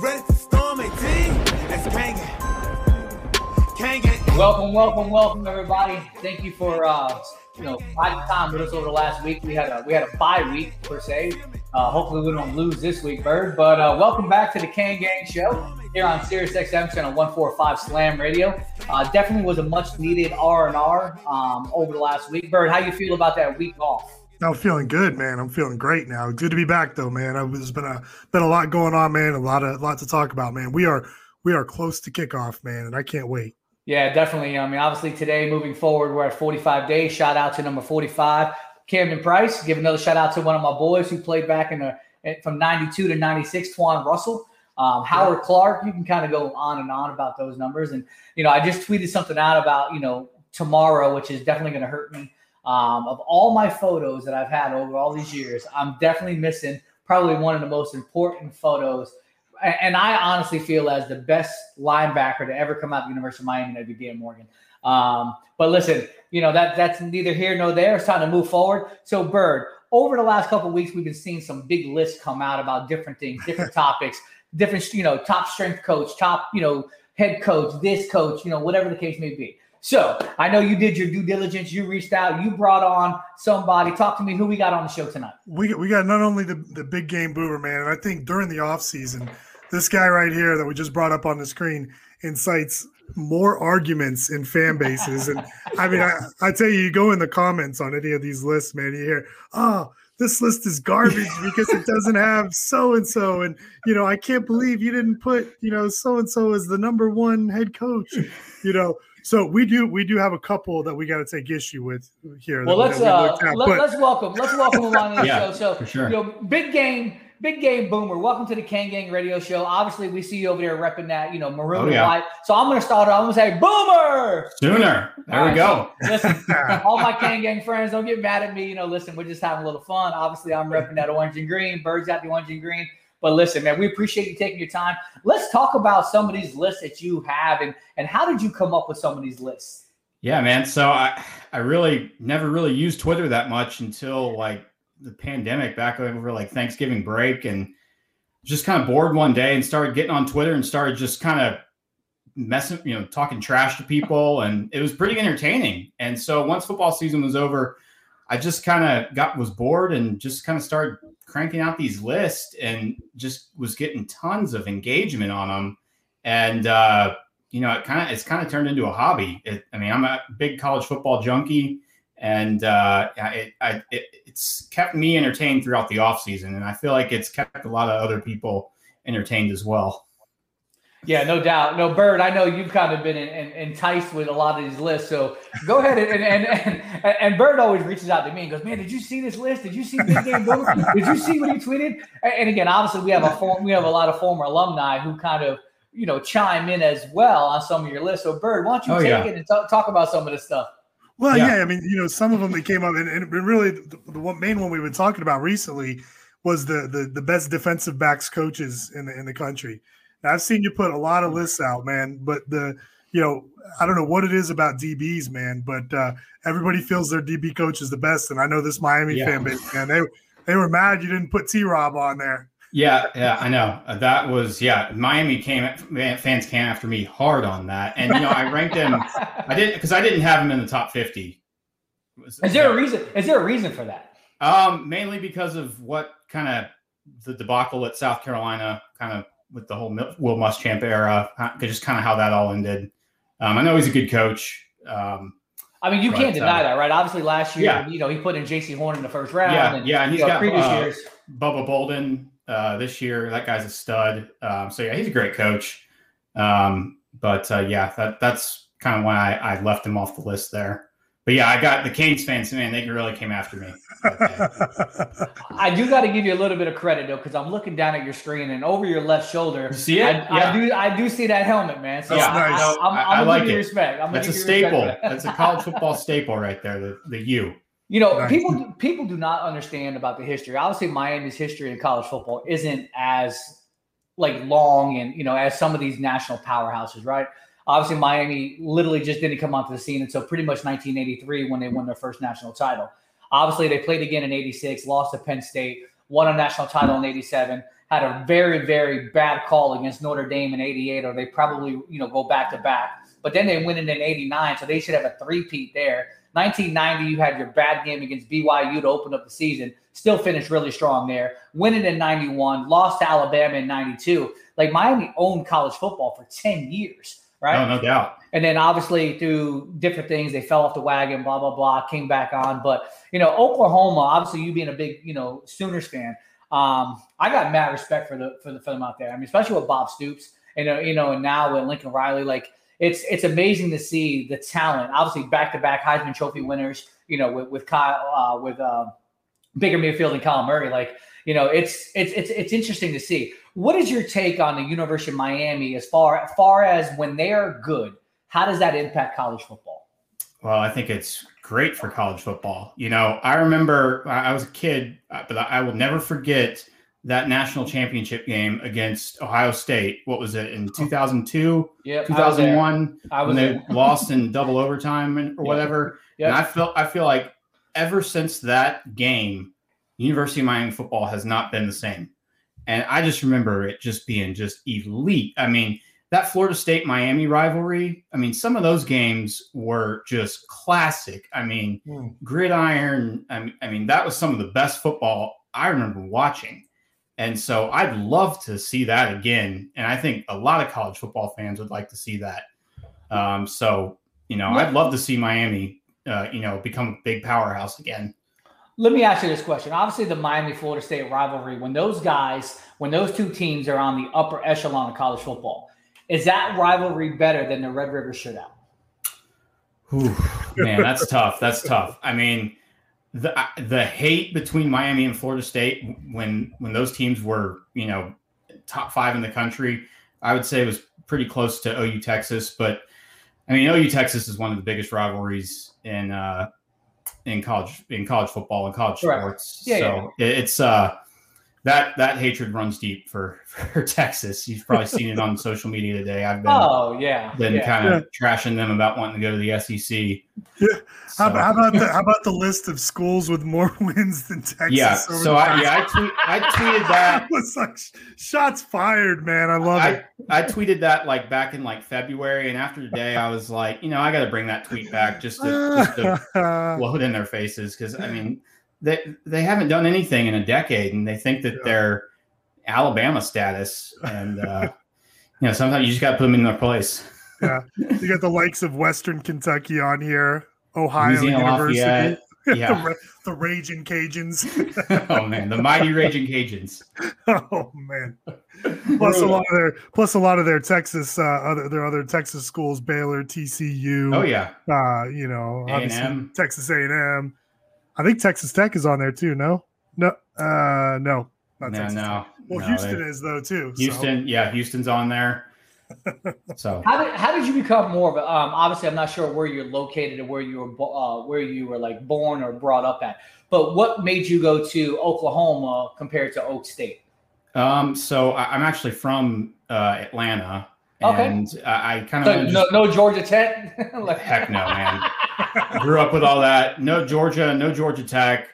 Ready to storm 18? That's. Kane gang. Welcome, welcome, welcome, everybody. Thank you for uh, you know biding time with us over the last week. We had a we had a bye week per se. Uh, hopefully, we don't lose this week, Bird. But uh, welcome back to the Kane Gang Show here on Sirius XM channel 145 Slam Radio. Uh, definitely was a much needed R and R um, over the last week. Bird, how you feel about that week off? I'm feeling good, man. I'm feeling great now. Good to be back, though, man. There's been a been a lot going on, man. A lot of lot to talk about, man. We are we are close to kickoff, man, and I can't wait. Yeah, definitely. I mean, obviously today, moving forward, we're at 45 days. Shout out to number 45, Camden Price. Give another shout out to one of my boys who played back in the from 92 to 96, Twan Russell. Um, Howard Clark, you can kind of go on and on about those numbers. And, you know, I just tweeted something out about, you know, tomorrow, which is definitely going to hurt me. Um, of all my photos that I've had over all these years, I'm definitely missing probably one of the most important photos. And I honestly feel as the best linebacker to ever come out of the University of Miami, that'd be Dan Morgan. Um, but listen, you know that that's neither here nor there. It's time to move forward. So, Bird, over the last couple of weeks, we've been seeing some big lists come out about different things, different topics, different, you know, top strength coach, top, you know, head coach, this coach, you know, whatever the case may be. So I know you did your due diligence. You reached out. You brought on somebody. Talk to me. Who we got on the show tonight? We we got not only the the big game boomer, man, and I think during the offseason, this guy right here that we just brought up on the screen incites more arguments in fan bases. And I mean, I, I tell you, you go in the comments on any of these lists, man, you hear, oh, this list is garbage because it doesn't have so and so. And, you know, I can't believe you didn't put, you know, so and so as the number one head coach, you know. So we do we do have a couple that we got to take issue with here. Well, let's we uh, looked at, let, but- us welcome let's welcome him on the Yeah, show. So, for sure. you know, big game, big game, boomer. Welcome to the Kane Gang Radio Show. Obviously, we see you over there repping that, you know, maroon Oh, and yeah. white. So I'm going to start. I'm going to say, boomer. Sooner. There All we right, go. so, listen, all my Kane Gang friends, don't get mad at me. You know, listen, we're just having a little fun. Obviously, I'm repping that orange and green. Birds got the orange and green. But listen, man, we appreciate you taking your time. Let's talk about some of these lists that you have and and how did you come up with some of these lists? Yeah, man. So I, I really never really used Twitter that much until like the pandemic back over like Thanksgiving break and just kind of bored one day and started getting on Twitter and started just kind of messing, you know, talking trash to people. And it was pretty entertaining. And so once football season was over, I just kind of got was bored and just kind of started cranking out these lists and just was getting tons of engagement on them. And uh, you know, it kind of it's kind of turned into a hobby. It, I mean, I'm a big college football junkie, and uh, it, I, it, it's kept me entertained throughout the off season, and I feel like it's kept a lot of other people entertained as well. Yeah, no doubt. No, Bird, I know you've kind of been in, in, enticed with a lot of these lists. So go ahead and and, and and and Bird always reaches out to me and goes, "Man, did you see this list? Did you see Big Game Boomer? Did you see what he tweeted?" And, and again, obviously, we have a form, we have a lot of former alumni who kind of you know chime in as well on some of your lists. So Bird, why don't you Oh, take yeah. it and talk, talk about some of this stuff? Well, Yeah. yeah. I mean, you know, some of them that came up, and, and really the, the one, main one we've been talking about recently was the, the the best defensive backs coaches in the in the country. Now, I've seen you put a lot of lists out, man, but the you know I don't know what it is about DBs, man, but uh, everybody feels their DB coach is the best, and I know this Miami Yeah. fan base, man, they they were mad you didn't put T Rob on there. Yeah, yeah, I know. Uh, that was yeah. Miami came man, fans came after me hard on that, and you know I ranked him. I didn't because I didn't have him in the top fifty. Was- Is there a reason? Is there a reason for that? Um, mainly because of what kind of the debacle at South Carolina, kind of with the whole Will Muschamp era, uh, just kind of how that all ended. Um, I know he's a good coach. Um, I mean, you But, can't deny uh, that, right? Obviously, last year, Yeah. you know, he put in Jaycee Horn in the first round. Yeah, and, yeah, and he's you know, got, previous uh, years. Bubba Bolden uh, this year. That guy's a stud. Um, so yeah, he's a great coach. Um, but uh, yeah, that that's kind of why I, I left him off the list there. But yeah, I got the Canes fans, man, they really came after me. I do got to give you a little bit of credit though, because I'm looking down at your screen and over your left shoulder. You see it? I, Yeah. I do. I do see that helmet, man. So That's I, nice. I, I'm, I- I'm I like it. respect. I'm That's a give you respect for staple. that. That's a college football staple right there. The the U. You know, Nice. people people do not understand about the history. Obviously, Miami's history in college football isn't as like long and you know as some of these national powerhouses, right? Obviously, Miami literally just didn't come onto the scene until pretty much 1983 when they won their first national title. Obviously, they played again in '86, lost to Penn State, won a national title in '87, had a very very bad call against Notre Dame in '88, or they probably you know go back to back. But then they win it in '89, so they should have a three-peat there. 1990, you had your bad game against BYU to open up the season. Still finished really strong there. Winning in 91, lost to Alabama in 92. Like Miami owned college football for 10 years, right? No, no doubt. And then obviously through different things, they fell off the wagon, blah, blah, blah, came back on. But, you know, Oklahoma, obviously you being a big, you know, Sooners fan, um, I got mad respect for the for the them out there. I mean, especially with Bob Stoops and uh, you know, and now with Lincoln Riley, like it's it's amazing to see the talent. Obviously, back to back Heisman Trophy winners. You know, with with Kyle, uh, with um, Baker Mayfield and Kyler Murray. Like, you know, it's it's it's it's interesting to see. What is your take on the University of Miami as far as far as when they are good? How does that impact college football? Well, I think it's great for college football. You know, I remember I was a kid, uh, but I will never forget that national championship game against Ohio State. What was it in 2002, Yeah, 2001 I was when they lost in double overtime and, or Yeah. whatever? Yep. And I feel I feel like ever since that game, University of Miami football has not been the same. And I just remember it just being just elite. I mean, that Florida State Miami rivalry, I mean, some of those games were just classic. I mean, Hmm. gridiron. I mean, I mean, that was some of the best football I remember watching. And so I'd love to see that again. And I think a lot of college football fans would like to see that. Um, so, you know, I'd love to see Miami, uh, you know, become a big powerhouse again. Let me ask you this question. Obviously, the Miami Florida State rivalry, when those guys, when those two teams are on the upper echelon of college football, is that rivalry better than the Red River Shootout? Whew, man, that's tough. That's tough. I mean, the the hate between Miami and Florida State when when those teams were you know top five in the country, I would say was pretty close to OU Texas. But I mean, OU Texas is one of the biggest rivalries in uh, in college in college football and college Correct. sports. Yeah, so it- it's uh that that hatred runs deep for for Texas. You've probably seen it on social media today. I've been Oh yeah, been yeah. kind of trashing them about wanting to go to the SEC. Yeah. So- How, how about the how about the list of schools with more wins than Texas? yeah, over so the I yeah I tweet I tweeted that It's like shots fired, man. I love I, it. I tweeted that like back in like February, and after today, I was like, you know, I got to bring that tweet back just to, just to blow it in their faces because I mean, they they haven't done anything in a decade, and they think that Yeah. they're Alabama status, and uh, you know, sometimes you just got to put them in their place. Yeah, you got the likes of Western Kentucky on here, Ohio Louisiana University, Lafayette, the, yeah. Ra- the Raging Cajuns. oh man, the mighty raging Cajuns. oh man. Plus a lot of their plus a lot of their Texas uh, other their other Texas schools, Baylor, TCU. Oh yeah, uh, you know, obviously A&M. Texas A&M. I think Texas Tech is on there too. No, no, uh, no, not no, Texas. Tech. Well, no, Houston they- is though too. so- Houston, yeah, Houston's on there. So How did how did you become more of a? Um, obviously, I'm not sure where you're located or where you were uh, where you were like born or brought up at. But what made you go to Oklahoma compared to Oak State? Um, so I, I'm actually from uh, Atlanta, Okay. and I, I kind So of no, no Georgia Tech. like, heck no, man. Grew up with all that. No Georgia, no Georgia Tech.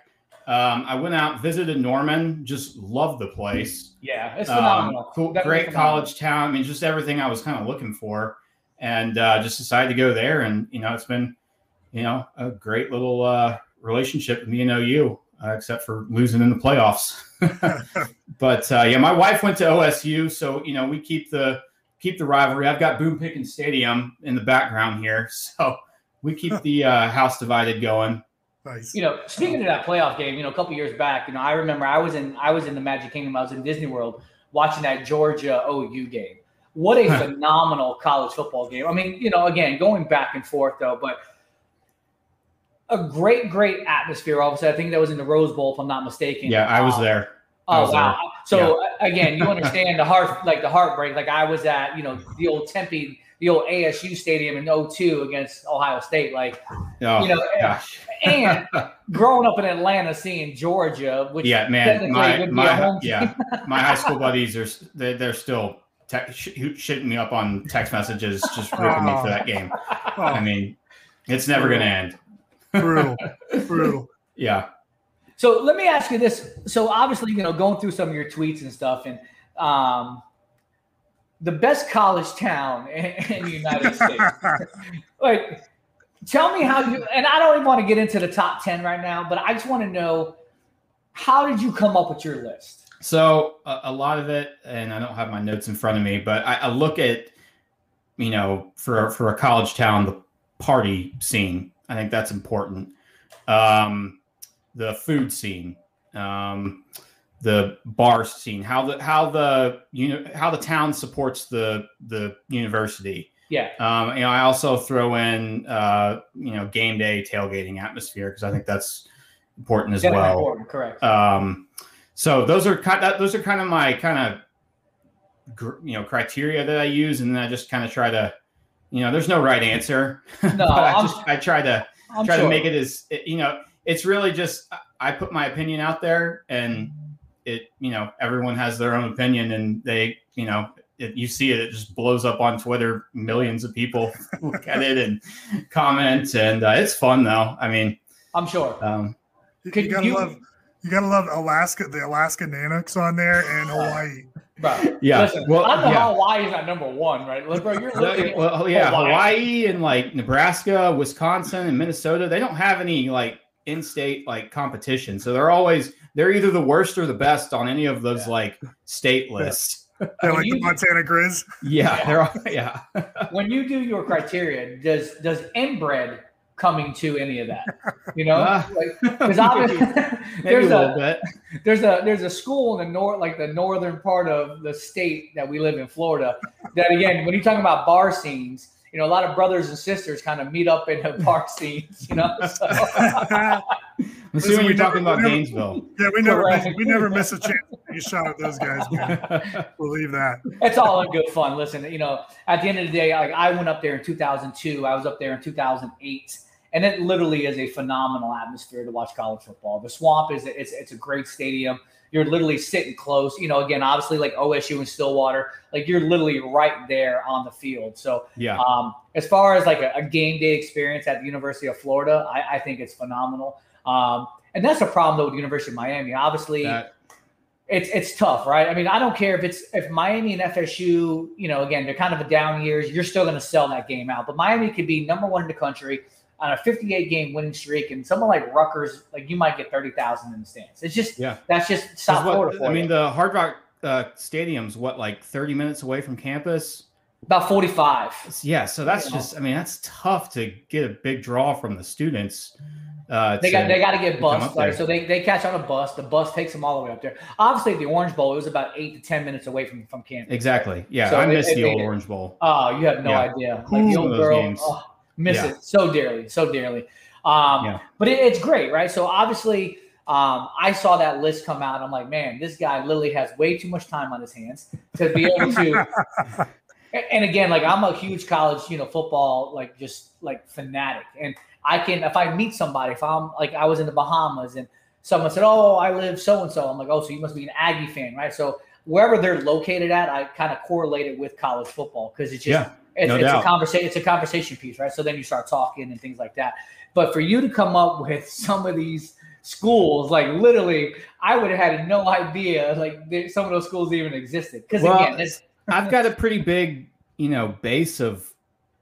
Um, I went out, visited Norman, just loved the place. Yeah, it's Um, phenomenal. cool, Definitely great phenomenal. college town. I mean, just everything I was kind of looking for, and uh, just decided to go there. And you know, it's been, you know, a great little uh, relationship with me and OU, uh, except for losing in the playoffs. but uh, yeah, my wife went to OSU, so you know we keep the keep the rivalry. I've got Boone Pickens Stadium in the background here, so we keep the uh, house divided going. nice. You know, speaking of that playoff game, you know, a couple years back, you know, I remember I was in I was in the Magic Kingdom. I was in Disney World watching that Georgia OU game. What a phenomenal college football game. I mean, you know, again, going back and forth though, but a great, great atmosphere. Obviously, I think that was in the Rose Bowl, if I'm not mistaken. Yeah, I was Um, there. I Oh wow! So uh, again, you understand the heart, like the heartbreak. Like I was at, you know, the old Tempe, the old ASU stadium in 02 against Ohio State. Like, Oh, you know, gosh. and growing up in Atlanta, seeing Georgia, which Yeah, man. My would be a my yeah, my high school buddies are they, they're still te- sh- shitting me up on text messages, just ripping me for that game. I Oh, mean, it's never gonna end. brutal, brutal. Yeah. So let me ask you this. So obviously, you know, going through some of your tweets and stuff, and um, the best college town in, in the United States. like, tell me how you. And I don't even want to get into the top ten right now, but I just want to know how did you come up with your list? So a, a lot of it, and I don't have my notes in front of me, but I, I look at, you know, for for a college town, the party scene. I think that's important. Um, the food scene, um, the bar scene, how the how the you know how the town supports the the university. Yeah, Um, you know, I also throw in uh, you know game day tailgating atmosphere because I think that's important as well. important, correct. Um, so those are kind of, those are kind of my kind of gr- you know criteria that I use, and then I just kind of try to you know there's no right answer. No, I just I try to I'm try sure. to make it as you know it's really just I put my opinion out there, and it you know everyone has their own opinion, and they you know. It, you see it; it just blows up on Twitter. Millions of people look at it and comment, and uh, it's fun though. I mean, I'm sure. um, You, Could you gotta you- love, you gotta love Alaska, the Alaska Nanook on there, and Hawaii. Bro, Yeah, Listen, well, I don't know yeah. Hawaii is not number one, right? Look, bro, you're looking at well, yeah, Hawaii. Hawaii. and like Nebraska, Wisconsin, and Minnesota, they don't have any like in-state like competition. So they're always they're either the worst or the best on any of those Yeah. like state lists. Yeah, like you- the Montana Grizz. Yeah, they're all, yeah. when you do your criteria, does does inbred coming to any of that? You know, Uh, because obviously Maybe there's a a bit. there's a there's a school in the north, like the northern part of the state that we live in, Florida. That again, when you're talking about bar scenes, you know, a lot of brothers and sisters kind of meet up in the park scenes. You know, so, I'm assuming we you're talking about we never- Gainesville. we never, miss, we never miss a chance you take shot at those guys, man. Believe that. it's all in good fun. Listen, you know, at the end of the day, like I went up there in 2002. I was up there in 2008, and it literally is a phenomenal atmosphere to watch college football. The Swamp is it's it's a great stadium. You're literally sitting close. You know, again, obviously like OSU and Stillwater, like you're literally right there on the field. So Yeah, um, as far as like a, a game day experience at the University of Florida, I, I think it's phenomenal. Um, and that's a problem though with the University of Miami. Obviously, that, it's it's tough, right? I mean, I don't care if it's if Miami and FSU, you know, again, they're kind of a down years, you're still going to sell that game out. But Miami could be number one in the country on a 58 game winning streak, and someone like Rutgers, like you might get 30,000 in the stands. It's just yeah. that's just South what- Florida I mean, the Hard Rock uh, Stadium's what like 30 minutes away from campus. about 45. Yeah, so that's just I mean that's tough to get a big draw from the students. Uh, They got they got to get to come bus, up right? So they, they catch on a bus. The bus takes them all the way up there. Obviously, the Orange Bowl, it was about eight to ten minutes away from from campus. Exactly. Yeah, So I miss the old Orange Bowl. Oh, you have no Yeah. idea. Like Some the old those girl, games. oh, miss Yeah. it so dearly, so dearly. Um, Yeah. But it, it's great, right? So obviously, um, I saw that list come out. I'm like, man, this guy literally has way too much time on his hands to be able to. and- again, like I'm a huge college, you know, football, like just like fanatic, and I can if I meet somebody, if I'm like I was in the Bahamas and someone said, "Oh, I live so and so," I'm like, "Oh, so you must be an Aggie fan, right?" So wherever they're located at, I kind of correlate it with college football because it's just Yeah, it's, no it's a conversation it's a conversation piece right so then you start talking and things like that but for you to come up with some of these schools like literally i would have had no idea like there- some of those schools even existed because Well, again it's I've got a pretty big, you know, base of,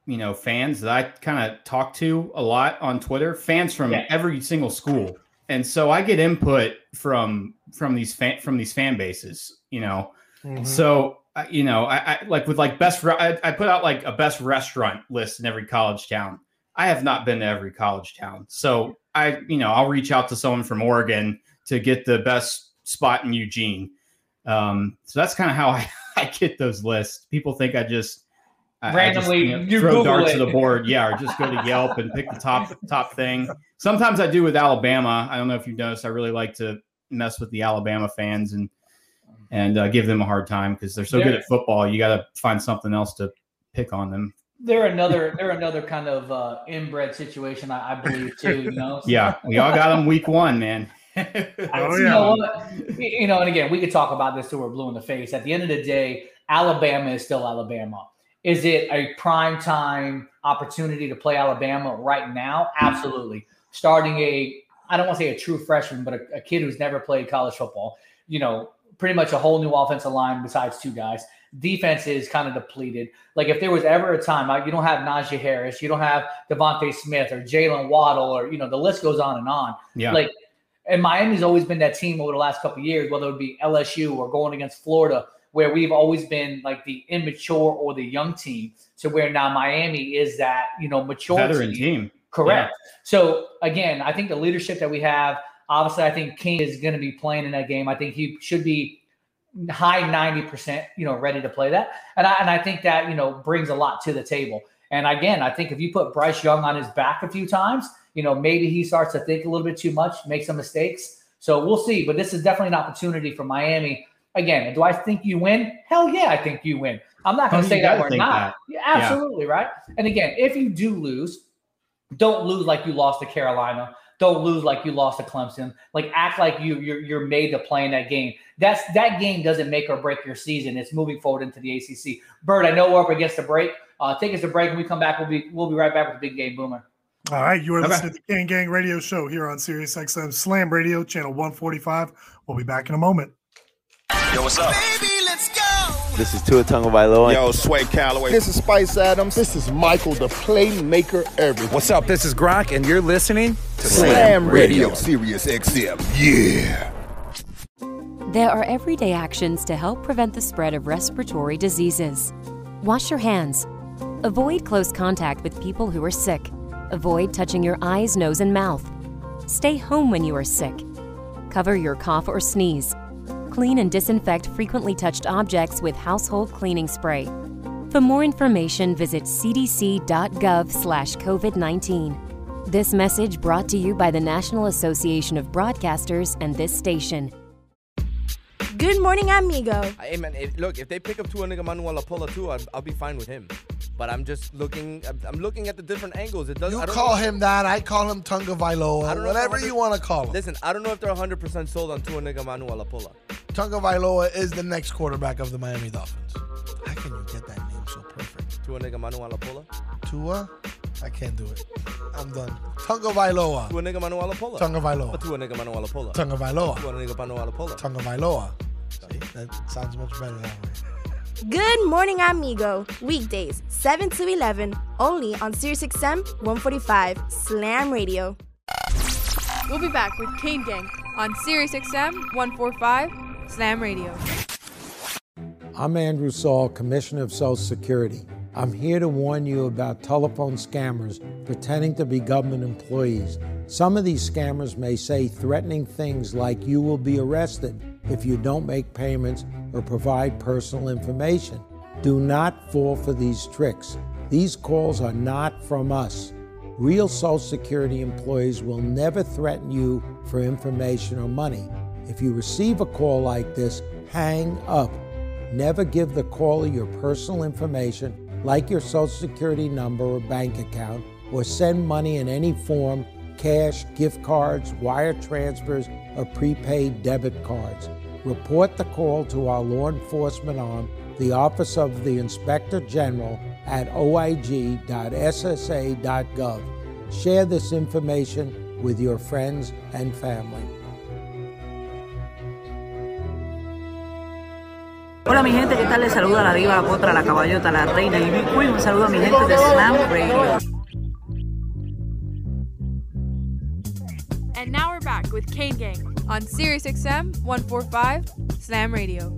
you know, fans that I kind of talk to a lot on Twitter. Fans from Yeah. every single school, and so I get input from from these fan from these fan bases. You know, Mhm. so I- you know, I, I like with like best. re- I, I put out like a best restaurant list in every college town. I have not been to every college town, so I, you know, I'll reach out to someone from Oregon to get the best spot in Eugene. Um, so that's kind of how I, I get those lists. People think I just I- I Randomly, just, you throw Google darts it. to the board, yeah, or just go to Yelp and pick the top top thing. Sometimes I do with Alabama. I don't know if you've noticed. I really like to mess with the Alabama fans and and uh, give them a hard time because they're so good They're- at football. You got to find something else to pick on them. They're another they're another kind of uh, inbred situation, I, I believe too. You know, So- Yeah, we all got them week one, man. Oh, you know? You know, and again, we could talk about this till we're blue in the face. At the end of the day, Alabama is still Alabama. Is it a prime time opportunity to play Alabama right now? Absolutely. Starting a, I don't want to say a true freshman, but a, a kid who's never played college football. You know, pretty much a whole new offensive line besides two guys. Defense is kind of depleted. Like if there was ever a time, like you don't have Najee Harris, you don't have DeVonta Smith or Jaylen Waddle, or you know the list goes on and on. Yeah, Like, and Miami's always been that team over the last couple of years, whether it be LSU or going against Florida, where we've always been like the immature or the young team. To where now Miami is that you know mature veteran team. team. Correct. So again, I think the leadership that we have, obviously, I think King is going to be playing in that game. I think he should be high ninety percent, you know, ready to play that, and I and I think that you know brings a lot to the table. And again, I think if you put Bryce Young on his back a few times, you know, maybe he starts to think a little bit too much, make some mistakes. So we'll see. But this is definitely an opportunity for Miami. Again, do I think you win? Hell yeah, I think you win. I'm not going Oh, to say that we're not. that. Yeah, absolutely, right? And again, if you do lose, don't lose like you lost to Carolina. Don't lose like you lost to Clemson. Like act like you you're, you're made to play in that game. That's that game doesn't make or break your season. It's moving forward into the ACC. Bird, I know we're up against the break. Uh, take us a break. When we come back, we'll be we'll be right back with the big game boomer. All right, you are Okay. listening to the Gang Gang Radio Show here on Sirius XM Slam Radio, channel 145. We'll be back in a moment. Yo, what's up? Baby, let's go. This is Tua Tagovailoa. Yo, Sway Calloway. This is Spice Adams. This is Michael, the playmaker everything. What's up? This is Grok, and you're listening to Slam Radio, Sirius XM. Yeah. There are everyday actions to help prevent the spread of respiratory diseases. Wash your hands. Avoid close contact with people who are sick. Avoid touching your eyes, nose, and mouth. Stay home when you are sick. Cover your cough or sneeze. Clean and disinfect frequently touched objects with household cleaning spray. For more information, visit cdc.gov/covid19. This message brought to you by the National Association of Broadcasters and this station. Good morning, amigo. Hey man, if, look, if they pick up Tua Nigga Manuel Apola too, I'll, I'll be fine with him. But I'm just looking, I'm, I'm looking at the different angles. It doesn't. You I don't call know- him that. I call him Tunga I Vailoa. Whatever you want to call him. Listen, I don't know if they're 100% sold on Tua Nigga Manuel Apola. Tunga Vailoa is the next quarterback of the Miami Dolphins. How can you get that name so perfect? Tua Nigga Manuel Apola. Tua? I can't do it. I'm done. Tunga Vailoa. Tua Nigga Manuel Apola. Tunga Vailoa. Tua Nigga Manuel Apola. Tunga Vailoa. Tua Nigga Manuel Apola. Tunga Vailoa. See? That sounds much better that way. Good morning, amigo. Weekdays, 7 to 11, only on SiriusXM 145 Slam Radio. We'll be back with Kane Gang on Sirius XM 145 Slam Radio. I'm Andrew Saul, Commissioner of Social Security. I'm here to warn you about telephone scammers pretending to be government employees. Some of these scammers may say threatening things like you will be arrested if you don't make payments or provide personal information. Do not fall for these tricks. These calls are not from us. Real Social Security employees will never threaten you for information or money. If you receive a call like this, hang up. Never give the caller your personal information, like your Social Security number or bank account, or send money in any form cash, gift cards, wire transfers, or prepaid debit cards. Report the call to our law enforcement arm, the Office of the Inspector General, at oig.ssa.gov. Share this information with your friends and family. Hola mi gente, ¿qué tal? Les saluda la diva, la potra, la caballota, la reina y queen. Un saludo a mi gente de Slam Radio. And now we're back with Kane Gang on Sirius XM 145 Slam Radio.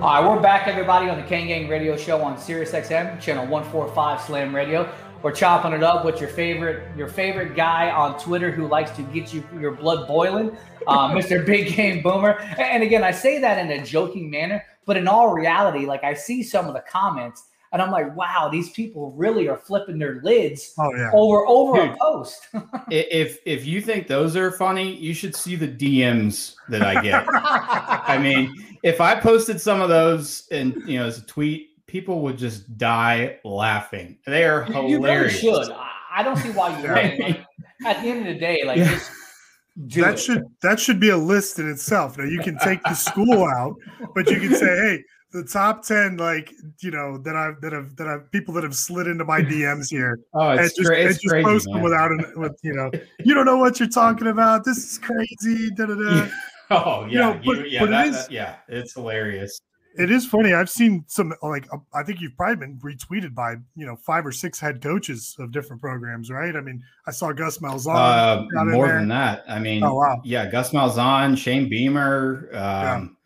All right, we're back, everybody, on the Kane Gang Radio Show on Sirius XM, channel 145 Slam Radio. We're chopping it up with your favorite your favorite guy on Twitter who likes to get you your blood boiling, uh, Mr. Big Game Boomer. And again, I say that in a joking manner, but in all reality, like I see some of the comments and I'm like, wow, these people really are flipping their lids oh, yeah. over over Dude, a post. if if you think those are funny, you should see the DMs that I get. I mean, if I posted some of those and you know as a tweet, people would just die laughing. They are hilarious. You really should. I don't see why you wouldn't. Like, at the end of the day, like yeah. just that it. should that should be a list in itself. Now you can take the school out, but you can say, hey, the top ten, like you know, that I've that have that I've people that have slid into my DMs here. oh, it's, and just, cra- it's and just crazy, post them without an, with you know, you don't know what you're talking about. This is crazy. Da, da, da. oh yeah, You know, but- You- yeah, but it that- is- that- yeah, it's hilarious. It is funny. I've seen some like uh, I think you've probably been retweeted by you know five or six head coaches of different programs, right? I mean, I saw Gus Malzahn. Uh, more than that. I mean, Oh, wow. yeah, Gus Malzahn, Shane Beamer. Um,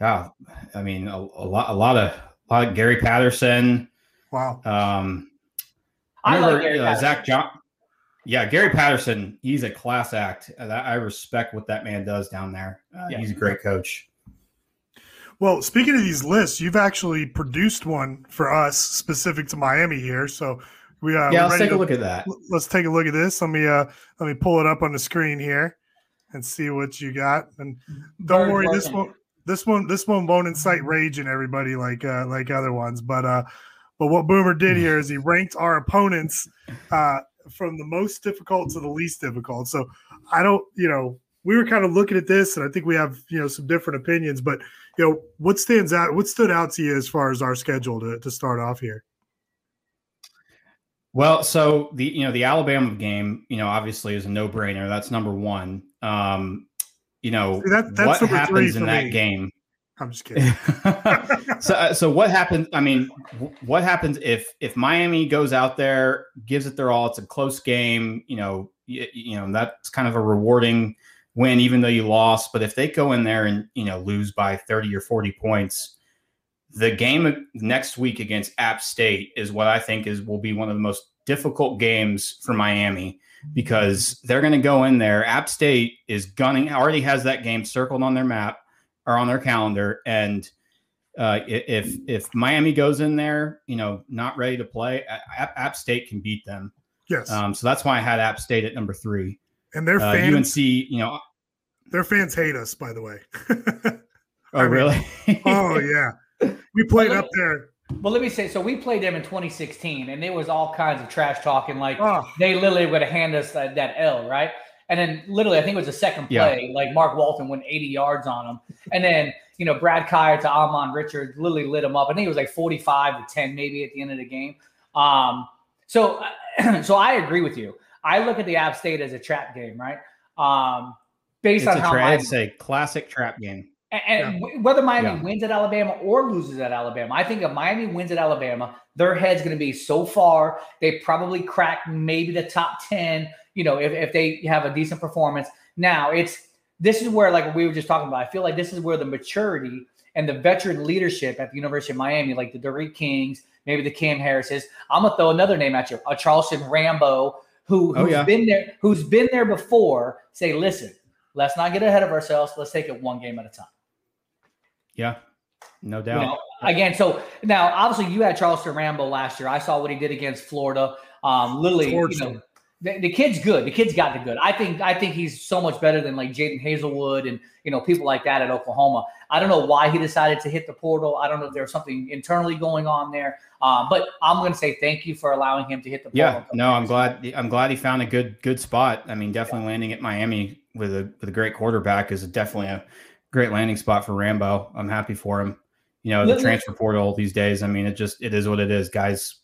God, I mean, a, a lot, a lot of, a lot of Gary Patterson. Wow. Um, I like remember Gary uh, Zach John. Yeah, Gary Patterson. He's a class act. Uh, I respect what that man does down there. Uh, Yeah. He's a great coach. Well, speaking of these lists, you've actually produced one for us specific to Miami here. So we uh, yeah, we're let's ready take a to- look at that. Let's take a look at this. Let me uh let me pull it up on the screen here and see what you got. And don't Bird worry, this one this one this one won't incite rage in everybody like uh like other ones. But uh but what Boomer did here is he ranked our opponents uh from the most difficult to the least difficult. So I don't, you know, we were kind of looking at this and I think we have, you know, some different opinions, but you know, what stands out, what stood out to you as far as our schedule to, to start off here? Well, so the you know the Alabama game, you know, obviously is a no brainer. That's number one. Um, you know, See, that- that's what happens in that me. game? I'm just kidding. so, uh, so what happens? I mean, what happens if if Miami goes out there, gives it their all? It's a close game. You know, you, you know that's kind of a rewarding win, even though you lost. But if they go in there and you know lose by thirty or forty points, the game next week against App State is what I think is will be one of the most difficult games for Miami because they're going to go in there. App State is gunning, already has that game circled on their map or on their calendar, and uh, if if Miami goes in there, you know, not ready to play, App, App State can beat them. Yes. Um, so that's why I had App State at number three. and their Uh, fans, UNC, you know, their fans hate us, by the way. oh mean, really? oh yeah. We played up there. But let me say, so we played them in 2016, and it was all kinds of trash talking. Like Oh. they literally would have handed us that, that L, right? And then literally, I think it was the second Yeah. play. Like Mark Walton went 80 yards on him, and then you know Brad Kaaya to Ahmmon Richards literally lit him up. I think it was like 45 to 10 maybe at the end of the game. Um, so so I agree with you. I look at the App State as a trap game, right? Um, based it's on a how tra- Miami- it's a classic trap game. and, and w- whether Miami Yeah. wins at Alabama or loses at Alabama, I think if Miami wins at Alabama, their head's going to be so far. They probably crack maybe the top 10, you know, if, if they have a decent performance. Now, it's this is where, like we were just talking about, I feel like this is where the maturity and the veteran leadership at the University of Miami, like the D'Eriq Kings, maybe the Cam Harrises. I'm gonna throw another name at you, a Charleston Rambo, who, Oh, yeah. been there, who's been there before. Say, listen, let's not get ahead of ourselves. Let's take it one game at a time. Yeah, no You doubt. know, again, so now obviously you had Charleston Rambo last year. I saw what he did against Florida. Um, literally, you know, the, the kid's good. The kid's got the good. I think I think he's so much better than like Jadon Haselwood and you know people like that at Oklahoma. I don't know why he decided to hit the portal. I don't know if there's something internally going on there. Um, but I'm going to say thank you for allowing him to hit the portal. Yeah, no, I'm glad. I'm glad he found a good good spot. I mean, definitely landing at Miami with a with a great quarterback is definitely a great landing spot for Rambo. I'm happy for him. You know, the transfer portal these days. I mean, it just it is what it is. Guys,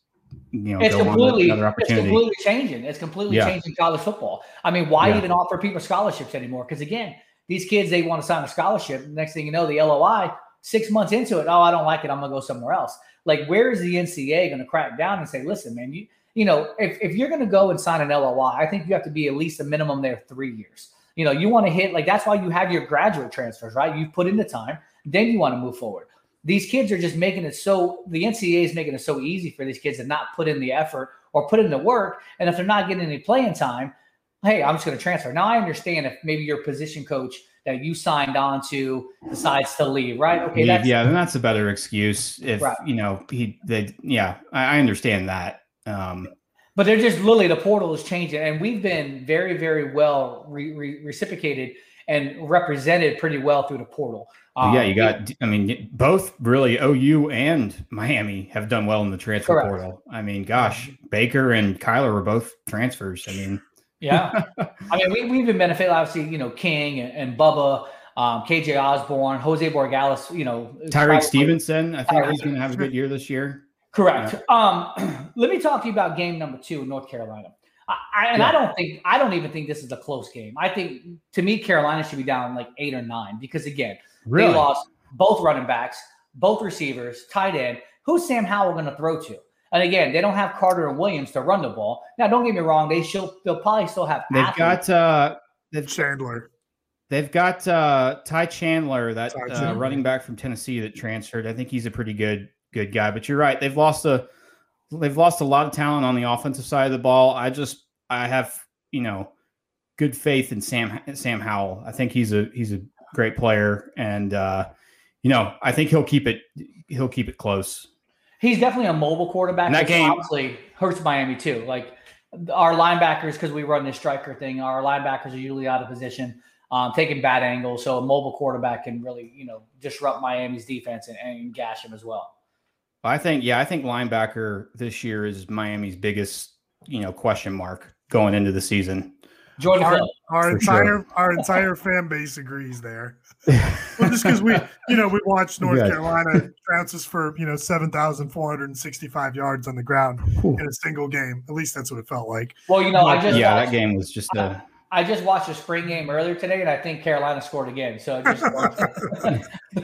you know, it's go on to completely it's completely changing. It's completely Yeah. changing college football. I mean, why Yeah. even offer people scholarships anymore? Because again, these kids they want to sign a scholarship. Next thing you know, the LOI six months into it, oh, I don't like it. I'm gonna go somewhere else. Like, where is the NCAA going to crack down and say, listen, man, you you know, if, if you're going to go and sign an LOI, I think you have to be at least a minimum there three years. You know, you want to hit like that's why you have your graduate transfers, right? You put in the time, then you want to move forward. These kids are just making it so the NCAA is making it so easy for these kids to not put in the effort or put in the work. And if they're not getting any playing time, hey, I'm just going to transfer. Now I understand if maybe your position coach that you signed on to decides to leave, right? Okay, yeah, that's yeah, then that's a better excuse. If Right. you know he, they, yeah, I, I understand that. Um, But they're just literally the portal is changing, and we've been very, very well re- re- reciprocated and represented pretty well through the portal. yeah, Um, you got. I mean, both really OU and Miami have done well in the transfer Correct. portal. I mean, gosh, Baker and Kyler were both transfers. I mean, Yeah. I mean, we, we've been benefiting. obviously, you know, King and, and Bubba, um, KJ Osborn, Jose Borregales, you know, Tyrique Stevenson, I think Tyrique. he's going to have a good year this year. Correct. Um, let me talk to you about game number two North Carolina. I, I, and I don't think I don't even think this is a close game. I think to me Carolina should be down like eight or nine because again Really? they lost both running backs, both receivers, tight end. Who's Sam Howell going to throw to? And again, they don't have Carter and Williams to run the ball. Now, don't get me wrong; they still they'll probably still have. They've athletes. got uh, they've Chandler. They've got uh, Ty Chandler, that Ty uh, running back from Tennessee that transferred. I think he's a pretty good good guy. But you're right; they've lost a they've lost a lot of talent on the offensive side of the ball. I just I have you know good faith in Sam Sam Howell. I think he's a he's a great player, and uh, you know I think he'll keep it he'll keep it close. He's definitely a mobile quarterback. And that game- obviously hurts Miami too. Like our linebackers, because we run this striker thing, our linebackers are usually out of position, um, taking bad angles. So a mobile quarterback can really, you know, disrupt Miami's defense and, and gash him as well. I think yeah, I think linebacker this year is Miami's biggest you know question mark going into the season. Jordan Our, our entire sure. our entire fan base agrees there. well, just because we, you know, we watched North Good. Carolina trounces for you know seven thousand four hundred and sixty-five yards on the ground in a single game. At least that's what it felt like. Well, you know, I just yeah, watched, that game was just I just watched a spring game earlier today, and I think Carolina scored again. So it just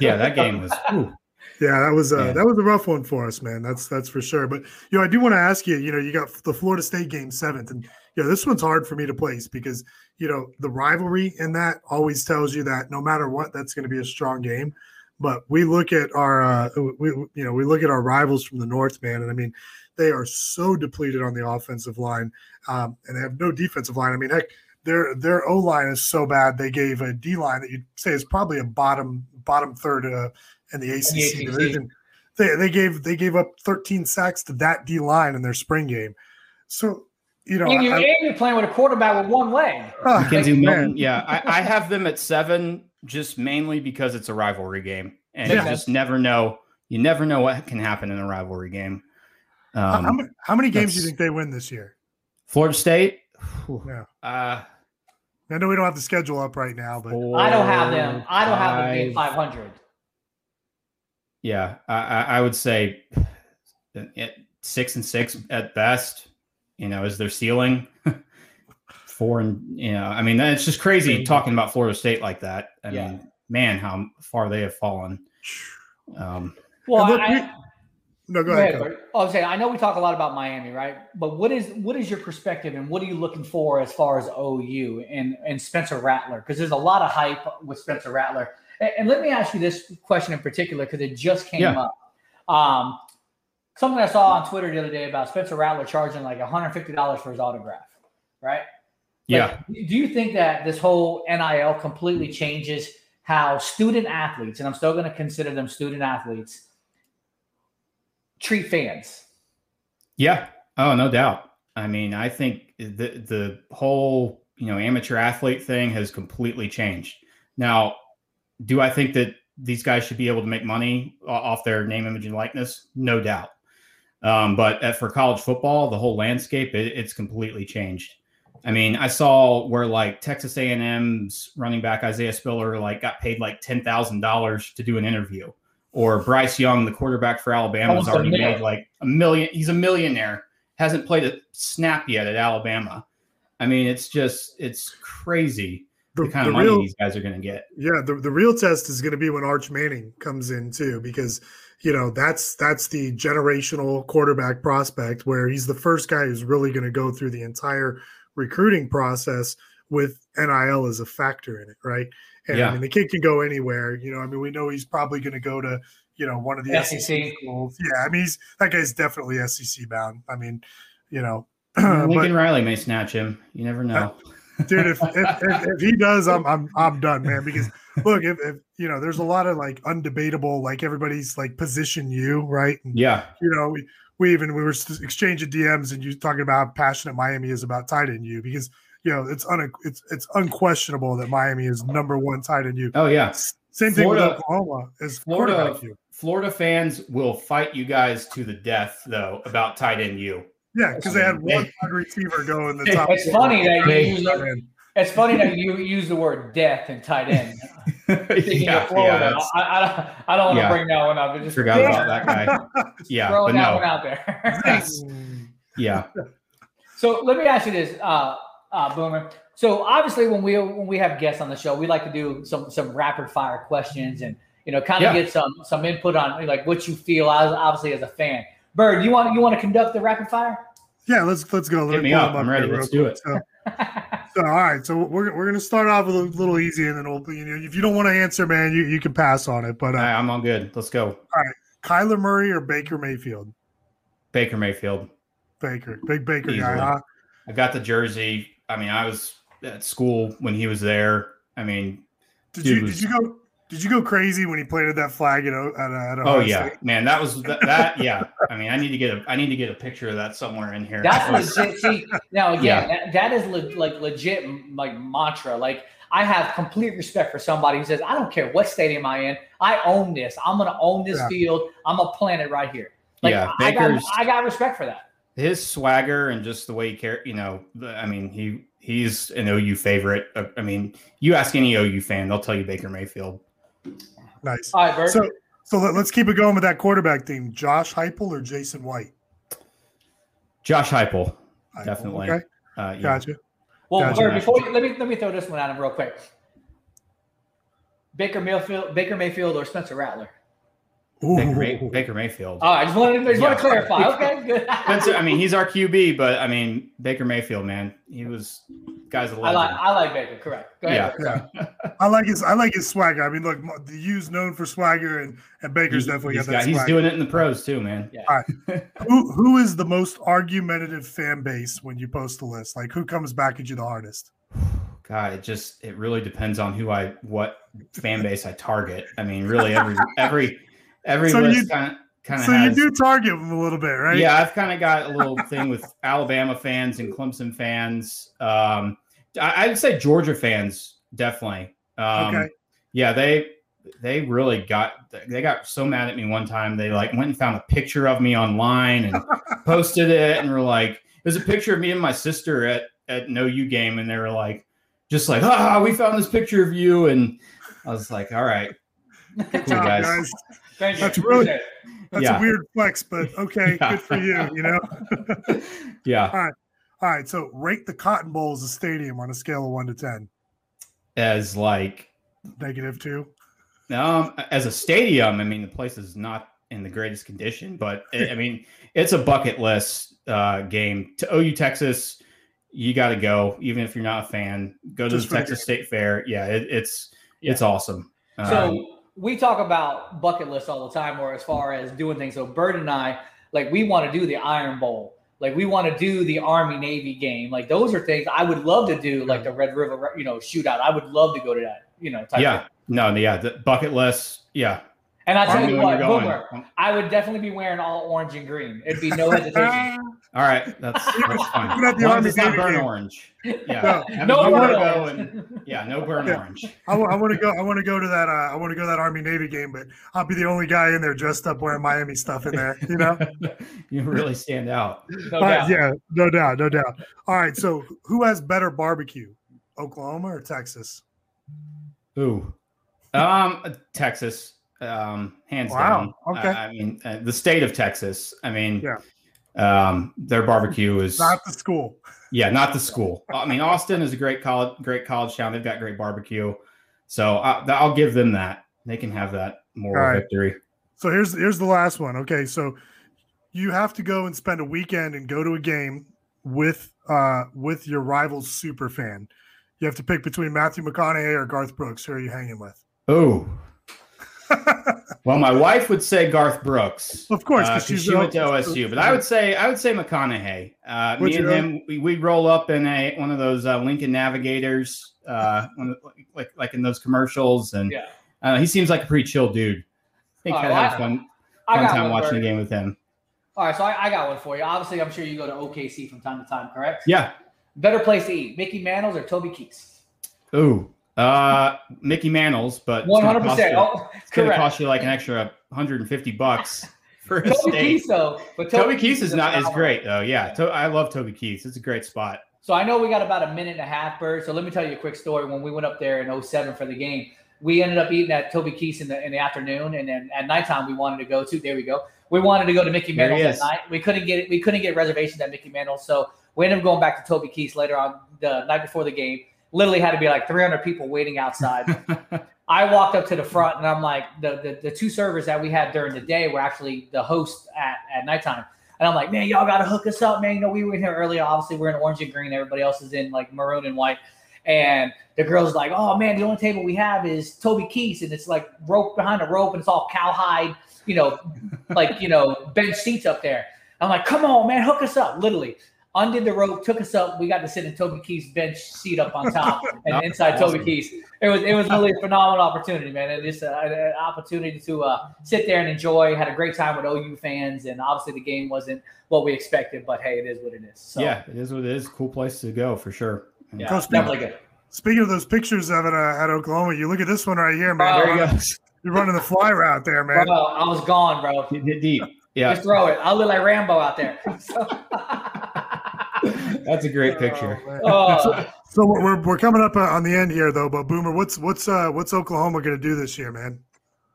yeah, that game was. ooh. Yeah, that was uh, Yeah. that was a rough one for us, man. That's that's for sure. But you know, I do want to ask you. You know, you got the Florida State game seventh, and you know this one's hard for me to place because you know the rivalry in that always tells you that no matter what, that's going to be a strong game. But we look at our, uh, we you know, we look at our rivals from the North, man, and I mean, they are so depleted on the offensive line, um, and they have no defensive line. I mean, heck, their their O line is so bad they gave a D line that you'd say is probably a bottom bottom third uh, in the ACC, ACC. division. They they gave they gave up 13 sacks to that D line in their spring game. So you know, and, you're, I- and you're playing with a quarterback with one leg. Ah, McKenzie man. Milton. Yeah, I, I have them at seven just mainly because it's a rivalry game, and Yeah. you just never know. You never know what can happen in a rivalry game. How- Um, how, many, how many games do you think they win this year? Florida State. Yeah. Uh, I know we don't have the schedule up right now, but I don't have them. I don't have them being 500. Yeah, I, I, I would say six and six at best. You know, is their ceiling four and you know? I mean, it's just crazy talking about Florida State like that. I Yeah. mean, man, how far they have fallen. Um, Well, I, I- no, go Go ahead. ahead, I was saying, I know we talk a lot about Miami, right? But what is what is your perspective and what are you looking for as far as OU and and Spencer Rattler? Because there's a lot of hype with Spencer Rattler. And, let me ask you this question in particular because it just came Yeah. up. Um, something I saw on Twitter the other day about Spencer Rattler charging like $150 for his autograph, right? yeah. Do you think that this whole NIL completely changes how student athletes, and I'm still going to consider them student athletes, treat fans? Yeah. Oh, no doubt. I mean, I think the the whole you know amateur athlete thing has completely changed. Now, do I think that these guys should be able to make money off their name, image, and likeness? No doubt. Um, but at, for college football, the whole landscape it, it's completely changed. I mean, I saw where like Texas A&M's running back Isaiah Spiller like got paid like ten thousand dollars to do an interview, or Bryce Young, the quarterback for Alabama, has already made like a million. He's a millionaire. Hasn't played a snap yet at Alabama. I mean, it's just it's crazy the, The- kind the of money real- these guys are going to get. Yeah, the, the real test is going to be when Arch Manning comes in too, because you know that's that's the generational quarterback prospect where he's the first guy who's really going to go through the entire recruiting process with NIL as a factor in it, right? And Yeah. I mean, the kid can go anywhere. You know, I mean, we know he's probably going to go to you know one of the SEC, SEC. schools. Yeah, I mean, he's that guy's definitely SEC bound. I mean, you know. Lincoln Riley may snatch him. You never know. Dude. If, if, if, if he does, I'm I'm I'm done, man. Because look, if, if you know, there's a lot of like undebatable, like everybody's like position you, right? And, Yeah. You know, we, we even we were exchanging DMs, and you talking about how passionate Miami is about tight end you because you know it's un it's it's unquestionable that Miami is number one tight end you. Oh yeah. Same thing with Florida- Oklahoma is Florida you. Florida fans will fight you guys to the death though about tight end you. Yeah, because they had one wide receiver go in the top. It's four. funny that you use the, it's funny that you use the word death and tight end. Yeah, Florida, yeah, I, I, don't- I don't want to Yeah. bring that one up. but Just Forgot about that guy. Yeah, throwing but that no. one out there. Yes. Yeah. So let me ask you this, uh, uh, Boomer. So obviously, when we when we have guests on the show, we like to do some some rapid fire questions and you know kind of Yeah. get some some input on like what you feel as obviously as a fan. Bird, you want you want to conduct the rapid fire? Yeah, let's let's go. Let Hit me pull up. I'm ready. Let's do quick. So, so all right, so we're, we're gonna start off with a little easy, and then we'll you know if you don't want to answer, man, you, you can pass on it. But uh, I'm all good. Let's go. all right, Kyler Murray or Baker Mayfield? Baker Mayfield. Baker, big Baker guy, huh? I got the jersey. I mean, I was at school when he was there. I mean, Did you was- did you go did you go crazy when he planted that flag at O- at, at Oh yeah, State? man, that was that, that. Yeah, I mean, I need to get a I need to get a picture of that somewhere in here. That was- That's legit. See, now again, Yeah. that, that is le- like legit like mantra. Like I have complete respect for somebody who says, I don't care what stadium I in, I own this. I'm gonna own this Yeah. field. I'm gonna plant it right here. Like Yeah, I got Baker's- I got respect for that. his swagger and just the way he care. You know, the, I mean, he he's an OU favorite. Uh, I mean, you ask any OU fan, they'll tell you Baker Mayfield. Nice. All right, Bert. So so let, us keep it going with that quarterback theme. Josh Heupel or Jason White? Josh Heupel, definitely. okay. Uh, yeah. Gotcha. Well, Gotcha. Bert, before you, let me let me throw this one at him real quick. Baker Mayfield, Baker Mayfield, or Spencer Rattler. Baker, May, Baker Mayfield. Oh, All right, just wanted, to, just want to clarify. Okay, good. Spencer, I mean, he's our QB, but I mean, Baker Mayfield, man, he was guy's I like I like Baker. Correct. Go ahead. Yeah. Bert. I like his I like his swagger. I mean, look, the U's known for swagger, and and Baker's He's, definitely he's got that. got- he's swagger. doing it in the pros too, man. Yeah. All right. who who is the most argumentative fan base when you post the list? Like who comes back at you the hardest? God, it just it really depends on who I what fan base I target. I mean, really every every every So list you- kind of kind of So has. you do target them a little bit, right? Yeah, I've kind of got a little thing with Alabama fans and Clemson fans. Um, I, I'd say Georgia fans definitely. Um, Okay. Yeah, they they really got they got so mad at me one time. They like went and found a picture of me online and posted it, and were like, "There's a picture of me and my sister at at an OU game," and they were like, just like, "Ah, we found this picture of you," and I was like, "All right, cool job, guys." guys. Thank you. That's really that's Yeah. a weird flex, but okay, Yeah. good for you. You know. Yeah. All right. All right. So rate the Cotton Bowl as a stadium on a scale of one to ten. As like Negative two. Um, as a stadium, I mean, the place is not in the greatest condition, but it, I mean, it's a bucket list uh, game. To OU Texas, you got to go, even if you're not a fan. Go to Just the the Texas State Fair. Yeah, it, it's it's awesome. Um, So we talk about bucket lists all the time, or as far as doing things. So Bird and I, like, we want to do the Iron Bowl. Like, we want to do the Army Navy game. Like, those are things I would love to do. Like the Red River, you know, shootout. I would love to go to that. You know, type yeah, no, yeah, the bucket list. Yeah, And I tell you what, you're going. Boomer, I would definitely be wearing all orange and green. It'd be no hesitation. All right, that's that's fine. Even at the long Army not Navy burn game. orange. Yeah, No, Have no burn logo orange. and- yeah, no burn Yeah. orange. I want to go. I want to go to that. Uh, I want to go to that Army Navy game, but I'll be the only guy in there dressed up wearing Miami stuff in there. You know. You really stand out. No All right, doubt. yeah, no doubt, no doubt. All right, so who has better barbecue, Oklahoma or Texas? Ooh, um, Texas, um, hands Wow, down. okay. I, I mean, uh, the state of Texas. I mean, Yeah. um, their barbecue is Not the school. yeah, not the school. I mean, Austin is a great college, great college town. They've got great barbecue, so I, I'll give them that. They can have that moral right. victory. So here's here's the last one. Okay, so you have to go and spend a weekend and go to a game with uh with your rival's super fan. You have to pick between Matthew McConaughey or Garth Brooks. Who are you hanging with? Oh, Well, my wife would say Garth Brooks, Of course, uh, 'cause 'cause she's she went to OSU. But I would say I would say McConaughey. Uh, me and him, we, we'd roll up in a one of those uh, Lincoln Navigators, uh, one of- like like in those commercials, and Yeah. uh, he seems like a pretty chill dude. I think All I'd right, have well, fun fun got time watching for the game with him. All right, so I, I got one for you. Obviously, I'm sure you go to OKC from time to time, correct? Yeah. Better place to eat, Mickey Mantles or Toby Keith's? Ooh, uh, Mickey Mantles, but 100%. cost you- Oh, it's going to cost you like an extra 150 bucks for a Toby steak. Keith's, though. But Toby Keith's is not is great though. Yeah, to, I love Toby Keith's. It's a great spot. So I know we got about a minute and a half, Bird. So let me tell you a quick story. When we went up there in 07 for the game, we ended up eating at Toby Keith's in the in the afternoon, and then at nighttime we wanted to go to. There we go. We wanted to go to Mickey Mantle's at night. We couldn't get we couldn't get reservations at Mickey Mantle's, so we ended up going back to Toby Keith's later on the night before the game. Literally had to be like 300 people waiting outside. I walked up to the front and I'm like, the, the the two servers that we had during the day were actually the host at, at nighttime. And I'm like, man, y'all gotta hook us up, man. You know, we were in here earlier. Obviously, we're in orange and green. Everybody else is in like maroon and white. And the girl's like, oh man, the only table we have is Toby Keith's, and it's like rope behind a rope, and it's all cowhide, you know, like you know, bench seats up there. I'm like, come on, man, hook us up. Literally, undid the rope, took us up. We got to sit in Toby Keith's bench seat up on top and That's inside Toby awesome. Keith's. It was it was really a phenomenal opportunity, man. And just uh, an opportunity to uh, sit there and enjoy. Had a great time with OU fans, and obviously the game wasn't what we expected, but hey, it is what it is. So yeah, it is what it is. Cool place to go for sure. yeah, Coach, definitely good. Speaking of those pictures of it uh, at Oklahoma, you look at this one right here, man. Bro, You're running- You're running the fly route there, man. Bro, I was gone, bro. Hit deep. Yeah, Just throw it. I look like Rambo out there. So- that's a great picture. Oh. So we're, we're coming up uh, on the end here, though. But Boomer, what's what's uh, what's Oklahoma going to do this year, man?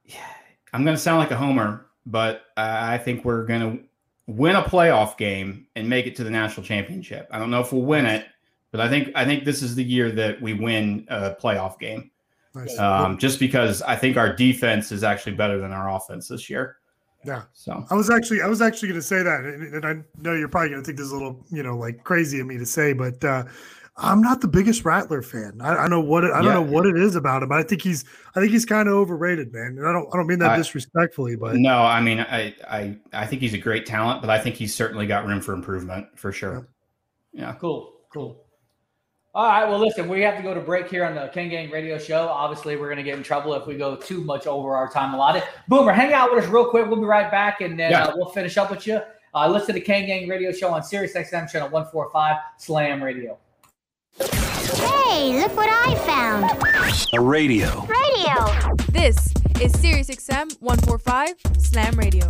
Yeah, I'm going to sound like a homer, but I think we're going to win a playoff game and make it to the national championship. I don't know if we'll win it, but I think I think this is the year that we win a playoff game. Nice. Um, just because I think our defense is actually better than our offense this year. Yeah. So I was actually I was actually going to say that, and, and I know you're probably going to think this is a little you know like crazy of me to say, but uh, I'm not the biggest Rattler fan. I, I know what it, I don't know what it is about him. I think he's I think he's kind of overrated, man. And I don't I don't mean that I- disrespectfully, but no, I mean I, I I think he's a great talent, but I think he's certainly got room for improvement for sure. Yeah. Cool, cool. All right, well, listen, we have to go to break here on the Ken Gang Radio Show. Obviously, we're going to get in trouble if we go too much over our time allotted. Boomer, hang out with us real quick. We'll be right back, and then Yeah. uh, we'll finish up with you. Uh, listen to the Ken Gang Radio Show on Sirius XM channel 145 Slam Radio. Hey, look what I found. A radio. Radio. This is Sirius XM 145 Slam Radio.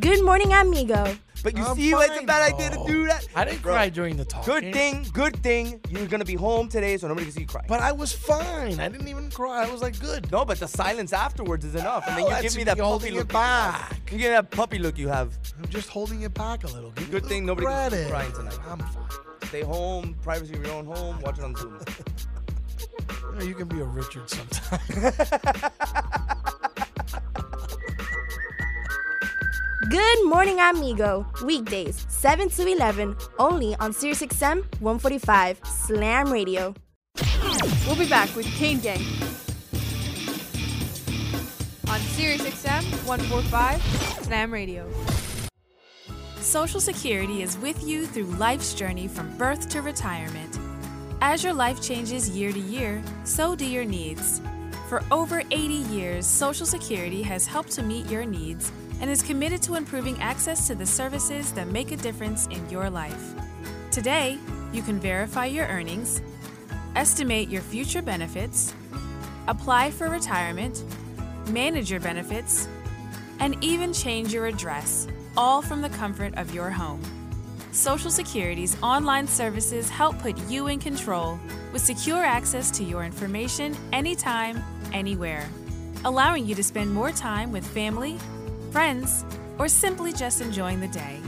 Good morning, amigo. But you I'm see why it's a fine, bad idea to bro. do that? I didn't Bro, cry during the talk. Good thing, good thing you're gonna be home today, so nobody can see you cry. But I was fine. I didn't even cry. I was like, good. no, but the silence afterwards is enough, and then you give me me that puppy holding look. it back. You give me that puppy look you have. I'm just holding it back a little. Give me Good a thing little nobody can see you credit. crying tonight. I'm fine. Stay home, privacy of your own home. Watch it on Zoom. You, know, you can be a Richard sometime. Good morning, amigo. Weekdays, 7 to 11, only on SiriusXM 145 Slam Radio. We'll be back with Kane Gang on SiriusXM 145 Slam Radio. Social Security is with you through life's journey from birth to retirement. As your life changes year to year, so do your needs. For over 80 years, Social Security has helped to meet your needs and is committed to improving access to the services that make a difference in your life. Today, you can verify your earnings, estimate your future benefits, apply for retirement, manage your benefits, and even change your address, all from the comfort of your home. Social Security's online services help put you in control with secure access to your information anytime, anywhere, allowing you to spend more time with family, friends, or simply just enjoying the day.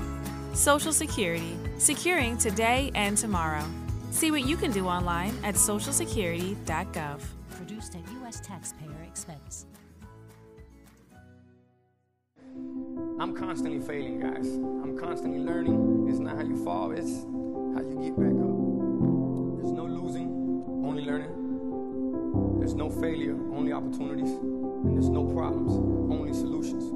Social Security, securing today and tomorrow. See what you can do online at socialsecurity.gov. Produced at U.S. taxpayer expense. I'm constantly failing, guys. I'm constantly learning. It's not how you fall, it's how you get back up. There's no losing, only learning. There's no failure, only opportunities. And there's no problems, only solutions.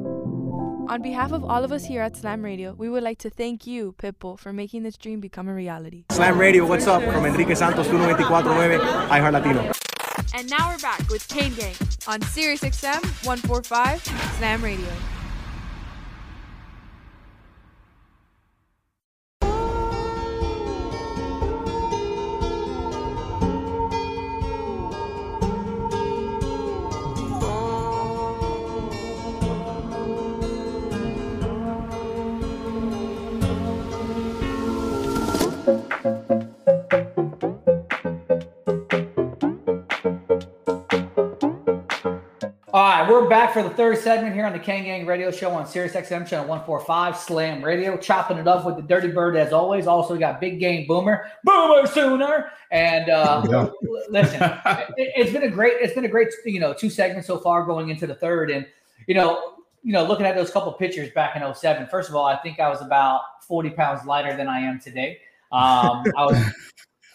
On behalf of all of us here at Slam Radio, we would like to thank you, Pitbull, for making this dream become a reality. Slam Radio, what's up? From Enrique Santos, 1249, iHeart Latino. And now we're back with Kane Gang on Sirius XM 145 Slam Radio. We're back for the third segment here on the Kang Gang Radio Show on Sirius XM Channel 145 Slam Radio, chopping it up with the Dirty Bird as always. Also, we got Big Game Boomer, Boomer Sooner, and uh, Yeah. listen, it, it's been a great, it's been a great, you know, two segments so far going into the third, and you know, you know, looking at those couple pictures back in 07, first of all, I think I was about 40 pounds lighter than I am today. Um, I was.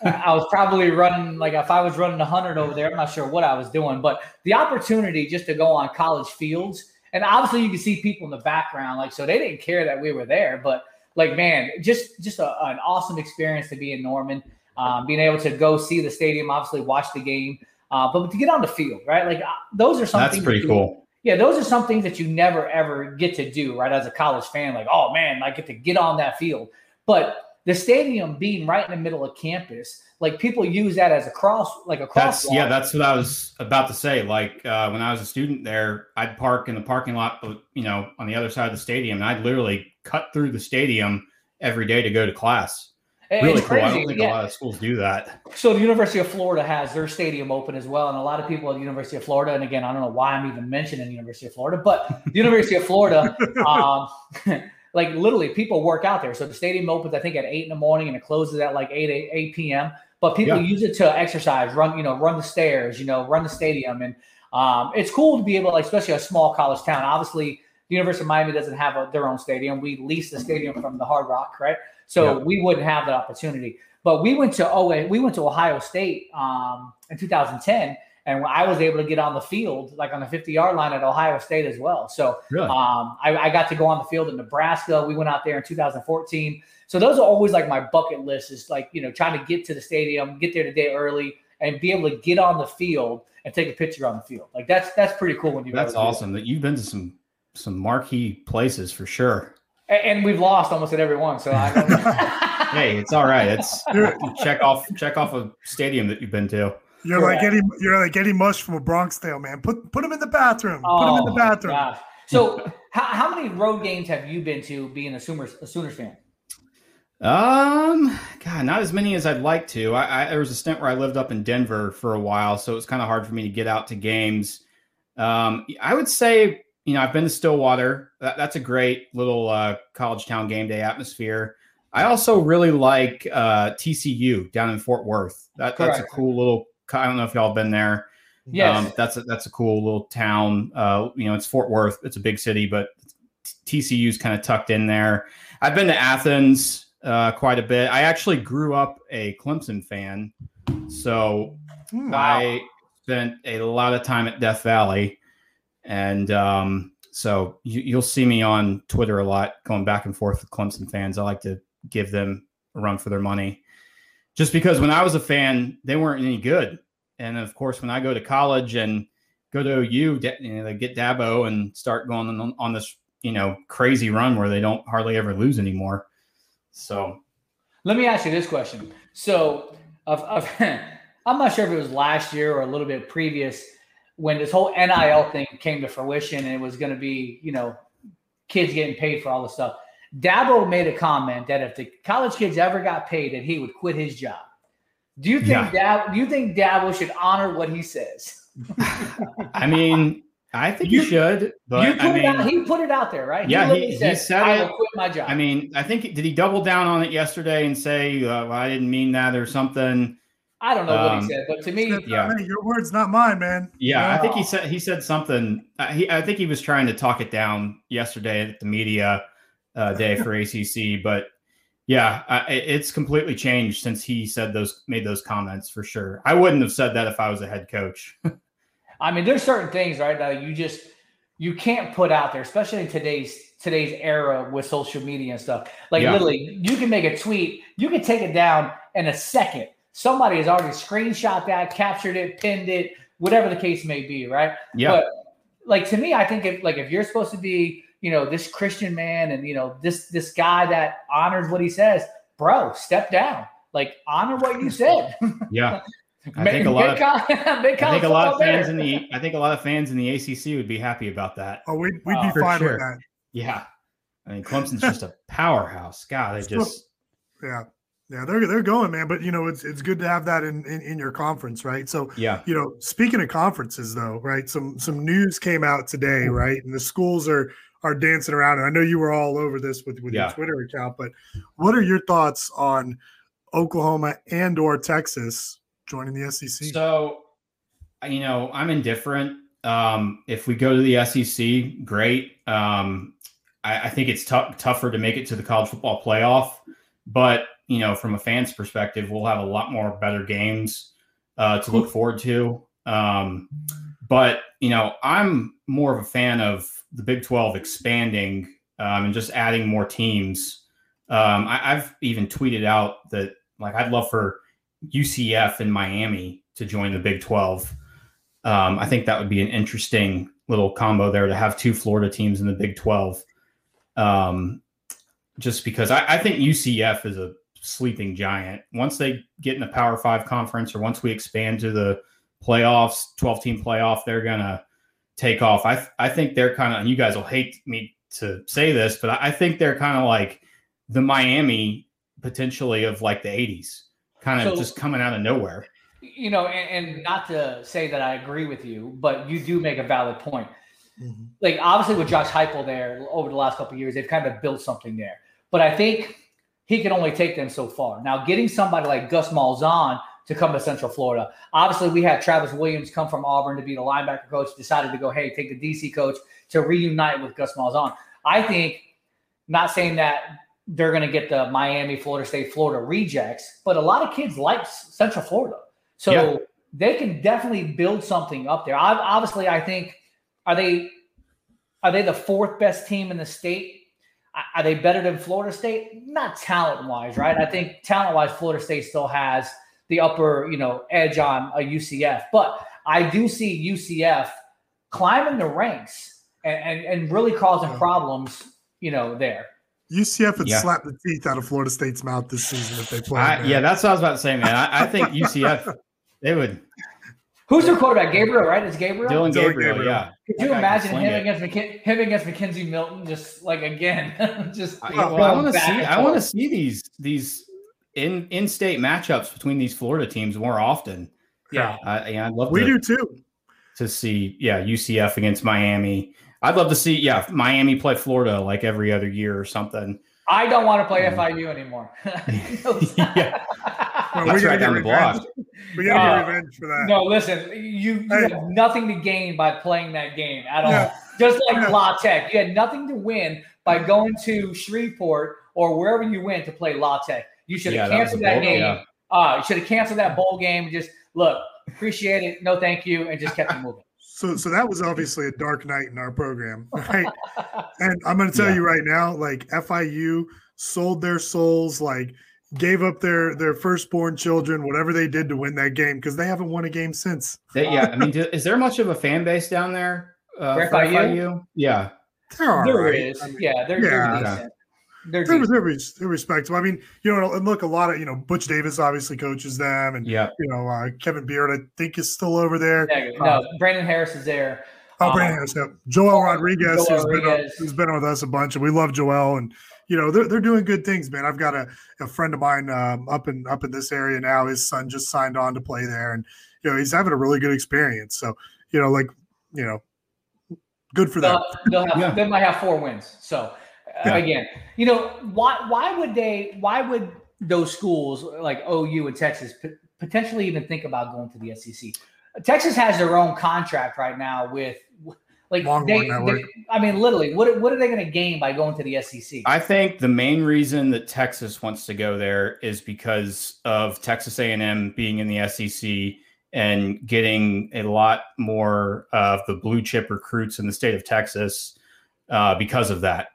I was probably running like if I was running 100 over there, I'm not sure what I was doing, but the opportunity just to go on college fields, and obviously you can see people in the background, like so they didn't care that we were there, but like man, just just a, an awesome experience to be in Norman, um, being able to go see the stadium, obviously watch the game, uh, but to get on the field, right? Like uh, those are some That's pretty that you- cool. Yeah, those are some things that you never ever get to do, right? As a college fan, like, oh man, I get to get on that field. But the stadium being right in the middle of campus, like people use that as a cross, like a cross. That's yeah, that's what I was about to say. Like uh, when I was a student there, I'd park in the parking lot, you know, on the other side of the stadium, and I'd literally cut through the stadium every day to go to class. It's really cool. I crazy, don't think yeah. a lot of schools do that. So the University of Florida has their stadium open as well, and a lot of people at the University of Florida. And again, I don't know why I'm even mentioning the University of Florida, but the University of Florida, um, like literally, people work out there. So the stadium opens, I think, at eight in the morning, and it closes at like eight eight, 8 p.m. But people Yeah. use it to exercise, run, you know, run the stairs, you know, run the stadium, and um, it's cool to be able, like, especially a small college town. Obviously, the University of Miami doesn't have a, their own stadium. We lease the stadium from the Hard Rock, right? So Yeah. we wouldn't have that opportunity. But we went to oh, we went to Ohio State um, in 2010, and I was able to get on the field, like on the 50 yard line at Ohio State as well. So Really? um, I, I got to go on the field in Nebraska. We went out there in 2014. So those are always like my bucket list is like you know trying to get to the stadium, get there the day early, and be able to get on the field and take a picture on the field. Like that's that's pretty cool when you. That's awesome that you've been to some some marquee places for sure. And, and we've lost almost at every one. So I Hey, it's all right. It's check off check off a stadium that you've been to. You're like Eddie. You're like Eddie Mush from a Bronx Tale, man. Put put him in the bathroom. put him in the Oh, bathroom. gosh. So How, how many road games have you been to being a Sooners, a Sooners fan? Um, God, not as many as I'd like to. I, I there was a stint where I lived up in Denver for a while, so it was kind of hard for me to get out to games. Um, I would say, you know, I've been to Stillwater. That, that's a great little uh, college town game day atmosphere. I also really like uh, TCU down in Fort Worth. That, that's a cool little. I don't know if y'all been there. Yeah, Um, that's a, that's a cool little town. Uh, you know, it's Fort Worth. It's a big city, but TCU's kind of tucked in there. I've been to Athens uh, quite a bit. I actually grew up a Clemson fan, so I spent a lot of time at Death Valley, and um, so you, you'll see me on Twitter a lot, going back and forth with Clemson fans. I like to give them a run for their money, just because when I was a fan, they weren't any good, and of course, when I go to college and go to OU, you know, get Dabo and start going on, on this you know crazy run where they don't hardly ever lose anymore. So Let me ask you this question. So, of, of I'm not sure if it was last year or a little bit previous when this whole NIL thing came to fruition and it was going to be, you know, kids getting paid for all this stuff. Dabo made a comment that if the college kids ever got paid, that he would quit his job. Do you think Dab, Do you think Dabo should honor what he says? I mean, I think you, should, but you put I it mean, out, he put it out there, right? yeah, literally he, he said "I it. will quit my job." I mean, I think did he double down on it yesterday and say uh, well, I didn't mean that or something? I don't know what Um, he said, but to me, Yeah. Hey, your words, not mine, man. Yeah, I think he said he said something. Uh, he, I think he was trying to talk it down yesterday at the media uh, day for ACC, but yeah, I, it's completely changed since he said those made those comments for sure. I wouldn't have said that if I was a head coach. I mean, there's certain things, right, that you just you can't put out there, especially in today's today's era with social media and stuff. Like Yeah. literally, you can make a tweet, you can take it down in a second. Somebody has already screenshot that, captured it, pinned it, whatever the case may be, right? Yeah. But like to me, I think if like if you're supposed to be, you know, this Christian man and you know this this guy that honors what he says, bro, step down. Like honor what you said. yeah, I Make- think a lot of con- make I think a lot of fans better. in the I think a lot of fans in the ACC would be happy about that. Oh, we'd, we'd be oh, For fine sure. with that. Yeah, I mean Clemson's just a powerhouse. God, they Still- just Yeah. Yeah, they're they're going, man. But you know, it's it's good to have that in, in in your conference, right? So Yeah. you know, speaking of conferences, though, right? Some some news came out today, right? And the schools are are dancing around. And I know you were all over this with with Yeah. your Twitter account, but what are your thoughts on Oklahoma and or Texas joining the SEC? So, you know, I'm indifferent. Um, if we go to the SEC, great. Um, I, I think it's tough tougher to make it to the college football playoff, but you know, from a fan's perspective, we'll have a lot more better games uh, to look forward to. Um, but you know, I'm more of a fan of the Big 12 expanding um, and just adding more teams. Um, I, I've even tweeted out that like I'd love for UCF in Miami to join the Big 12. Um, I think that would be an interesting little combo there to have two Florida teams in the Big 12. Um, just because I, I think UCF is a sleeping giant. Once they get in the Power Five conference or once we expand to the playoffs, 12 team playoff, they're going to take off. I, I think they're kind of, and you guys will hate me to say this, but I, I think they're kind of like the Miami potentially of like the 80s, kind of So- just coming out of nowhere. you know, and, and not to say that I agree with you, but you do make a valid point. Mm-hmm. Like obviously with Josh Heupel there over the last couple of years, they've kind of built something there. But I think he can only take them so far. Now, getting somebody like Gus Malzahn to come to Central Florida, obviously we had Travis Williams come from Auburn to be the linebacker coach. Decided to go, hey, take the DC coach to reunite with Gus Malzahn. I think, not saying that they're going to get the Miami, Florida State, Florida rejects, but a lot of kids like Central Florida. So Yeah. they can definitely build something up there. I, obviously, I think are they are they the fourth best team in the state? Are- Are they better than Florida State? Not talent wise, right? I think talent wise, Florida State still has the upper you know edge on a UCF, but I do see UCF climbing the ranks and and, and really causing problems, you know, there. UCF would Yeah. slap the teeth out of Florida State's mouth this season if they play. I, yeah, that's what I was about to say, man. I, I think UCF they would Who's their quarterback? Gabriel, right? It's Gabriel. Dillon Dillon Gabriel, Gabriel. yeah. Could you imagine him it. against McK- him against McKenzie Milton? Just like again, just I, well, I want to see. I want to see these these in in state matchups between these Florida teams more often. Yeah. I, yeah, I'd love We to, do too. to see. Yeah, UCF against Miami. I'd love to see. Yeah, Miami play Florida like every other year or something. I don't want to play Yeah. FIU anymore. yeah, Well, that's we gotta right get down the block. We gotta Uh, revenge for that. no, listen, you, you Hey. have nothing to gain by playing that game at all. Yeah. Just like Yeah. La Tech, you had nothing to win by going to Shreveport or wherever you went to play La Tech. You should have that was canceled a that, bowl- game. yeah. Uh, you should have canceled that bowl game. Just look, appreciate it, no thank you, and just kept it moving. So, so that was obviously a dark night in our program, right? and I'm going to tell Yeah. you right now, like FIU sold their souls, like gave up their their firstborn children, whatever they did to win that game, because they haven't won a game since. They, yeah, I mean, do, is there much of a fan base down there uh, For for FIU? FIU? Yeah, They're There right. is, I mean, yeah, they're, yeah. they're decent. They're They're, decent. they're, they're respectable. I mean, you know, and look, a lot of you know, Butch Davis obviously coaches them, and yeah. you know, uh, Kevin Beard, I think, is still over there. Negative. Uh, No, Brandon Harris is there. Oh, Um, Brandon Harris. Yep. Joel Rodriguez, Joel who's, Been, on- Rodriguez. who's been with us a bunch, and we love Joel. And you know, they're, they're doing good things, man. I've got a, a friend of mine um, up in up in this area now. His son just signed on to play there, and you know, he's having a really good experience. So, you know, like you know, good for them. They'll, they'll have, Yeah. They might have four wins. So Yeah. again, you know, why why would they? Why would those schools like OU and Texas p- potentially even think about going to the SEC? Texas has their own contract right now with. Like they, they- I mean, literally, what what are they going to gain by going to the SEC? I think the main reason that Texas wants to go there is because of Texas A&M being in the SEC and getting a lot more of the blue chip recruits in the state of Texas uh, because of that.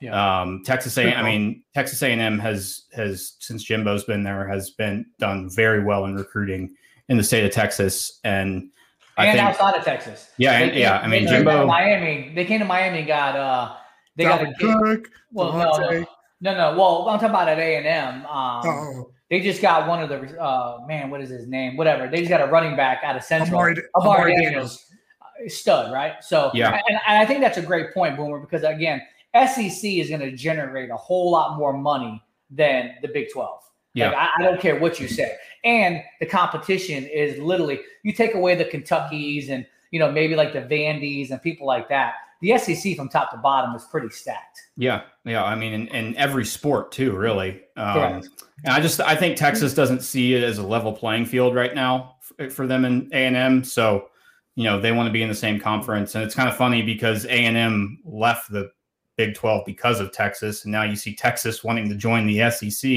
Yeah. Um, Texas A, I mean Texas A&M has has since Jimbo's been there has been done very well in recruiting in the state of Texas and I and think outside of Texas. Yeah, They and- yeah, I mean, they came to Jimbo- Miami. They came to Miami. and Got uh, they got a Dalvin. Cook, Well, no, no, no, no. Well, I'm talking about at A and M. Um, Oh, They just got one of the uh, man. What is his name? Whatever. They just got a running back out of Central. Amari- Amari Amari Daniels, uh, stud, right? So Yeah. and, and I think that's a great point, Boomer, because again, SEC is going to generate a whole lot more money than the Big Twelve. Like, Yeah. I, I don't care what you say, and the competition is literally you take away the Kentuckies and you know maybe like the Vandies and people like that. The SEC from top to bottom is pretty stacked. Yeah, yeah. I mean, in, in every sport too, really. Um, and I just I think Texas doesn't see it as a level playing field right now for, for them in A and M. So, you know, they want to be in the same conference, and it's kind of funny because A and M left the Big Twelve because of Texas, and now you see Texas wanting to join the SEC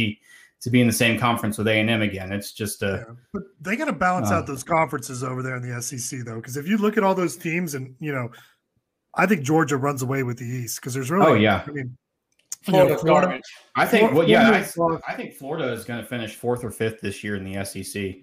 to be in the same conference with A and M again. It's just a But they got to balance Uh. out those conferences over there in the SEC, though, because if you look at all those teams, and you know, I think Georgia runs away with the East because there's really, Oh, yeah. I mean, you know, Florida's garbage. I think. Flor- Well, yeah, I, I think Florida is going to finish fourth or fifth this year in the SEC.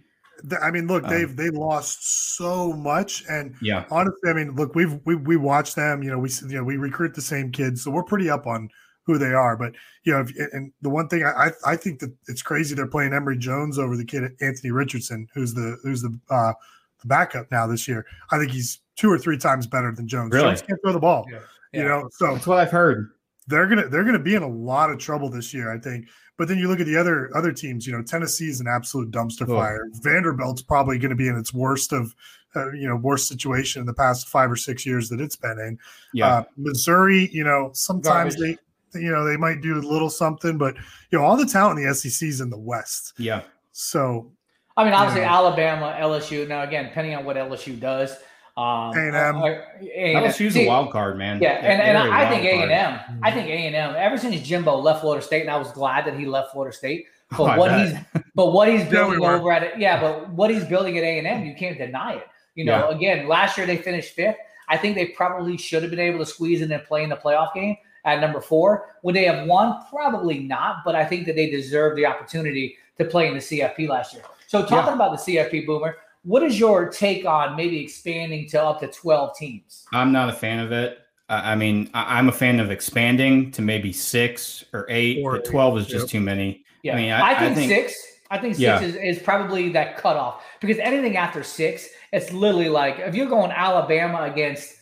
Th- I mean, look, Um, they've they lost so much, and Yeah. honestly, I mean, look, we've we we watch them. You know, we s- you know we recruit the same kids, so we're pretty up on who they are. But you know, if, and the one thing I I I think that it's crazy they're playing Emory Jones over the kid Anthony Richardson, who's the who's the uh the backup now this year. I think he's two or three times better than Jones. Really? Jones can't throw the ball. You know, so That's what I've heard. they're gonna they're gonna be in a lot of trouble this year, I think. But then you look at the other other teams. You know, Tennessee is an absolute dumpster Oh. fire. Vanderbilt's probably going to be in its worst of uh, you know worst situation in the past five or six years that it's been in. Yeah. Uh, Missouri, you know, sometimes Garbage. they you know they might do a little something, but you know all the talent in the SEC is in the West. Yeah. So I mean, obviously Yeah. Alabama, LSU. Now again, depending on what LSU does, um, A&M. uh, A&M. LSU's See, a wild card, man. Yeah, They're- and, and they're a I think A wild and card. M. I think A and M. Ever since Jimbo left Florida State, and I was glad that he left Florida State. But Oh, what bet. he's but what he's Yeah, we building over at it, yeah, but what he's building at A and M, you can't deny it. You know, again, last year they finished fifth. I think they probably should have been able to squeeze in and play in the playoff game at number four. Would they have won? Probably not. But I think that they deserve the opportunity to play in the CFP last year. So talking about the CFP, Boomer, what is your take on maybe expanding to up to twelve teams? I'm not a fan of it. I I mean, I- I'm a fan of expanding to maybe six or eight, Or but eight, 12 is just yep. too many. Yeah, I mean, I, I, think, six. I think six Yeah. is, is probably that cutoff because anything after six, it's literally like if you're going Alabama against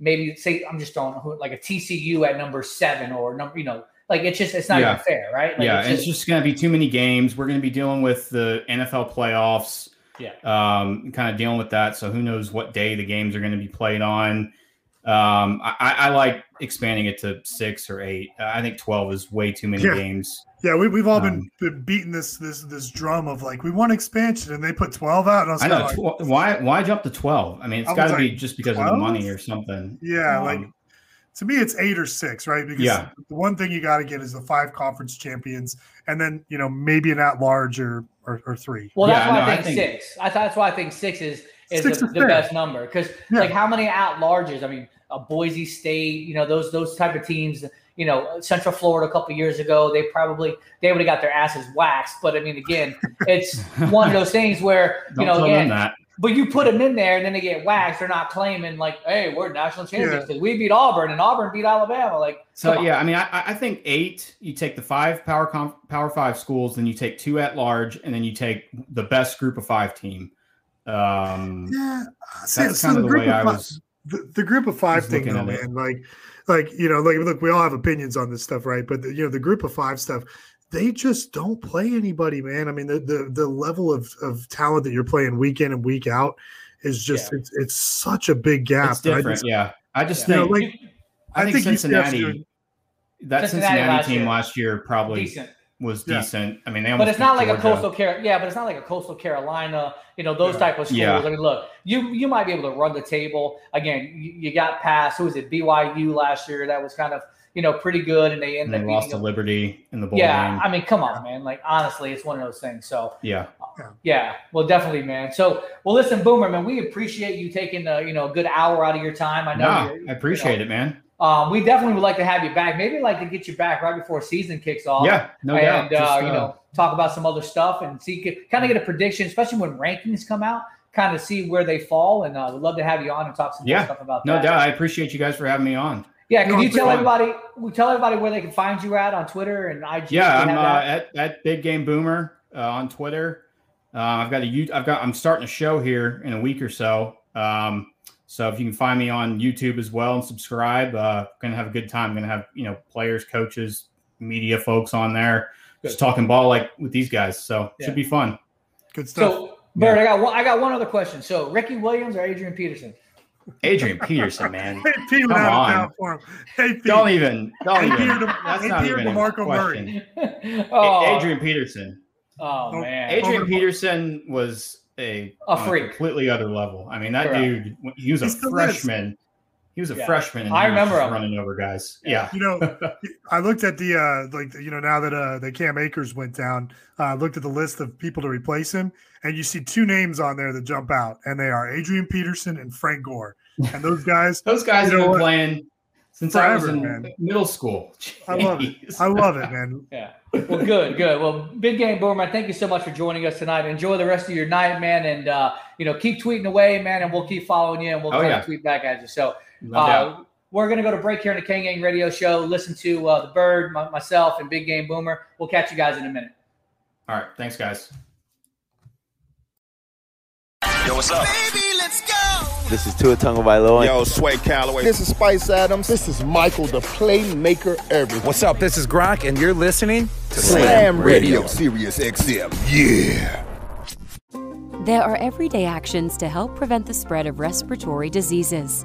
maybe say I'm just throwing who- like a TCU at number seven or number, you know, like it's just it's not Yeah. even fair, right? Like yeah, it's and it's just going to be too many games. We're going to be dealing with the NFL playoffs. Yeah. Um, kind of dealing with that. So who knows what day the games are going to be played on. Um, I, I I like expanding it to six or eight. I think twelve is way too many Yeah. games. Yeah, we, we've all been, Um, been beating this this this drum of like we want expansion, and they put twelve out. And I was I know. like, tw- why why jump to twelve? I mean, it's got to be just because of the money or something. yeah, Um, like to me, it's eight or six, right? Because Yeah. the one thing you got to get is the five conference champions, and then you know maybe an at large or, or or three. Well, that's Yeah, why no, I I think, think- six. I thought that's why I think six is is Six the, is the best number because Yeah. like how many at larges? I mean, a Boise State, you know, those those type of teams. You know, Central Florida a couple years ago, they probably they would have got their asses waxed. But I mean, again, it's one of those things where you Don't know, tell them again, that. But you put them in there and then they get waxed. They're not claiming like, hey, we're national champions Yeah. because we beat Auburn and Auburn beat Alabama. Like, So come on. yeah, I mean, I, I think eight. You take the five power com- power five schools, then you take two at large, and then you take the best group of five team. Um, Yeah, see, that's so kind of the group way I five- was. the, the group of five thing though, at it. man. Like, like you know, like look, we all have opinions on this stuff, right? But the, you know, the group of five stuff, they just don't play anybody, man. I mean, the the the level of of talent that you're playing week in and week out is just Yeah. it's it's such a big gap. It's that I different. just- yeah, I just You know, think like I, I think, think Cincinnati. that Cincinnati Cincinnati, last team year. last year probably Decent. was Yeah. decent. I mean, they But it's not beat like a coastal Car- yeah, but it's not like a coastal Carolina, you know, those type of schools. Yeah. I mean, look, you you might be able to run the table. Again, you, you got past who was it, BYU last year, that was kind of, you know, pretty good and they And ended they up lost to. Liberty in the bowl Yeah, game. I mean, come on, man. Like honestly, it's one of those things. So yeah. yeah, well, definitely, man. So, well, listen, Boomer, man, we appreciate you taking uh, you know a good hour out of your time. I know. No, you're- I appreciate you it, man. Um, we definitely would like to have you back. Maybe like to get you back right before season kicks off. Yeah, no and, doubt. uh, Just, you uh, know, talk about some other stuff and see, kind of get a prediction, especially when rankings come out, kind of see where they fall. And uh, we'd love to have you on and talk some more Yeah, stuff about no that. No doubt. I appreciate you guys for having me on. Yeah, can No, you tell fun. everybody? We tell everybody where they can find you at on Twitter and IG. Yeah, I'm you uh, that? at, at Big Game Boomer uh, on Twitter. Uh, I've got a you. I've got. I'm starting a show here in a week or so. Um, so if you can find me on YouTube as well and subscribe, uh, gonna have a good time. I'm gonna have you know players, coaches, media folks on there, just talking ball like with these guys. So Yeah. should be fun. Good stuff. So, Bird, I got one. I got one other question. So, Ricky Williams or Adrian Peterson? Adrian Peterson, man. Hey, Pete, Come on. doubt for him. Hey, Pete. Don't even. Don't Hey, even. Peter, That's hey, not Peter even a DeMarco question. Murray. Oh, Adrian Peterson. Oh, oh man, Adrian Over- Peterson was a, A on freak. completely other level. I mean, that Correct. dude, he was a He still is. Freshman. He was a Yeah. freshman. And I remember him. running over guys. Yeah. You know, I looked at the uh like you know now that uh the Cam Akers went down, uh looked at the list of people to replace him, and you see two names on there that jump out, and they are Adrian Peterson and Frank Gore. And those guys, Those guys You know have been what? playing since I was Forever, in man. middle school. I love it. I love it, man. Yeah. Well, good, good. Well, big game boomer. Thank you so much for joining us tonight. Enjoy the rest of your night, man, and uh, you know keep tweeting away, man, and we'll keep following you, and we'll Oh, yeah. tweet back at you. So No uh, we're gonna go to break here on the King Gang Radio Show. Listen to uh, the Bird, my, myself, and Big Game Boomer. We'll catch you guys in a minute. All right. Thanks, guys. Yo, what's up? Baby, Let's go! this is Tua Tagovailoa. Yo, Sway Calloway. This is Spice Adams. This is Michael, the playmaker everything. What's up? This is Gronk, and you're listening to Slam Radio. Radio Sirius XM. Yeah. There are everyday actions to help prevent the spread of respiratory diseases.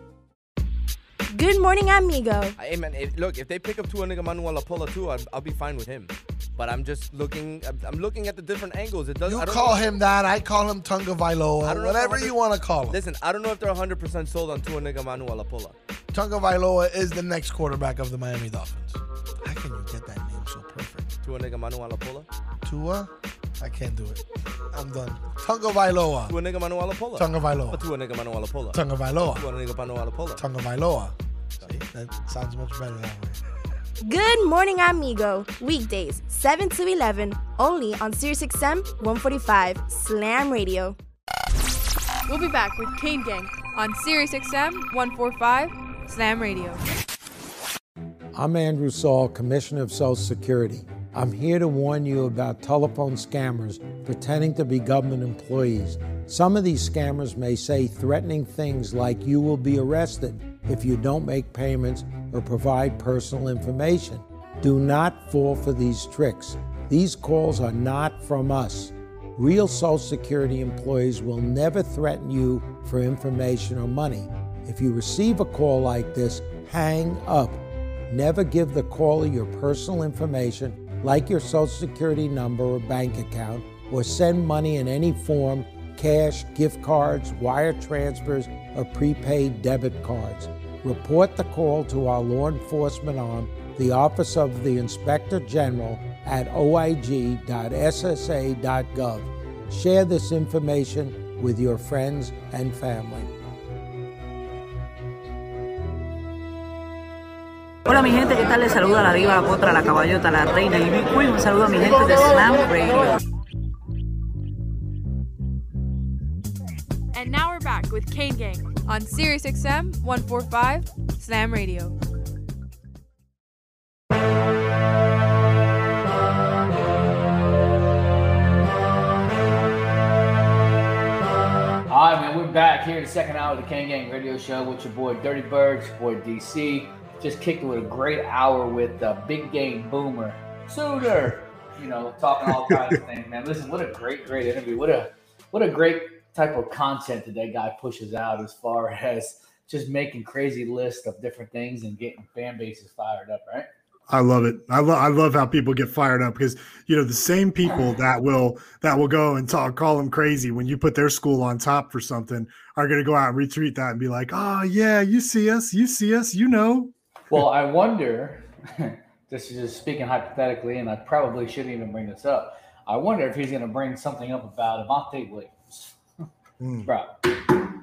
Good morning, amigo. Hey man, if, look, if they pick up Tua Nigga Lapola too, I'll, I'll be fine with him. But I'm just looking. I'm, I'm looking at the different angles. It does. You I don't call know- him that. I call him Tunga I Vailoa. don't know if Whatever you want to call him. Listen, I don't know if they're 100 percent sold on Tua Nigga Lapola. Tunga Vailoa is the next quarterback of the Miami Dolphins. How can you get that name so perfect? Tua Nigga Lapola. Tua I can't do it. I'm done. Tonga Vailoa. To a nigga Manu Alapola. Tonga Vailoa. To a nigga Manu Alapola. Tonga Vailoa. To a nigga Manu Alapola. Tonga Vailoa. See, that sounds much better that way. Good morning, amigo. Weekdays, 7 to 11, only on SiriusXM 145 Slam Radio. We'll be back with Kane Gang on SiriusXM 145 Slam Radio. I'm Andrew Saul, Commissioner of Social Security. I'm here to warn you about telephone scammers pretending to be government employees. Some of these scammers may say threatening things like you will be arrested if you don't make payments or provide personal information. Do not fall for these tricks. These calls are not from us. Real Social Security employees will never threaten you for information or money. If you receive a call like this, hang up. Never give the caller your personal information, like your Social Security number or bank account, or send money in any form cash, gift cards, wire transfers, or prepaid debit cards. Report the call to our law enforcement arm, the Office of the Inspector General, at oig.ssa.gov. Share this information with your friends and family. Hola mi gente, ¿qué tal? Les saluda la diva, la potra, la caballota, la reina y mi queen. Un saludo a mi gente de Slam Radio. And now we're back with Kane Gang on SiriusXM 145 Slam Radio. All right, man, we're back here in the second hour of the Kane Gang Radio Show with your boy Dirty Birds, your boy DC. Just kicked it with a great hour with uh, Big Game Boomer, Suitor. You know, talking all kinds of things, man. Listen, what a great, great interview. What a, what a great type of content that that guy pushes out as far as just making crazy lists of different things and getting fan bases fired up, right? I love it. I love I love how people get fired up because you know the same people that will that will go and talk call them crazy when you put their school on top for something are going to go out and retweet that and be like, "Oh yeah, you see us, you see us, you know." Well, I wonder. this is just speaking hypothetically, and I probably shouldn't even bring this up. I wonder if he's going to bring something up about Avantae Williams. Mm. Bro,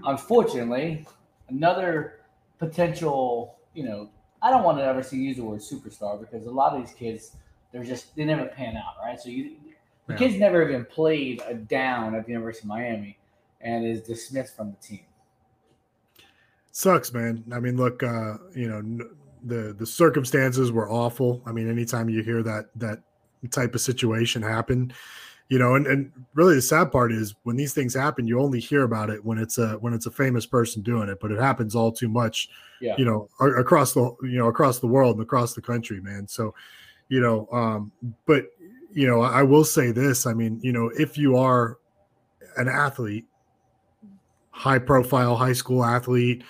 unfortunately, another potential, you know, I don't want to ever see use the word superstar because a lot of these kids, they're just they never pan out, right? So you, the Yeah. kid's never even played a down at the University of Miami, and is dismissed from the team. Sucks, man. I mean, look, uh, you know, the the circumstances were awful. I mean, anytime you hear that that type of situation happen, you know, and and really the sad part is when these things happen, you only hear about it when it's a when it's a famous person doing it, but it happens all too much, Yeah. you know, across the you know across the world and across the country, man. So, you know, um, but you know, I I will say this. I mean, you know, if you are an athlete, high profile high school athlete,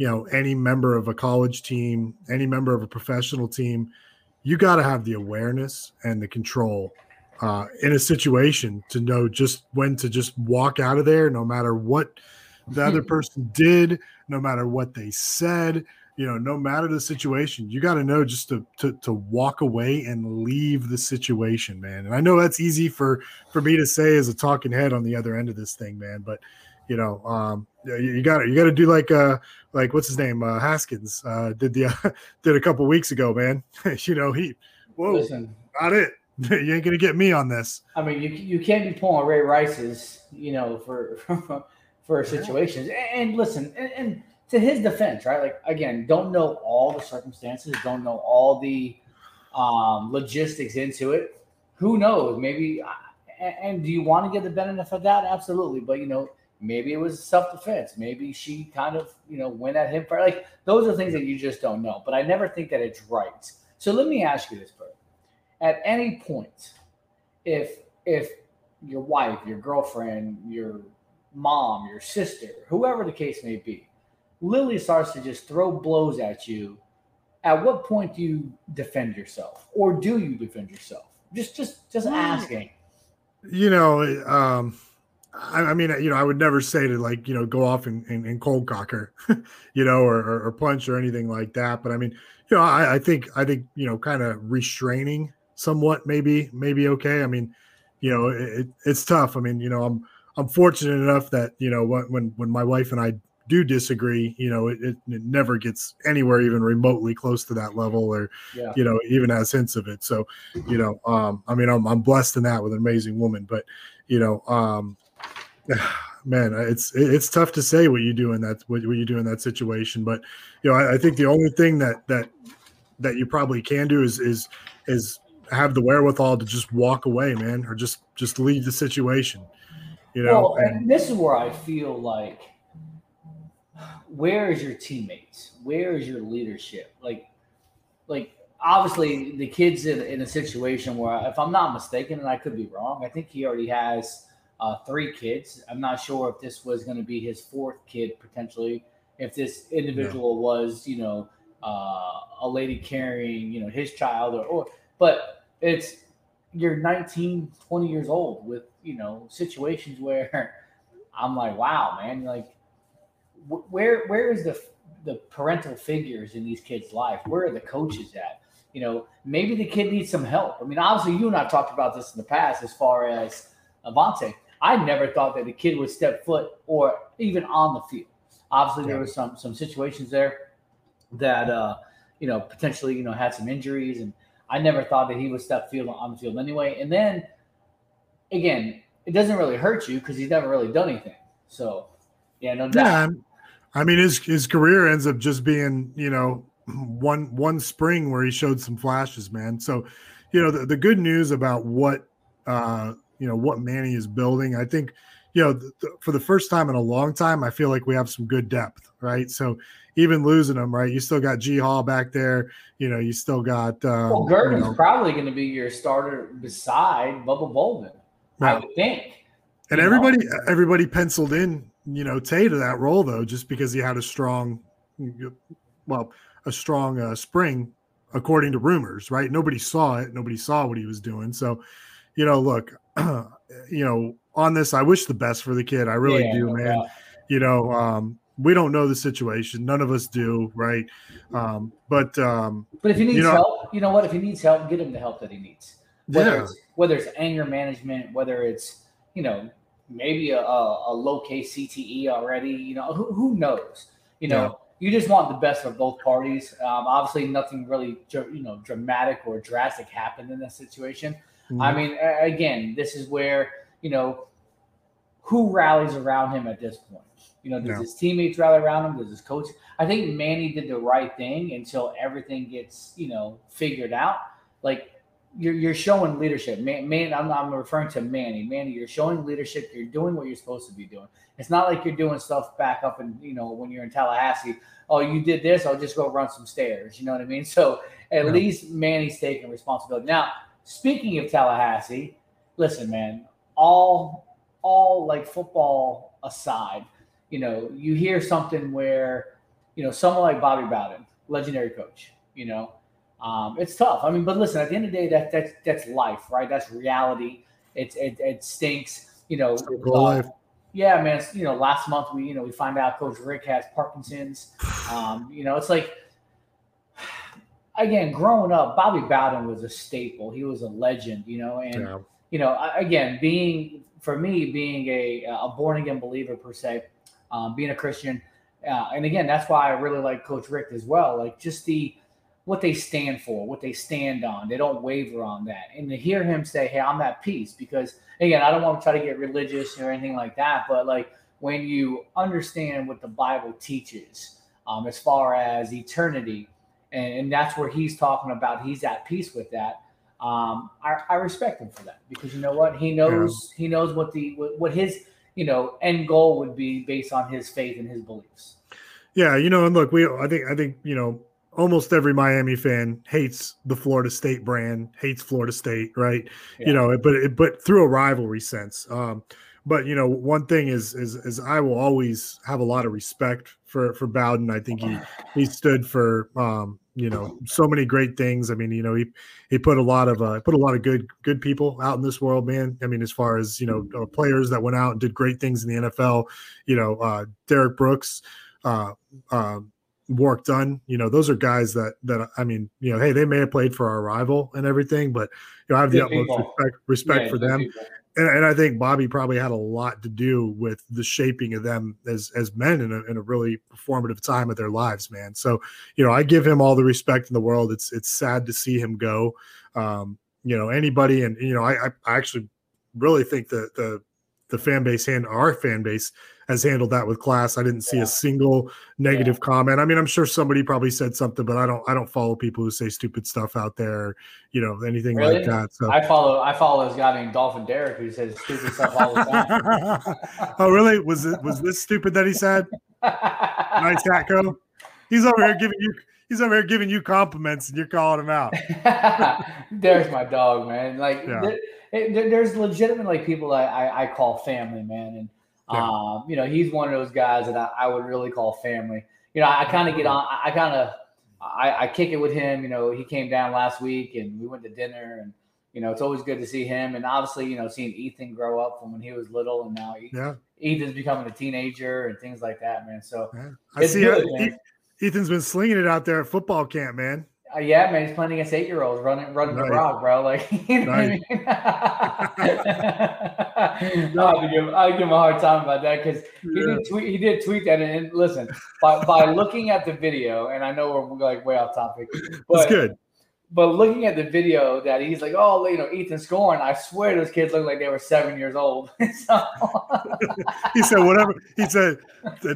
you know, any member of a college team, any member of a professional team, you got to have the awareness and the control uh, in a situation to know just when to just walk out of there, no matter what the other person did, no matter what they said, you know, no matter the situation, you got to know just to, to to walk away and leave the situation, man. And I know that's easy for for me to say as a talking head on the other end of this thing, man. But you know, um, you got to you got to do like uh like what's his name uh, Haskins uh, did the did a couple weeks ago, man. you know he whoa, Listen. not it. you ain't gonna get me on this. I mean, you you can't be pulling Ray Rice's, you know, for for situations. And, and listen, and, and to his defense, right? Like again, don't know all the circumstances, don't know all the um, logistics into it. Who knows? Maybe. And, and do you want to get the benefit of that? Absolutely. But you know, maybe it was self defense. Maybe she kind of you know went at him for like those are things that you just don't know. But I never think that it's right. So let me ask you this, Bert. At any point, if if your wife, your girlfriend, your mom, your sister, whoever the case may be, Lily starts to just throw blows at you, at what point do you defend yourself? Or do you defend yourself? Just just just asking. You know, um, I, I mean, you know, I would never say to like, you know, go off and, and, and cold cocker, you know, or, or, or punch or anything like that. But I mean, you know, I, I think, I think, you know, kind of restraining somewhat, maybe, maybe okay. I mean, you know, it, it's tough. I mean, you know, I'm I'm fortunate enough that you know when when my wife and I do disagree, you know, it, it, it, never gets anywhere even remotely close to that level, or Yeah. you know, even has hints of it. So, you know, um, I mean, I'm I'm blessed in that with an amazing woman, but you know, um, man, it's it's tough to say what you do in that what, what you do in that situation. But you know, I, I think the only thing that that that you probably can do is is is have the wherewithal to just walk away, man, or just just leave the situation. You know, well, and- and this is where I feel like, where is your teammates? Where is your leadership? Like, like obviously the kid's in, in a situation where, if I'm not mistaken, and I could be wrong, I think he already has uh, three kids. I'm not sure if this was going to be his fourth kid potentially. If this individual was, you know, uh, a lady carrying, you know, his child, or, or but it's you're 19, 20 years old with, you know, situations where I'm like, wow, man, like, wh- where where is the the parental figures in these kids' life? Where are the coaches at? You know, maybe the kid needs some help. I mean, obviously, you and I talked about this in the past as far as Avantae. I never thought that the kid would step foot or even on the field. Obviously, there Yeah. was some some situations there that uh, you know potentially you know had some injuries, and I never thought that he would step field on the field anyway. And then again, it doesn't really hurt you because he's never really done anything. So yeah, no doubt. Yeah, I mean his his career ends up just being you know one one spring where he showed some flashes, man. So you know the, the good news about what uh you know what Manny is building, I think you know th- th- for the first time in a long time, I feel like we have some good depth, right? So even losing him, right, you still got G Hall back there. You know, you still got um, Well, you Gurdon's know, probably going to be your starter beside Bubba Bolden, I would think. And you know? everybody, everybody penciled in, you know, Tay to that role though, just because he had a strong, well, a strong uh, spring, according to rumors. Right? Nobody saw it. Nobody saw what he was doing. So, you know, look, you know, on this, I wish the best for the kid. I really Yeah, do, no man. doubt. You know, um, we don't know the situation. None of us do, right? Um, but um, But if he needs you know, help, you know what? If he needs help, get him the help that he needs. Whether Yeah. it's whether it's anger management, whether it's you know maybe a, a, a low case CTE already, you know who, who knows? You know, you just want the best for both parties. Um, obviously, nothing really you know dramatic or drastic happened in that situation. I Mhm. mean, again, this is where you know who rallies around him at this point. You know, does Yeah. his teammates rally around him? Does his coach? I think Manny did the right thing until everything gets you know figured out. Like you're you're showing leadership. Man, man I'm, I'm referring to Manny. Manny, you're showing leadership. You're doing what you're supposed to be doing. It's not like you're doing stuff back up and you know when you're in Tallahassee. Oh, you did this. I'll just go run some stairs. You know what I mean? So at Yeah. least Manny's taking responsibility. Now, speaking of Tallahassee, listen, man. All all like football aside, you know, you hear something where, you know, someone like Bobby Bowden, legendary coach, you know, um, it's tough. I mean, but listen, at the end of the day, that that's that's life, right? That's reality. It's it, it stinks, you know. Uh, yeah, man. You know, last month we you know we find out Coach Richt has Parkinson's. Um, you know, it's like again, growing up, Bobby Bowden was a staple. He was a legend, you know, and Yeah. you know, again, being for me, being a a born again believer per se, um, being a Christian, uh, and again, that's why I really like Coach Richt as well. Like just the what they stand for, what they stand on. They don't waver on that. And to hear him say, "Hey, I'm at peace," because again, I don't want to try to get religious or anything like that, but like when you understand what the Bible teaches, um, as far as eternity, and, and that's where he's talking about, he's at peace with that. Um, I, I respect him for that because you know what he knows. He knows what the what, what his you know end goal would be based on his faith and his beliefs. Yeah, you know, and look, we I think I think you know almost every Miami fan hates the Florida State brand, hates Florida State, right? Yeah. You know, but it, but through a rivalry sense. Um, but you know, one thing is is is I will always have a lot of respect for for Bowden. I think he he stood for um, you know so many great things. I mean, you know, he he put a lot of uh, put a lot of good good people out in this world, man. I mean, as far as you know, uh, players that went out and did great things in the NFL. You know, uh, Derrick Brooks. Uh, uh, Dunn, you know, those are guys that that I mean, you know, hey, they may have played for our rival and everything, but you know, I have the Good utmost people. respect respect Yeah, for them. people. And, and I think Bobby probably had a lot to do with the shaping of them as as men in a, in a really formative time of their lives, man. So, you know, I give him all the respect in the world. It's it's sad to see him go. Um, you know, anybody, and you know, I I, actually really think that the the fan base and our fan base has handled that with class. I didn't see a single negative comment. I mean, I'm sure somebody probably said something, but I don't I don't follow people who say stupid stuff out there, you know, anything Really? like that. So I follow I follow this guy named Dolphin Derek who says stupid stuff all the time. oh, really? Was it was this stupid that he said? nice hat. He's over here giving you he's over here giving you compliments and you're calling him out. Derek's my dog, man. Like Yeah. there, eh, it- there's legitimately people I, I, I call family, man, and Yeah. um, you know he's one of those guys that I, I would really call family. You know, I, kind of get on, I, kind of I, I kick it with him. You know, he came down last week and we went to dinner, and you know it's always good to see him. And obviously, you know, seeing Ethan grow up from when he was little and now he, Yeah. Ethan's becoming a teenager and things like that, man. So I see good, uh, man. Ethan's been slinging it out there at football camp, man. Uh, yeah, man, he's playing against eight year olds, running running the rock, bro. Like, you know Nice. I mean? I give I give him a hard time about that because he Yeah. did tweet he did tweet that and, and listen by by looking at the video and I know we're like way off topic, but That's good. But looking at the video that he's like, oh, you know, Ethan scoring, I swear those kids look like they were seven years old. so, He said whatever. He said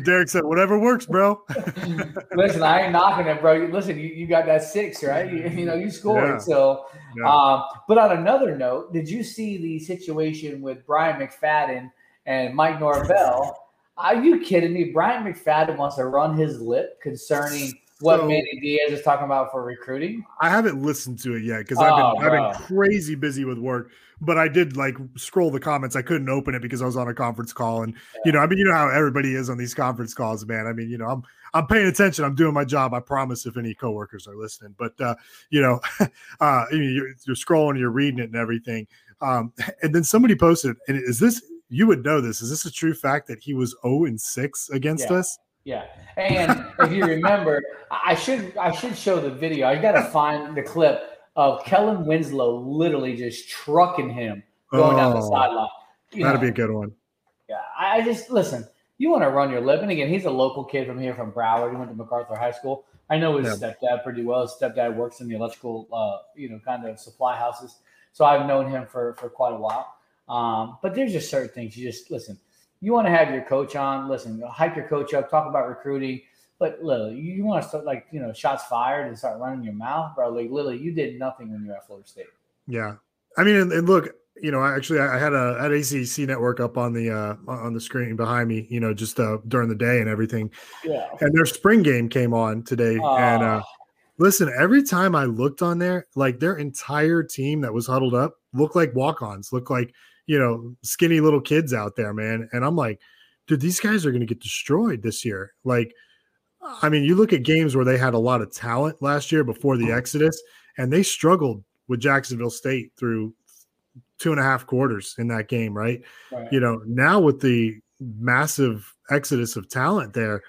Derek said whatever works, bro. listen, I ain't knocking it, bro. Listen, you, you got that six, right? You, you know, you scored. Yeah. So, Yeah. um, but on another note, did you see the situation with Bryant McFadden and Mike Norvell? Are you kidding me? Bryant McFadden wants to run his lip concerning what So- Manny Diaz is talking about for recruiting. I haven't listened to it yet because I've been Oh, I've bro. been crazy busy with work. But I did like scroll the comments. I couldn't open it because I was on a conference call, and you know, I mean, you know how everybody is on these conference calls, man. I mean, you know, I'm I'm paying attention. I'm doing my job. I promise. If any coworkers are listening, but uh, you know, uh, you- you're, you're scrolling, you're reading it, and everything. Um, and then somebody posted, and is this you would know this? Is this a true fact that he was 0 and 6 against Yeah. us? Yeah, and if you remember, I should I should show the video. I got to find the clip of Kellen Winslow literally just trucking him going down the Oh, sideline. You That'd know, be a good one. Yeah, I I just listen. You want to run your lip, and again, he's a local kid from here, from Broward. He went to McArthur High School. I know his Yeah. stepdad pretty well. His stepdad works in the electrical, uh, you know, kind of supply houses. So I've known him for for quite a while. Um, but there's just certain things you just listen. You want to have your coach on. Listen, hype your coach up. Talk about recruiting. But Lily, you, want to start like you know shots fired and start running your mouth, bro. Like Lily, you did nothing when you were at Florida State. Yeah, I mean, and, and look, you know, I actually I had a I had ACC network up on the uh on the screen behind me, you know, just uh during the day and everything. Yeah. And their spring game came on today, and uh Oh. listen, every time I looked on there, like their entire team that was huddled up looked like walk-ons, looked like you know skinny little kids out there, man. And I'm like, dude, these guys are going to get destroyed this year. Like, I mean, you look at games where they had a lot of talent last year before the mm-hmm. Exodus, and they struggled with Jacksonville State through two and a half quarters in that game, right? Right. You know, now with the massive exodus of talent there,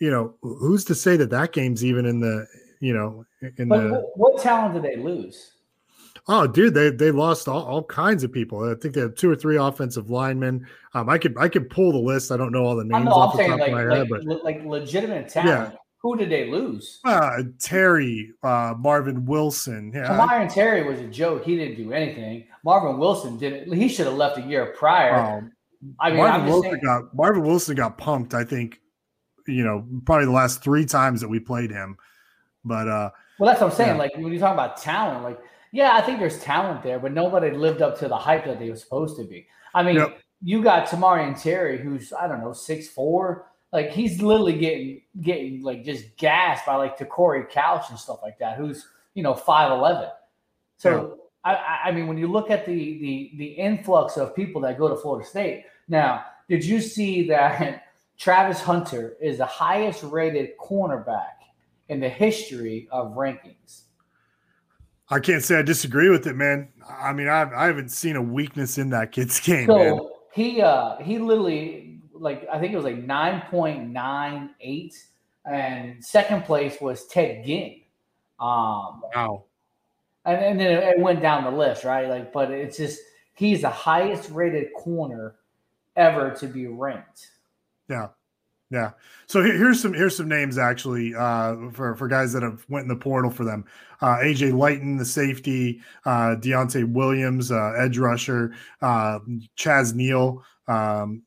you know, who's to say that that game's even in the, you know, in But the what, what talent did they lose? Oh, dude, they they lost all, all kinds of people. I think they have two or three offensive linemen. Um, I could I could pull the list. I don't know all the names know. off I'm the top like of my like, head, but le- like legitimate talent. Who did they lose? uh, Terry, uh, Marvin Wilson, yeah, Tamorrion Terry was a joke. He didn't do anything. Marvin Wilson didn't. He should have left a year prior. Um, I mean, Marvin Wilson saying. got Marvin Wilson got pumped. I think, you know, probably the last three times that we played him. But uh, Well, that's what I'm saying. Yeah. Like when you talk about talent, like yeah, I think there's talent there, but nobody lived up to the hype that they were supposed to be. I mean, Yep. you got Tamorrion Terry, who's I don't know six four. Like he's literally getting getting like just gassed by like Te'Cory Couch and stuff like that, who's you know five eleven. So I, I I mean, when you look at the the the influx of people that go to Florida State, now did you see that Travis Hunter is the highest rated cornerback in the history of rankings? I can't say I disagree with it, man. I mean, I've, I haven't seen a weakness in that kid's game, man. So he uh he literally like I think it was like nine point nine eight and second place was Ted Ginn. Um, wow. And, and then it went down the list, right? Like, but it's just he's the highest rated corner ever to be ranked. Yeah. Yeah. So here's some here's some names actually uh, for for guys that have went in the portal for them. Uh, AJ Lytton, the safety, uh, Deontay Williams, uh, edge rusher, uh, Chaz Neal, um,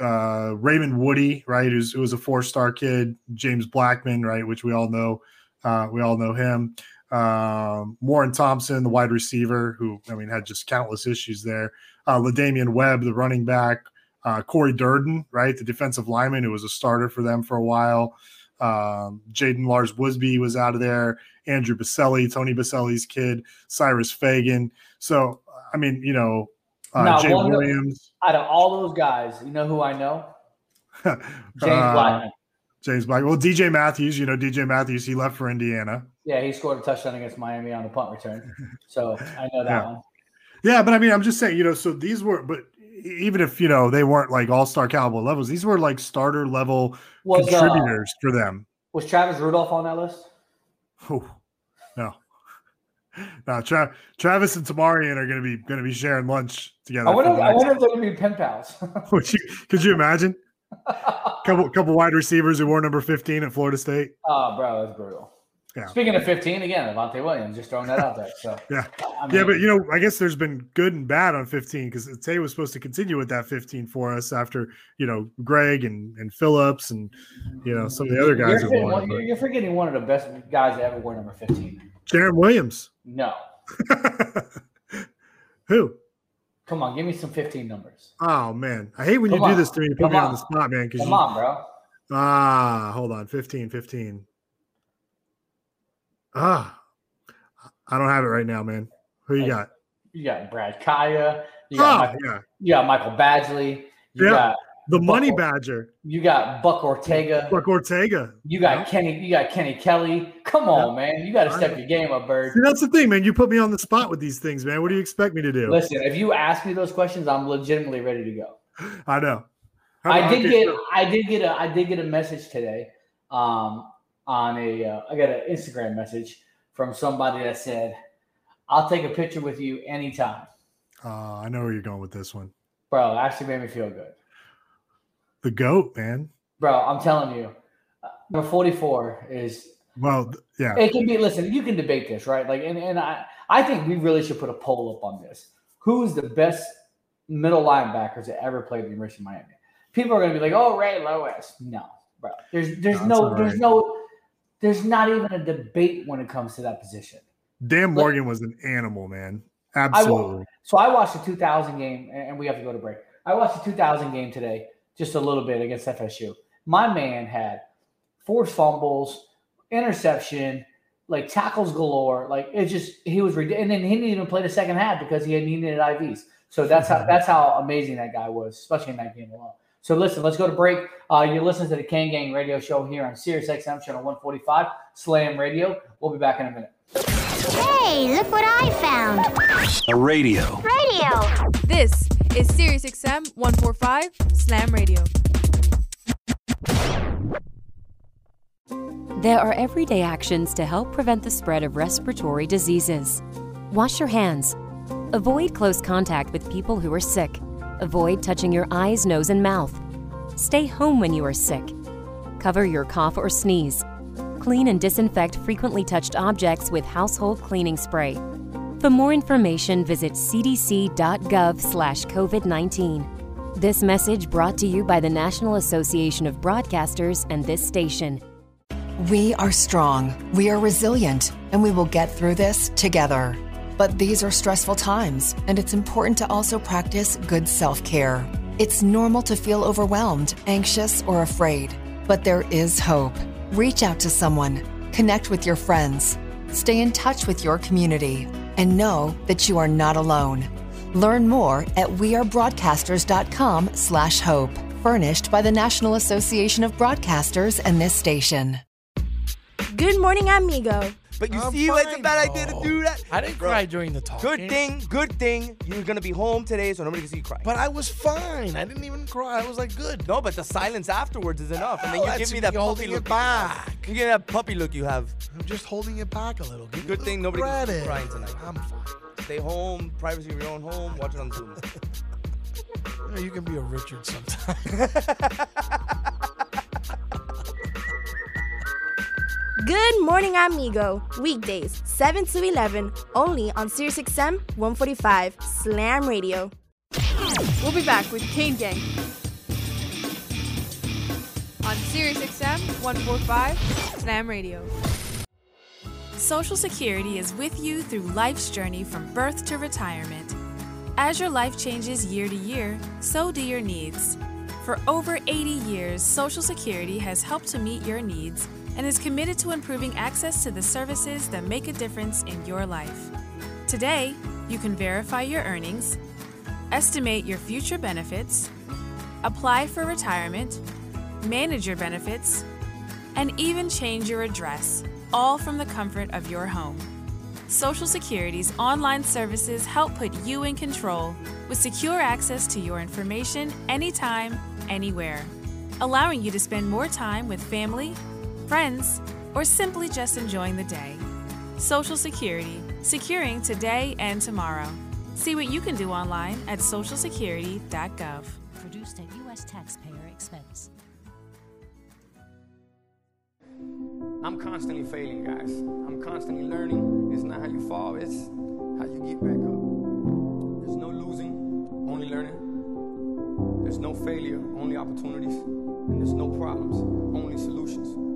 uh, Raymond Woodie, right, who's who was a four star kid, James Blackman, right, which we all know, uh, we all know him. Um, Warren Thompson, the wide receiver, who I mean had just countless issues there. Uh, La'Damian Webb, the running back. Uh, Cory Durden, right, the defensive lineman who was a starter for them for a while. Um, Jaiden Lars-Woodbey was out of there. Andrew Boselli, Tony Boselli's kid, Cyrus Fagan. So, I mean, you know, uh, Now, Jay of- Williams, Out of all those guys, you know who I know? James uh, Blackman. James Black. Well, DJ Matthews, you know, DJ Matthews, he left for Indiana. Yeah, he scored a touchdown against Miami on the punt return. So I know that Yeah. one. Yeah, but I mean, I'm just saying, you know, so these were, but even if you know they weren't like all star caliber levels, these were like starter level Was, uh, contributors for them. Was Travis Rudolph on that list? Whew. no, no. Tra- Travis and Tamorrion are going to be going to be sharing lunch together. I wonder, I wonder if they're going to be pen pals. Would you, could you imagine? couple couple wide receivers who wore number 15 at Florida State. oh, bro, that's brutal. Yeah. Speaking of 15, again, Avantae Williams, just throwing that out there. So Yeah. I yeah, but you know, I guess there's been good and bad on 15 because Tay was supposed to continue with that 15 for us after, you know, Greg and, and Phillips and, you know, some of the other guys you're, forgetting won. one- but- you're- forgetting one of the best guys to ever wear number 15. Jaron Williams. No. Who? Come on, give me some 15 numbers. Oh, man. I hate when Come you do this to me. You put Come me on. on. the spot, man. Come on, bro. Ah, hold on. 15, 15. Ah, I don't have it right now, man. Who you got? You got Brad Kaaya. You got, Oh, Michael, yeah. you got Michael Badgley. You Yeah. got The Money Badger. You got Buck Ortega. Buck Ortega. You got Kenny. You got Kenny Kelly. Come on, man. You got to step your game up, Bird. See, that's the thing, man. You put me on the spot with these things, man. What do you expect me to do? Listen, if you ask me those questions, I'm legitimately ready to go. I know. I did get I did get a I did get a message today um on a uh, I got an Instagram message from somebody that said I'll take a picture with you anytime. Uh, I know where you're going with this one. Bro, it actually made me feel good. The goat, man. Bro, I'm telling you. uh, Number 44 is Well, yeah. it can be listen, you can debate this, right? Like and, and I I think we really should put a poll up on this. Who's the best middle linebackers that ever played the University of Miami? People are gonna be like, oh Ray Lewis. No, bro. There's there's No, no all there's no there's not even a debate when it comes to that position. Dan Morgan was an animal, man. I Absolutely. so I watched the 2000 game, and we have to go to break. I watched the 2000 game today, just a little bit against FSU. My man had four fumbles, interception, like tackles galore. Like it just he was ridiculous. And then he didn't even play the second half because he had needed IVs. So that's how that's how amazing that guy was, especially in that game alone. So listen, let's go to break. Uh, you're listening to the Kane Gang Radio Show here on Sirius XM channel 145 Slam Radio. We'll be back in a minute. Hey, look what I found. A radio. Radio. This is Sirius XM 145 Slam Radio. There are everyday actions to help prevent the spread of respiratory diseases. Wash your hands. Avoid close contact with people who are sick. Avoid touching your eyes, nose, and mouth. Stay home when you are sick. Cover your cough or sneeze. Clean and disinfect frequently touched objects with household cleaning spray. For more information, visit cdc.gov/covid19. This message brought to you by the National Association of Broadcasters and this station. We are strong, we are resilient, and we will get through this together. But these are stressful times, and it's important to also practice good self care. It's normal to feel overwhelmed, anxious, or afraid, but there is hope. Reach out to someone, connect with your friends, stay in touch with your community, and know that you are not alone. Learn more at wearebroadcasters.com slash hope, furnished by the National Association of Broadcasters and this station. Good morning, amigo. But you I'm see, it's a fine, bad idea to do oh. that. I didn't Bro, cry during the talk. Good thing, good thing you're gonna be home today, so nobody can see you cry. But I was fine. I didn't even cry. I was like, good. No, but the silence afterwards is enough, and then Oh, you that's give me me that puppy look. back. You give that puppy look you have. I'm just holding it back a little. Give Good a thing little nobody can see credit. crying tonight. I'm fine. Stay home, privacy of your own home. Watch it on Zoom. You, know, you can be a Richard sometime. Good morning, amigo. Weekdays, 7 to 11, only on SiriusXM 145 Slam Radio. We'll be back with Kane Gang on Sirius XM 145 Slam Radio. Social Security is with you through life's journey from birth to retirement. As your life changes year to year, so do your needs. For over 80 years, Social Security has helped to meet your needs and is committed to improving access to the services that make a difference in your life. Today, you can verify your earnings, estimate your future benefits, apply for retirement, manage your benefits, and even change your address, all from the comfort of your home. Social Security's online services help put you in control with secure access to your information anytime, anywhere, allowing you to spend more time with family, friends, or simply just enjoying the day. Social Security, securing today and tomorrow. See what you can do online at socialsecurity.gov. Produced at U.S. taxpayer expense. I'm constantly failing, guys. I'm constantly learning. It's not how you fall, it's how you get back up. There's no losing, only learning. There's no failure, only opportunities. And there's no problems, only solutions.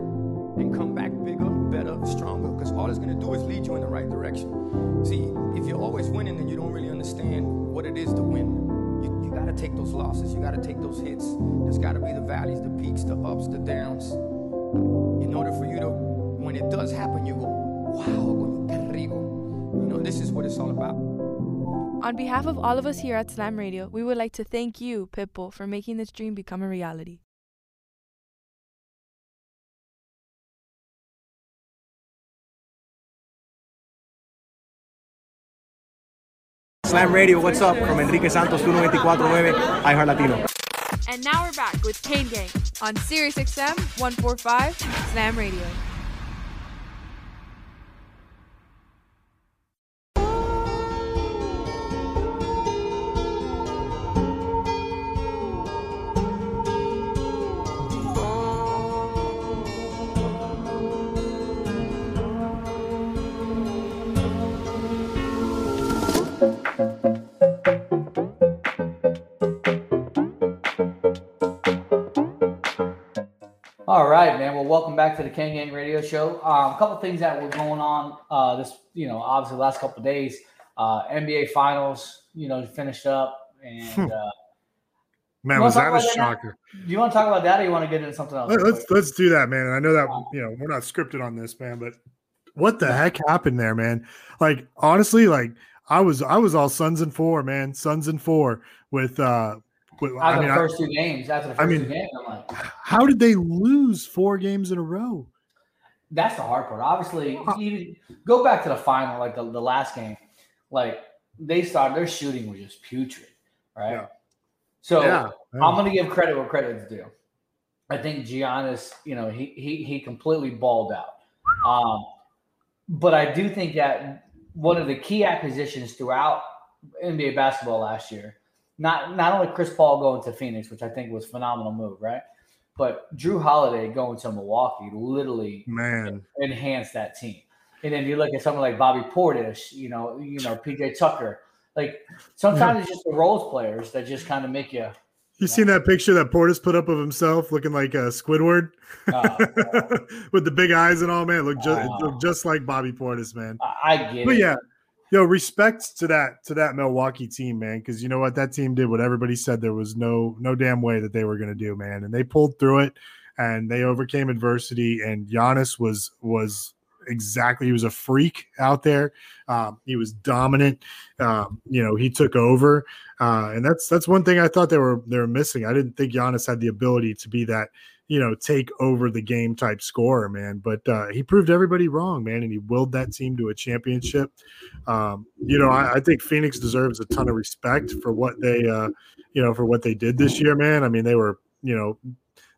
and come back bigger, better, stronger, because all it's going to do is lead you in the right direction. See, if you're always winning, then you don't really understand what it is to win. You, you got to take those losses. You got to take those hits. There's got to be the valleys, the peaks, the ups, the downs. In order for you to, when it does happen, you go, wow, qué rico. You know, this is what it's all about. On behalf of all of us here at Slam Radio, we would like to thank you, Pitbull, for making this dream become a reality. Slam Radio, what's up? From Enrique Santos 2949, iHeart Latino. And now we're back with Kane Gang on Sirius XM 145 Slam Radio. All right, man. Well, welcome back to the Kane Gang Radio Show. Um, a couple things that were going on uh, this, you know, obviously the last couple of days. Uh, NBA Finals, you know, finished up, and uh, Man, was that a about that shocker? do you want to talk about that, or you want to get into something else? Let- Let's let's do that, man. And I know that you know we're not scripted on this, man, but what the heck happened there, man? Like honestly, like I was I was all Suns and four, man, Suns and four with uh with, After I mean, the I- first two games, after the I first mean- two games, I'm like, how did they lose four games in a row? that's the hard part. Obviously, even go back to the final, like the, the last game, like they started their shooting was just putrid, right? Yeah. So Yeah, yeah. I'm going to give credit where credit's due. I think Giannis, you know, he he he completely balled out. Um, but I do think that one of the key acquisitions throughout NBA basketball last year, not not only Chris Paul going to Phoenix, which I think was a phenomenal move, right? But Jrue Holiday going to Milwaukee literally Man, enhance that team. And then you look at someone like Bobby Portis, you know, you know, PJ Tucker. Like sometimes it's just the roles players that just kind of make you You seen that picture that Portis put up of himself looking like uh, Squidward with the big eyes and all, man? Look just Oh. just like Bobby Portis, man. I get But it. yeah, yo, respect to that to that Milwaukee team, man. Because you know what, that team did what everybody said there was no no damn way that they were going to do, man. And they pulled through it, and they overcame adversity. And Giannis was was exactly he was a freak out there. Um, he was dominant. Um, you know, he took over, uh, and that's that's one thing I thought they were they were missing. I didn't think Giannis had the ability to be that you know take over the game type scorer, man. But uh, he proved everybody wrong, man, and he willed that team to a championship. Um, you know, I, I think Phoenix deserves a ton of respect for what they uh, you know for what they did this year, man. I mean, they were you know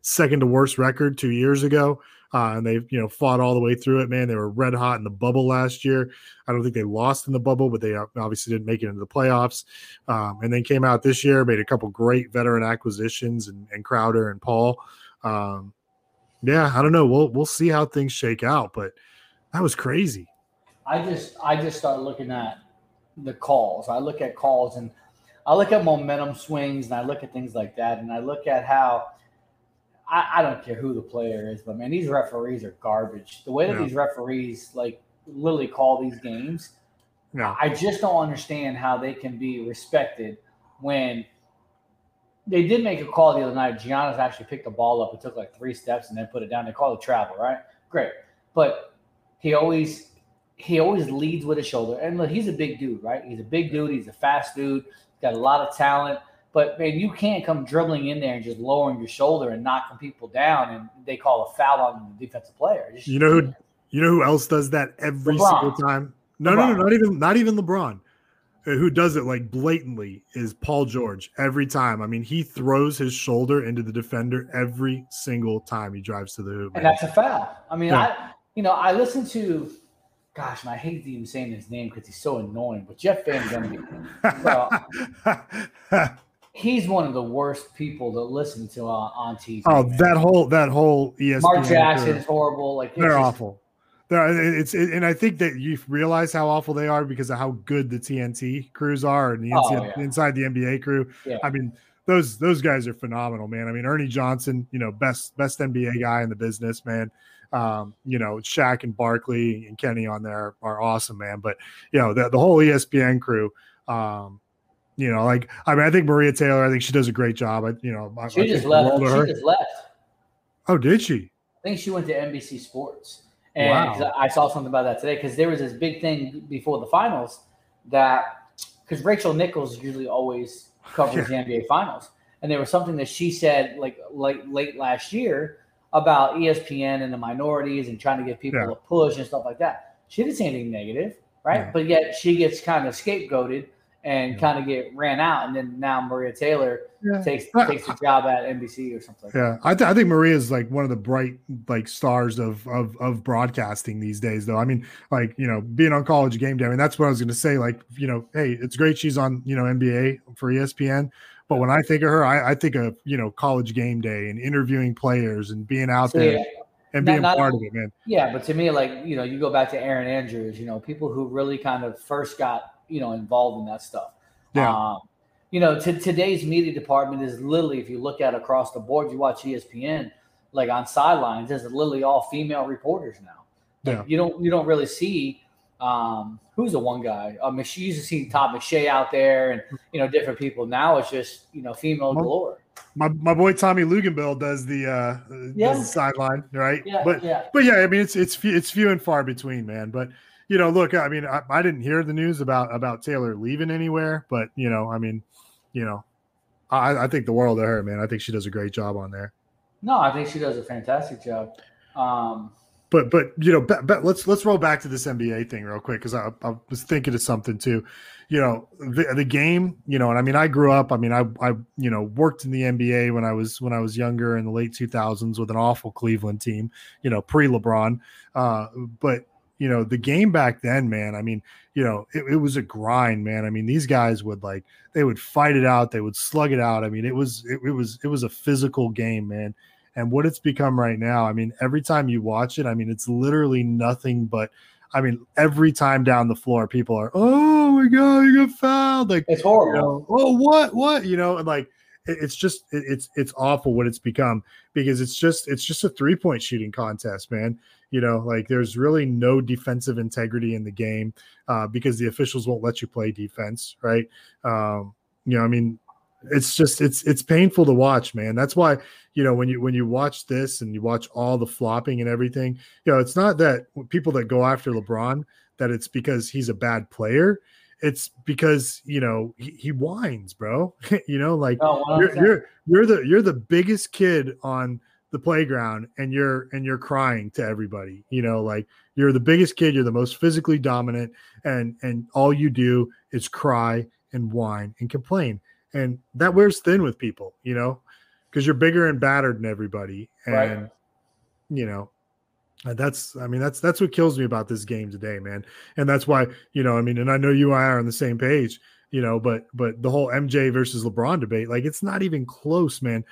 second to worst record two years ago. Uh, and they, you know, fought all the way through it, man. They were red hot in the bubble last year. I don't think they lost in the bubble, but they obviously didn't make it into the playoffs. Um, and then came out this year, made a couple great veteran acquisitions and, and Crowder and Paul. Um, yeah, I don't know. We'll we'll see how things shake out, but that was crazy. I just I just start looking at the calls. I look at calls and I look at momentum swings and I look at things like that and I look at how I, I don't care who the player is, but man, these referees are garbage. The way that Yeah. these referees like literally call these games, No. I just don't understand how they can be respected when they did make a call the other night. Giannis actually picked the ball up and took like three steps and then put it down. They called it travel, right? Great. But he always he always leads with his shoulder. And look, he's a big dude, right? He's a big dude, he's a fast dude, he's got a lot of talent. But man, you can't come dribbling in there and just lowering your shoulder and knocking people down and they call a foul on the defensive player. Just- You know who you know who else does that every LeBron. single time? No, no, no, not even not even LeBron. Uh, Who does it like blatantly is Paul George every time. I mean, he throws his shoulder into the defender every single time he drives to the hoop. and that's a foul. I mean, Yeah. I you know, I listen to gosh, and I hate even saying his name because he's so annoying, but Jeff Van Gundy. bro, he's one of the worst people to listen to on, on TV. Oh, man. that whole that whole ESPN. Mark Jackson is horrible. Like They're just- awful. They're, it's it, and I think that you realize how awful they are because of how good the TNT crews are and the Oh, NCAA yeah. inside the NBA crew. Yeah. I mean, those those guys are phenomenal, man. I mean, Ernie Johnson, you know, best best NBA guy in the business, man. Um, you know, Shaq and Barkley and Kenny on there are awesome, man. But you know, the, the whole ESPN crew, um, you know, like I mean, I think Maria Taylor, I think she does a great job. I, you know, I, I She just the left. of her. She just left. Oh, did she? I think she went to NBC Sports. And Wow. I saw something about that today because there was this big thing before the finals that because Rachel Nichols usually always covers the NBA finals. And there was something that she said like late late last year about ESPN and the minorities and trying to give people Yeah. a push and stuff like that. She didn't say anything negative, right? Yeah. But yet she gets kind of scapegoated and kind of get ran out. And then now Maria Taylor Yeah. takes Uh, takes a job at NBC or something. like Yeah, I, th- I think Maria is like one of the bright like stars of of of broadcasting these days. Though I mean, like you know, being on College Game Day. I mean, that's what I was going to say. Like you know, hey, it's great she's on you know NBA for ESPN. But when I think of her, I, I think of you know College Game Day and interviewing players and being out So, there yeah. and Not- being not- part of it, man. Yeah, but to me, like you know, you go back to Erin Andrews, you know, people who really kind of first got you know involved in that stuff. Yeah. Um, you know, to, today's media department is literally, if you look at across the board, you watch ESPN, like on sidelines, there's literally all female reporters now. Like, Yeah. You don't you don't really see um, who's the one guy. Um, you used to see Todd McShay out there, and you know different people. Now it's just you know female Well, galore. My, my boy Tommy Luginbill does the uh Yeah. does the sideline, right? Yeah, but yeah. but yeah, I mean it's it's few, it's few and far between, man. But you know, look, I mean, I, I didn't hear the news about about Taylor leaving anywhere, but you know, I mean, you know, I, I think the world of her, man. I think she does a great job on there. No, I think she does a fantastic job. Um, But but you know, but, but let's let's roll back to this NBA thing real quick because I, I was thinking of something too. You know, the, the game. You know, and I mean, I grew up. I mean, I I you know worked in the NBA when I was when I was younger in the late two thousands with an awful Cleveland team. You know, pre LeBron. Uh, but you know, the game back then, man. I mean, you know, it, it was a grind, man. I mean, these guys would like they would fight it out, they would slug it out. I mean, it was it, it was it was a physical game, man and what it's become right now. I mean, every time you watch it, I mean, it's literally nothing but. I mean, every time down the floor, people are, "Oh my god, you got fouled!" Like it's horrible. You know, oh, what, what? You know, and like it- it's just it- it's it's awful what it's become because it's just it's just a three point shooting contest, man. You know, like there's really no defensive integrity in the game uh, because the officials won't let you play defense, right? Um, you know, I mean, it's just it's it's painful to watch, man. That's why you know when you when you watch this and you watch all the flopping and everything, you know, it's not that people that go after LeBron that it's because he's a bad player. It's because you know he, he whines, bro. you know, like No, you're, you're you're the you're the biggest kid on the playground and you're and you're crying to everybody you know like you're the biggest kid you're the most physically dominant and and all you do is cry and whine and complain. And that wears thin with people you know because you're bigger and battered than everybody. And Right. you know that's i mean that's that's what kills me about this game today man. And that's why you know i mean and i know you and i are on the same page you know but but the whole mj versus lebron debate like it's not even close man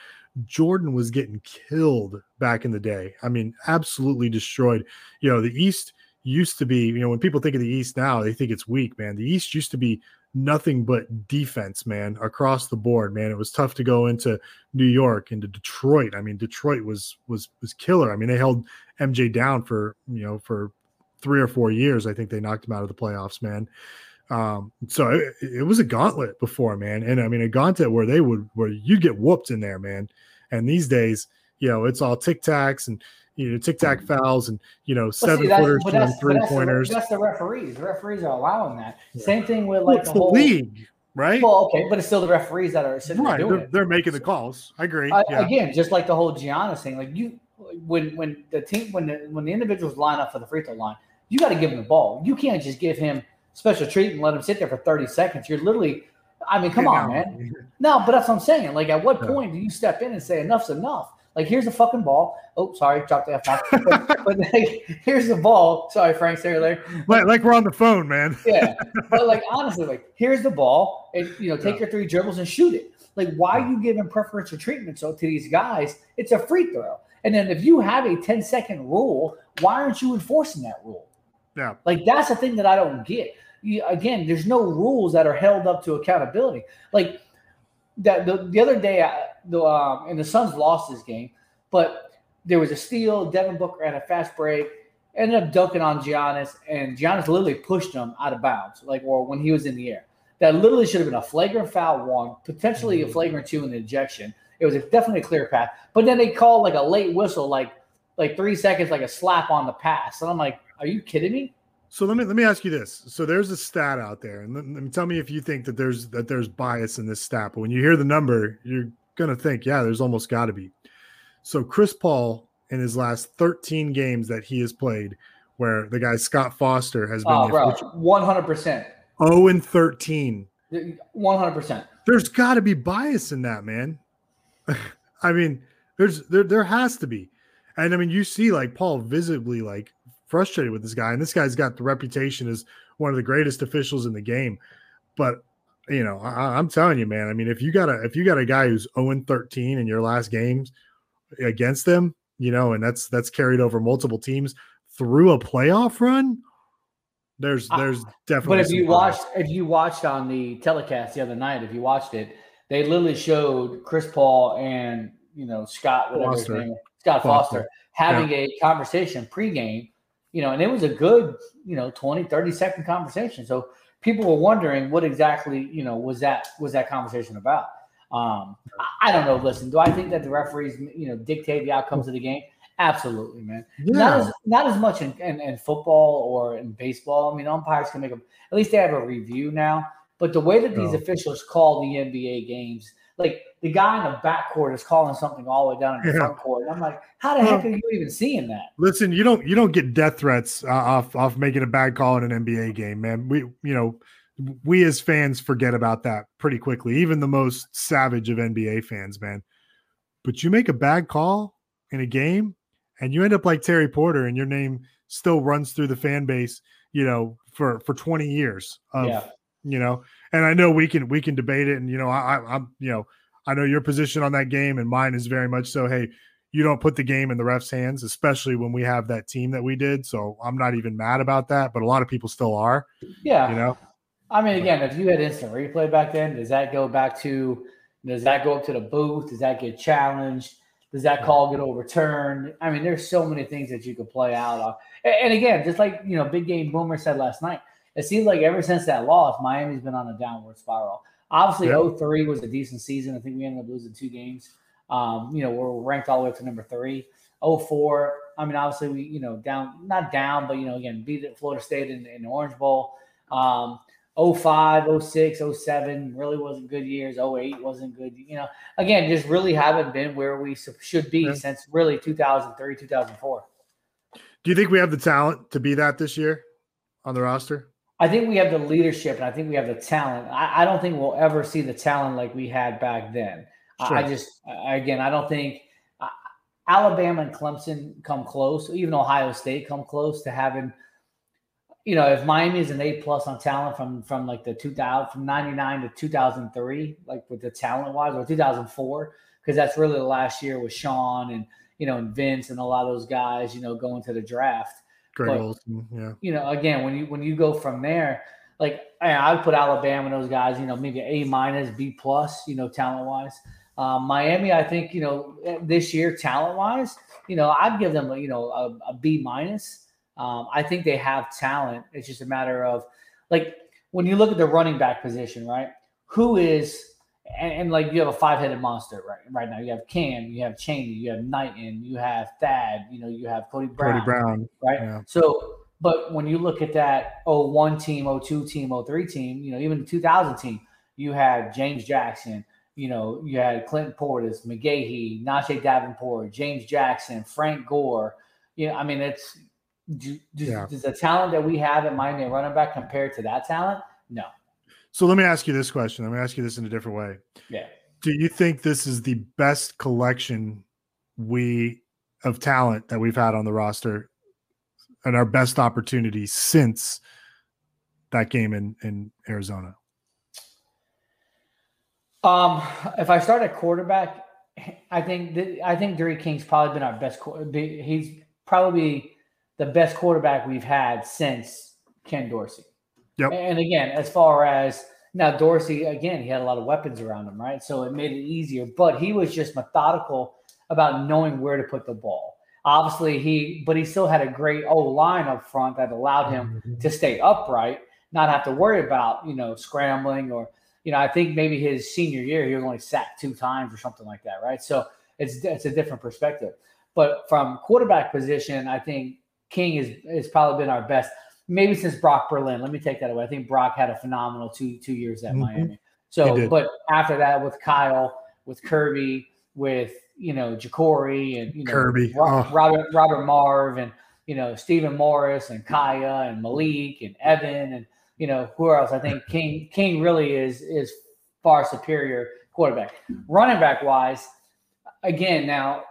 jordan was getting killed back in the day. I mean absolutely destroyed. You know the east used to be you know when people think of the east now they think it's weak man. The east used to be nothing but defense man across the board man. It was tough to go into new york into detroit. I mean detroit was was was killer. I mean they held mj down for you know for three or four years. I think they knocked him out of the playoffs man um so it, it was a gauntlet before man and i mean a gauntlet where they would where you get whooped in there man and these days you know it's all tic tacs and you know tic tac fouls and you know But seven that's- footers and three pointers That's the referees. The referees are allowing that. Same thing with like the the whole league right Well, okay, but it's still the referees that are sitting there right doing they're, it. they're making the calls i agree I- yeah. Again, just like the whole Giannis thing, like you, when when the team when the when the individuals line up for the free throw line, you got to give him the ball. You can't just give him special treatment and let him sit there for thirty seconds. You're literally, I mean, come on, man. No, but that's what I'm saying. Like, at what point do you step in and say enough's enough? Like, here's the fucking ball. Oh, sorry, dropped the F. But, but like, here's the ball. Sorry, Frank, say there. like, like we're on the phone man Yeah, but like honestly, like here's the ball, and you know, take your three dribbles and shoot it. Like, why are you giving preferential treatment so to these guys? It's a free throw, and then if you have a 10 second rule, why aren't you enforcing that rule? Yeah Like that's the thing that I don't get. You, again, there's no rules that are held up to accountability. Like that the, the other day, I, the um, and the Suns lost this game, but there was a steal. Devin Booker had a fast break, ended up dunking on Giannis, and Giannis literally pushed him out of bounds, like or when he was in the air. That literally should have been a flagrant foul one, potentially a flagrant two, and an ejection. It was a, definitely a clear path. But then they called like a late whistle, like like three seconds, like a slap on the pass, and I'm like, are you kidding me? So let me let me ask you this. So there's a stat out there, and let, let me tell me if you think that there's that there's bias in this stat. But when you hear the number, you're gonna think, yeah, there's almost got to be. So Chris Paul in his last 13 games that he has played, where the guy Scott Foster has been Oh, bro, one hundred percent, 0 and 13. one hundred percent. There's got to be bias in that, man. I mean, there's there there has to be, and I mean, you see like Paul visibly like frustrated with this guy, and this guy's got the reputation as one of the greatest officials in the game. But you know, I, I'm telling you, man. I mean, if you got a if you got a guy who's 0 and 13 in your last games against them, you know, and that's that's carried over multiple teams through a playoff run. There's ah, there's definitely. But if you watched, if you watched on the telecast the other night, if you watched it, they literally showed Chris Paul and you know Scott, whatever Foster. his name, Scott Foster. Foster, having a conversation pregame. You know, and it was a good, you know, 20, 30 second conversation. So people were wondering what exactly, you know, was that was that conversation about. Um, I- don't know. Listen, do I think that the referees, you know, dictate the outcomes of the game? Absolutely, man. Not as not as much in, in, in football or in baseball. I mean, umpires can make a at least they have a review now. But the way that these officials call the NBA games, like the guy in the backcourt is calling something all the way down in the Yeah. front court. And I'm like, how the Well- heck are you even seeing that? Listen, you don't you don't get death threats uh, off off making a bad call in an NBA game, man. We you know we as fans forget about that pretty quickly. Even the most savage of NBA fans, man. But you make a bad call in a game, and you end up like Terry Porter, and your name still runs through the fan base, you know, for for twenty years of Yeah. you know. And I know we can we can debate it, and you know I, I I'm you know I know your position on that game, and mine is very much so. Hey, you don't put the game in the refs' hands, especially when we have that team that we did. So I'm not even mad about that, but a lot of people still are. Yeah. You know, I mean, again, if you had instant replay back then, does that go back to, Does that go up to the booth? Does that get challenged? Does that call get overturned? I mean, there's so many things that you could play out of. And, and again, just like you know, Big Game Boomer said last night, it seems like ever since that loss, Miami's been on a downward spiral. Obviously, Yeah. 03 was a decent season. I think we ended up losing two games. Um, you know, we're ranked all the way up to number three. 04, I mean, obviously, we, you know, down, not down, but, you know, again, beat Florida State in, in the Orange Bowl. Um, 05, 06, 07 really wasn't good years. 08 wasn't good. You know, again, just really haven't been where we should be Yeah. since really 2003, 2004. Do you think we have the talent to be that this year on the roster? I think we have the leadership and I think we have the talent. I, I don't think we'll ever see the talent like we had back then. I- I just, I- again, I don't think uh, Alabama and Clemson come close, even Ohio State come close to having, you know, if Miami is an A plus on talent from from like the 2000 from 99 to 2003, like with the talent wise, or 2004, because that's really the last year with Sean and you know and Vince and a lot of those guys, you know, going to the draft. Greg But- Olsen, yeah. you know, again, when you when you go from there, like I would put Alabama and those guys, you know, maybe A minus, B plus, you know, talent wise. Um, Miami, I think, you know, this year talent wise, you know, I'd give them, a, you know, a, a B minus. Um, I think they have talent. It's just a matter of like when you look at the running back position, right? Who is and, and like you have a five headed monster right right now. You have Cam, you have Chaney, you have Knighton, you have Thad, you know, you have Cody Brown Cody Brown, right? yeah. So, but when you look at that 01 team, 02 team, 03 team, you know, even the 2000 team, you had James Jackson, you know, you had Clinton Portis, McGahee, Najee Davenport, James Jackson, Frank Gore. You know, I mean, it's do, does, Yeah. does the talent that we have at Miami running back compared to that talent? No. So let me ask you this question. Let me ask you this in a different way. Yeah. Do you think this is the best collection we of talent that we've had on the roster and our best opportunity since that game in in Arizona? Um, if I start at quarterback, I think that, I think D'Eriq King's probably been our best. He's probably the best quarterback we've had since Ken Dorsey. Yep. And again, as far as now Dorsey, again, he had a lot of weapons around him, right? So it made it easier. But he was just methodical about knowing where to put the ball. Obviously, he but he still had a great O line up front that allowed him mm-hmm. to stay upright, not have to worry about you know scrambling or you know I think maybe his senior year he was only sacked two times or something like that, right? So it's it's a different perspective. But from quarterback position, I think King is has probably been our best. Maybe since Brock Berlin. Let me take that away. I think Brock had a phenomenal two two years at Mhm. Miami. So, but after that, with Kyle, with Kirby, with you know Jacory and you know Kirby, oh. Robert Robert Marve and you know Stephen Morris and Kaaya and Malik and Evan and you know who else? I think King King really is is far superior quarterback. Running back wise, again now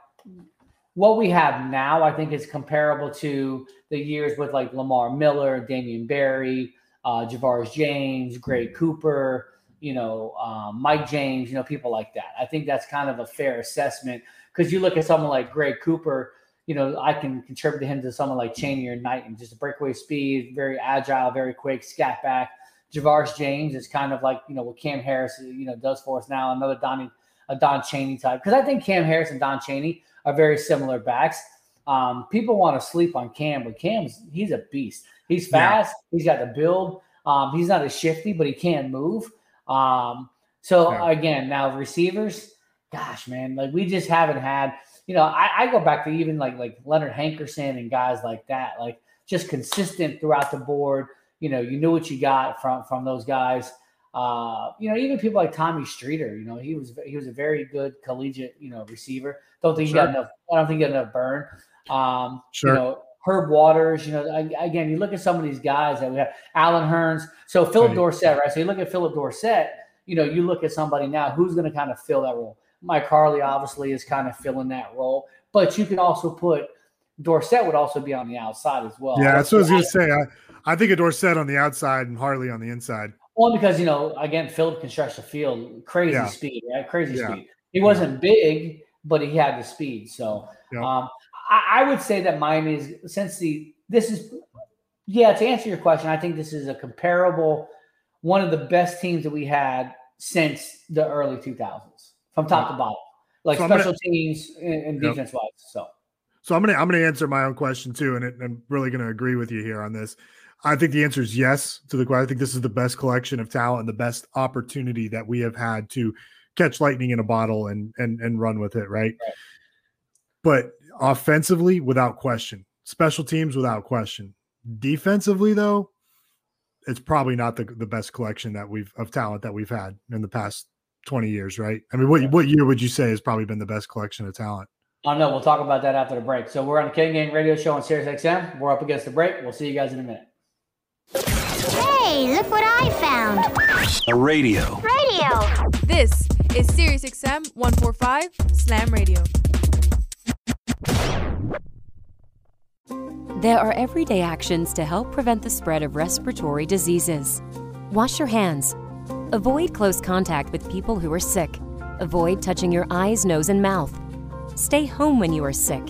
what we have now, I think, is comparable to the years with like Lamar Miller, Damien Berry, uh, Javaris James, Graig Cooper, you know, um, Mike James, you know, people like that. I think that's kind of a fair assessment because you look at someone like Graig Cooper, you know, I can contribute to him to someone like Chaney or Knighton just a breakaway speed, very agile, very quick, scat back. Javaris James is kind of like, you know, what Cam Harris, you know, does for us now, another Donnie, a Don Chaney type. Because I think Cam Harris and Don Chaney are very similar backs. Um, people want to sleep on Cam, but Cam's he's a beast. He's Yeah. fast. He's got the build. Um, he's not as shifty, but he can move. Um, so Yeah. again, now receivers, gosh, man, like we just haven't had. You know, I, I go back to even like like Leonard Hankerson and guys like that, like just consistent throughout the board. You know, you knew what you got from from those guys. Uh, you know, even people like Tommy Streeter. You know, he was he was a very good collegiate you know receiver. Don't think he got enough. I don't think you got enough burn. Um, Sure. You know, Herb Waters. You know, again, you look at some of these guys that we have. Allen Hurns. So Phillip Right. Dorsett, right? So you look at Phillip Dorsett. You know, you look at somebody now who's going to kind of fill that role. Mike Harley obviously is kind of filling that role, but you can also put Dorsett would also be on the outside as well. yeah, that's what I was going to say. I, I think a Dorsett on the outside and Harley on the inside. Well, because you know, again, Phillip can stretch the field, crazy Yeah. speed, right? Crazy Yeah. speed. He wasn't big, but he had the speed. So, Yeah. um, I, I would say that Miami is since the this is, yeah. To answer your question, I think this is a comparable, one of the best teams that we had since the early 2000s from top to bottom, like So special gonna- teams and, and defense wise. So So I'm gonna I'm gonna answer my own question too, and it, I'm really gonna agree with you here on this. I think the answer is yes to the question. I think this is the best collection of talent and the best opportunity that we have had to catch lightning in a bottle and and and run with it, right? But offensively, without question, special teams without question. Defensively, though, it's probably not the, the best collection that we've of talent that we've had in the past 20 years, right? I mean, what what year would you say has probably been the best collection of talent? I don't know. We'll talk about that after the break. So we're on the Kane Gang Radio Show on Sirius XM. We're up against the break. We'll see you guys in a minute. Hey, look what I found. A radio. Radio. This is Sirius XM 145 Slam Radio. There are everyday actions to help prevent the spread of respiratory diseases. Wash your hands. Avoid close contact with people who are sick. Avoid touching your eyes, nose, and mouth. Stay home when you are sick.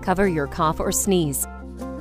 Cover your cough or sneeze.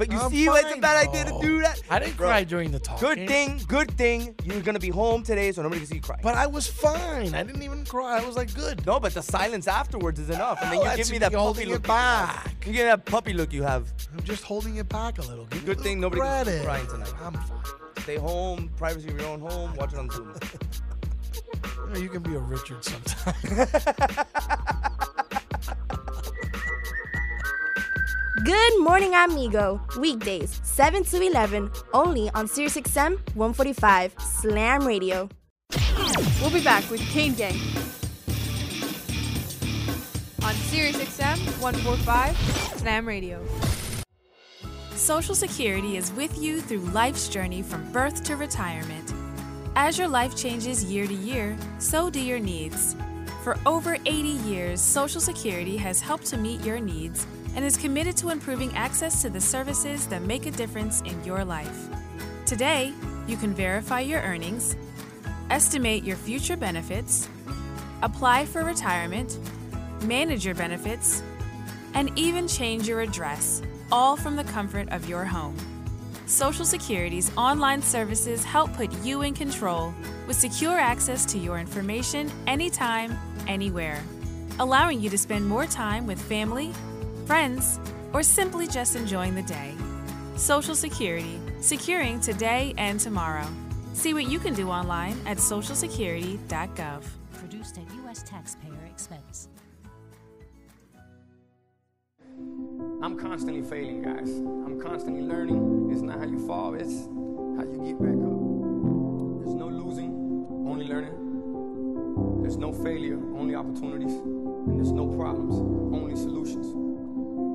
But you I'm see why it's a fine, bad idea to bro. do that? I didn't Bro, cry during the talk. Good thing, good thing you're gonna be home today, so nobody can see you cry. But I was fine. I didn't even cry. I was like, good. no, but the silence afterwards is enough, and then you that's give me me that puppy holding look. it back. You get that puppy look you have. I'm just holding it back a little. Give me Good a thing little nobody can see you credit. crying tonight. I'm fine. Stay home, privacy of your own home. Watch it on Zoom. You, know, you can be a Richard sometime. Good morning, amigo. Weekdays, 7 to 11, only on SiriusXM 145 Slam Radio. We'll be back with Kane Gang on Sirius XM 145 Slam Radio. Social Security is with you through life's journey from birth to retirement. As your life changes year to year, so do your needs. For over 80 years, Social Security has helped to meet your needs and is committed to improving access to the services that make a difference in your life. Today, you can verify your earnings, estimate your future benefits, apply for retirement, manage your benefits, and even change your address, all from the comfort of your home. Social Security's online services help put you in control with secure access to your information anytime, anywhere, allowing you to spend more time with family, friends, or simply just enjoying the day. Social Security, securing today and tomorrow. See what you can do online at socialsecurity.gov. Produced at U.S. taxpayer expense. I'm constantly failing, guys. I'm constantly learning. It's not how you fall, it's how you get back up. There's no losing, only learning. There's no failure, only opportunities. And there's no problems, only solutions.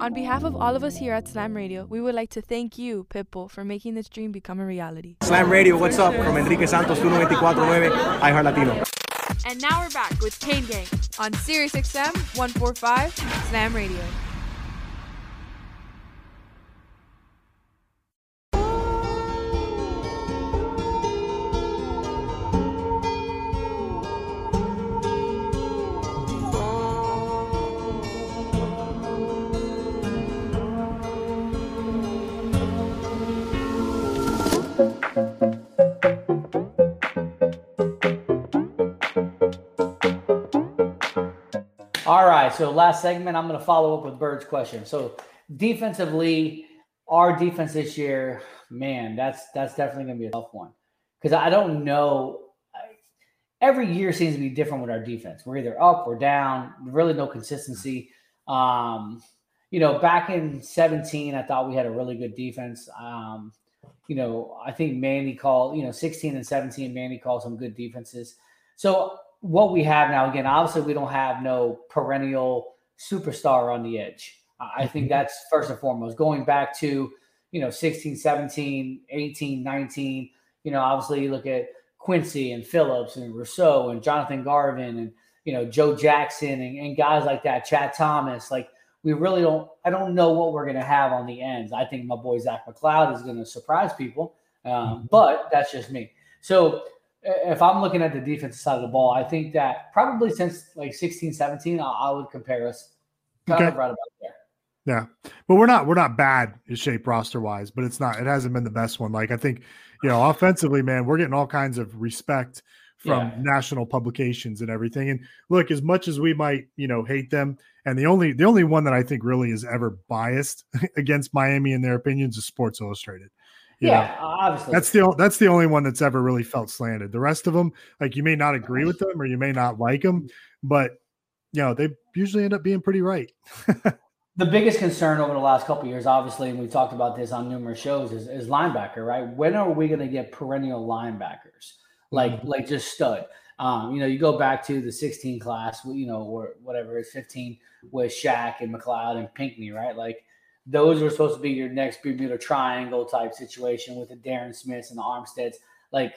On behalf of all of us here at Slam Radio, we would like to thank you, Pitbull, for making this dream become a reality. Slam Radio, what's up? From Enrique Santos, 1249, iHeart Latino. And now we're back with Kane Gang on Sirius XM 145 Slam Radio. All right. So last segment, I'm going to follow up with Bird's question. So defensively, our defense this year, man, that's that's definitely going to be a tough one because I don't know. Every year seems to be different with our defense. We're either up or down. Really, no consistency. Um, you know, back in 17, I thought we had a really good defense. Um, you know, I think Manny called, you know, 16 and 17, Manny called some good defenses. So what we have now, again, obviously we don't have no perennial superstar on the edge. I think mm-hmm. that's first and foremost. Going back to, you know, 16, 17, 18, 19, you know, obviously you look at Quincy and Phillips and Rousseau and Jonathan Garvin and, you know, Joe Jackson and, and guys like that, Chad Thomas. Like, we really don't, I don't know what we're going to have on the ends. I think my boy Zach McCloud is going to surprise people, um, but that's just me. So, if I'm looking at the defensive side of the ball, I think that probably since like 16, 17, I, I would compare us kind Okay. of right about there. Yeah, but we're not we're not bad in shape roster wise, but it's not it hasn't been the best one. Like I think you know offensively, man, we're getting all kinds of respect from Yeah. national publications and everything. And look, as much as we might you know hate them, and the only the only one that I think really is ever biased against Miami in their opinions is Sports Illustrated. You know? Yeah, obviously. That's the that's the only one that's ever really felt slanted. The rest of them, like you may not agree with them or you may not like them, but you know they usually end up being pretty right. the biggest concern over the last couple of years, obviously, and we've talked about this on numerous shows, is, is linebacker, right? When are we going to get perennial linebackers? Like, mm-hmm. like just stud. Um, you know, you go back to the 16 class, you know, or whatever it's 15 with Shaq and McCloud and Pinckney, right? Like those were supposed to be your next Bermuda Triangle type situation with the Darrin Smiths and the Armsteads. Like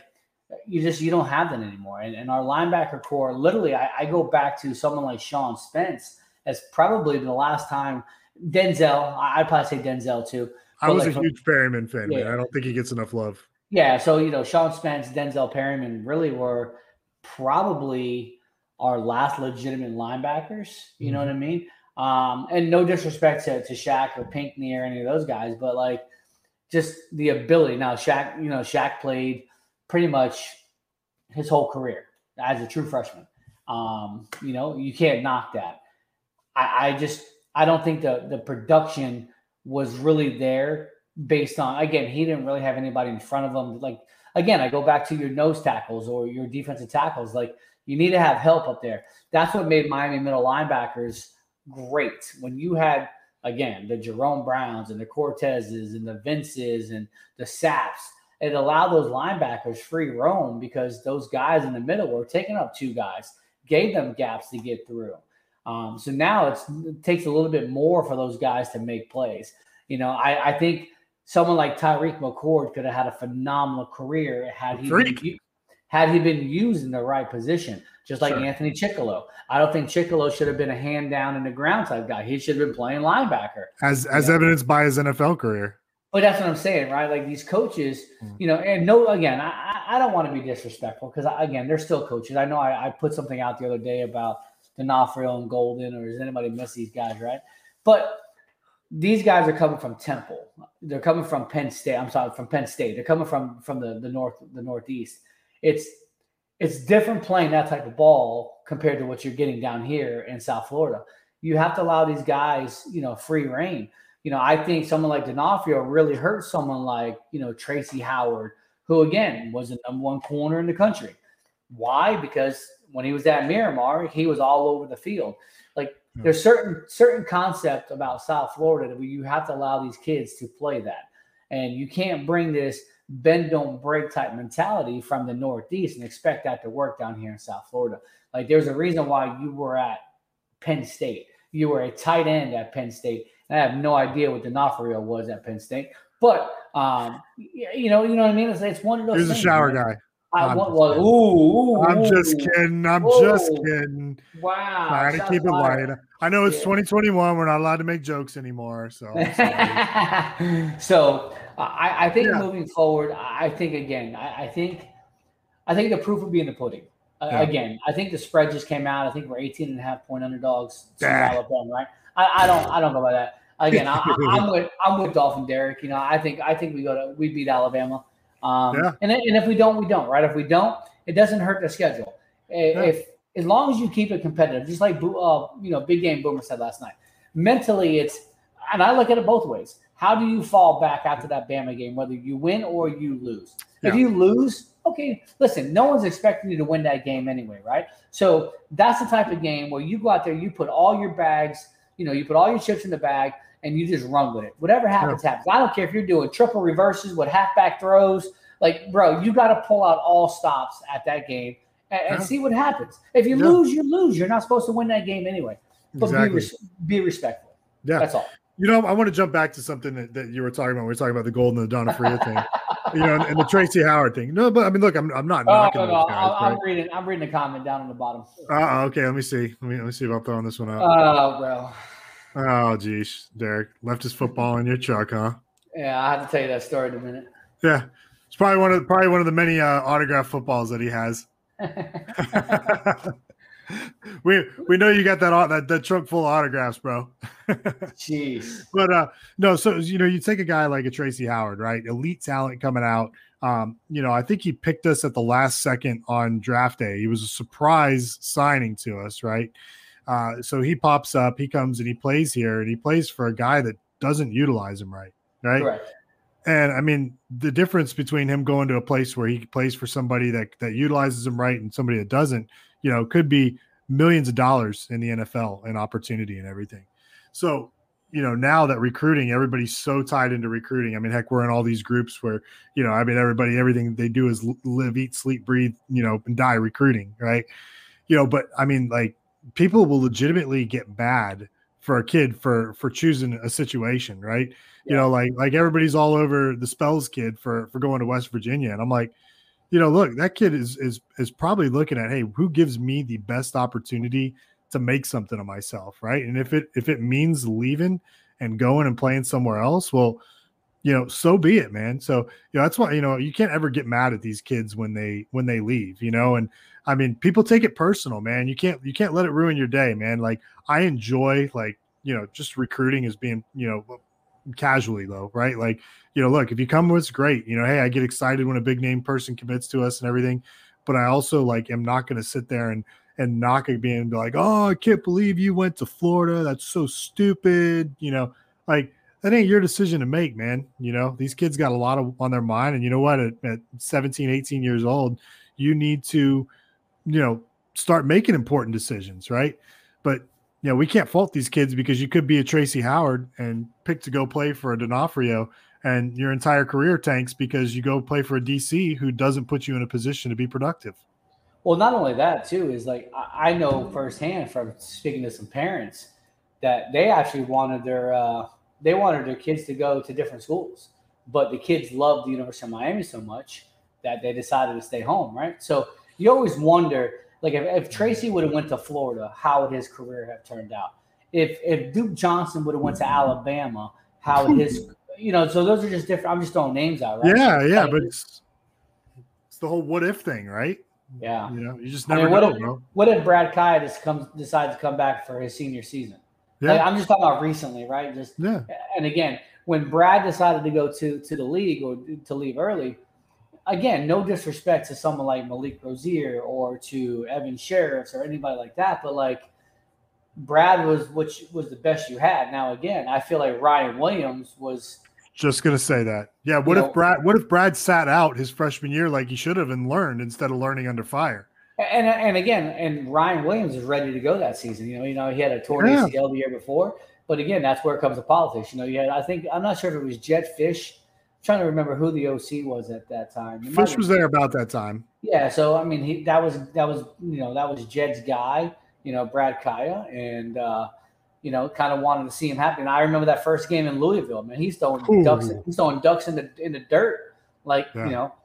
you just you don't have that anymore. And, and our linebacker core, literally, I, I go back to someone like Sean Spence as probably the last time Denzel. I- I'd probably say Denzel too. I was like a huge Perryman fan, man. I don't think he gets enough love. yeah, so you know, Sean Spence, Denzel Perryman really were probably our last legitimate linebackers. You know what I mean? Um, and no disrespect to, to Shaq or Pinckney or any of those guys, but like just the ability. Now, Shaq, you know, Shaq played pretty much his whole career as a true freshman. Um, you know, you can't knock that. I, I just I don't think the the production was really there based on again he didn't really have anybody in front of him. Like again, I go back to your nose tackles or your defensive tackles. Like you need to have help up there. That's what made Miami middle linebackers great. When you had again the Jerome Browns and the Cortezes and the Vinces and the Sapps, it allowed those linebackers free roam because those guys in the middle were taking up two guys, gave them gaps to get through. Um, so now it takes a little bit more for those guys to make plays. You know, I, I think someone like Tyriq McCord could have had a phenomenal career had he been, Freak. had he been used in the right position, just like Sure. Anthony Chickillo. I don't think Chickillo should have been a hand down in the ground type guy. He should have been playing linebacker. As as evidenced by his NFL career. But that's what I'm saying, right? Like these coaches, Mm. you know, and no, again, I, I- I don't want to be disrespectful because again, they're still coaches. I know I, I put something out the other day about D'Onofrio and Golden, or does anybody miss these guys, right? But these guys are coming from Temple. They're coming from Penn State. I'm sorry, from Penn State. They're coming from from the the north, the northeast. It's it's different playing that type of ball compared to what you're getting down here in South Florida. You have to allow these guys, you know, free reign. You know, I think someone like D'Onofrio really hurt someone like, you know, Tracy Howard, who again was the number one corner in the country. Why? Because when he was at Miramar, he was all over the field. Like there's certain certain concept about South Florida that you have to allow these kids to play that. And you can't bring this bend don't break type mentality from the Northeast and expect that to work down here in South Florida. Like there's a reason why you were at Penn State. You were a tight end at Penn State. And I have no idea what the D'Onofrio was at Penn State, but um, you know, you know what I mean. It's, it's one of those. He's a shower guy. I I'm want. just kidding. ooh, I'm just kidding. I'm just Ooh. kidding. Wow. Trying to keep it light. I know it's Yeah. 2021. We're not allowed to make jokes anymore. So so I, I think moving forward, I think again, I, I think I think the proof will be in the pudding. Uh, Yeah. Again, I think the spread just came out. I think we're 18 and a half point underdogs. Alabama, right? I, I don't I don't go by that. Again, I, I'm with I'm with Dolphin Derek. You know, I think I think we go to we beat Alabama. Um, Yeah. and, and if we don't, we don't, right? If we don't, it doesn't hurt the schedule. I- If as long as you keep it competitive, just like uh, you know, Big Game Boomer said last night. Mentally, it's and I look at it both ways. How do you fall back after that Bama game, whether you win or you lose? If you lose, okay, listen, no one's expecting you to win that game anyway, right? So that's the type of game where you go out there, you put all your bags, you know, you put all your chips in the bag, and you just run with it. Whatever happens, happens. I don't care if you're doing triple reverses with halfback throws. Like, bro, you got to pull out all stops at that game and, and see what happens. If you Yeah. lose, you lose. You're not supposed to win that game anyway. But Exactly. be, res- be respectful. Yeah. That's all. You know, I want to jump back to something that, that you were talking about. We were talking about the Golden and the D'Onofrio thing, you know, and, and the Tracy Howard thing. No, but I mean, look, I'm, I'm not Oh, knocking no, no, guys. I'm, right? reading. I'm reading the comment down on the bottom. Uh, okay, let me see. Let me let me see if I'm throwing this one out. Oh, bro. Oh, geez, Derek left his football in your truck, huh? Yeah, I have to tell you that story in a minute. Yeah, it's probably one of probably one of the many uh, autographed footballs that he has. we we know you got that that that trunk full of autographs, bro. Jeez. But uh no, so you know, you take a guy like a Tracy Howard, right? Elite talent coming out. Um, you know, I think he picked us at the last second on draft day. He was a surprise signing to us, right? Uh, so he pops up, he comes and he plays here, and he plays for a guy that doesn't utilize him right, right? Correct. And I mean, the difference between him going to a place where he plays for somebody that that utilizes him right and somebody that doesn't, you know, could be millions of dollars in the NFL and opportunity and everything. So, you know, now that recruiting, everybody's so tied into recruiting. I mean, heck, we're in all these groups where, you know, I mean, everybody, everything they do is live, eat, sleep, breathe, you know, and die recruiting, right? You know, but I mean, like, people will legitimately get mad for a kid for for choosing a situation, right? You know, like like everybody's all over the spells kid for for going to West Virginia, and I'm like, you know, look, that kid is is is probably looking at, hey, who gives me the best opportunity to make something of myself, right? And if it if it means leaving and going and playing somewhere else, well, you know, so be it, man. So you know, that's why you know you can't ever get mad at these kids when they when they leave, you know. And I mean, people take it personal, man. You can't you can't let it ruin your day, man. Like I enjoy like you know just recruiting as being you know casually though, right? Like you know, look, if you come with, it's great. You know, hey, I get excited when a big name person commits to us and everything, but I also like am not going to sit there and and knock it being like, oh, I can't believe you went to Florida. That's so stupid. You know, like that ain't your decision to make, man. You know, these kids got a lot of on their mind. And you know what? At, at 17, 18 years old, you need to, you know, start making important decisions, right? But you know, we can't fault these kids because you could be a Tracy Howard and pick to go play for a D'Onofrio and your entire career tanks because you go play for a DC who doesn't put you in a position to be productive. Well, not only that too is like I know firsthand from speaking to some parents that they actually wanted their uh, they wanted their kids to go to different schools, but the kids loved the University of Miami so much that they decided to stay home. Right. So you always wonder, like if, if mm-hmm. Tracy would have went to Florida, how would his career have turned out? If if Duke Johnson would have went to mm-hmm. Alabama, how would his you know? So those are just different. I'm just throwing names out, right? Yeah, yeah, Like, but it's, it's the whole what if thing, right? Yeah. You know, you just I never mean, what know, if bro. what if Brad Kaaya just comes decides to come back for his senior season? Yeah. Like, I'm just talking about recently, right? Just Yeah. and again, when Brad decided to go to to the league or to leave early, again, no disrespect to someone like Malik Rosier or to Evan Shirreffs or anybody like that, but like Brad was which was the best you had. Now again, I feel like Ryan Williams was Just gonna say that. Yeah. What if know- Brad? What if Brad sat out his freshman year like he should have and learned instead of learning under fire? And and again, and Ryan Williams is ready to go that season. You know, you know he had a torn Yeah. ACL the year before, but again, that's where it comes to politics. You know, you had I think I'm not sure if it was Jedd Fisch. Trying to remember who the OC was at that time. It Fisch was there about that time. Yeah, so I mean, he that was that was you know that was Jedd's guy. You know, Brad Kaaya, and uh, you know, kind of wanted to see him happen. And I remember that first game in Louisville. Man, he's throwing Ooh. ducks. He's throwing ducks in the in the dirt. Like Yeah. you know,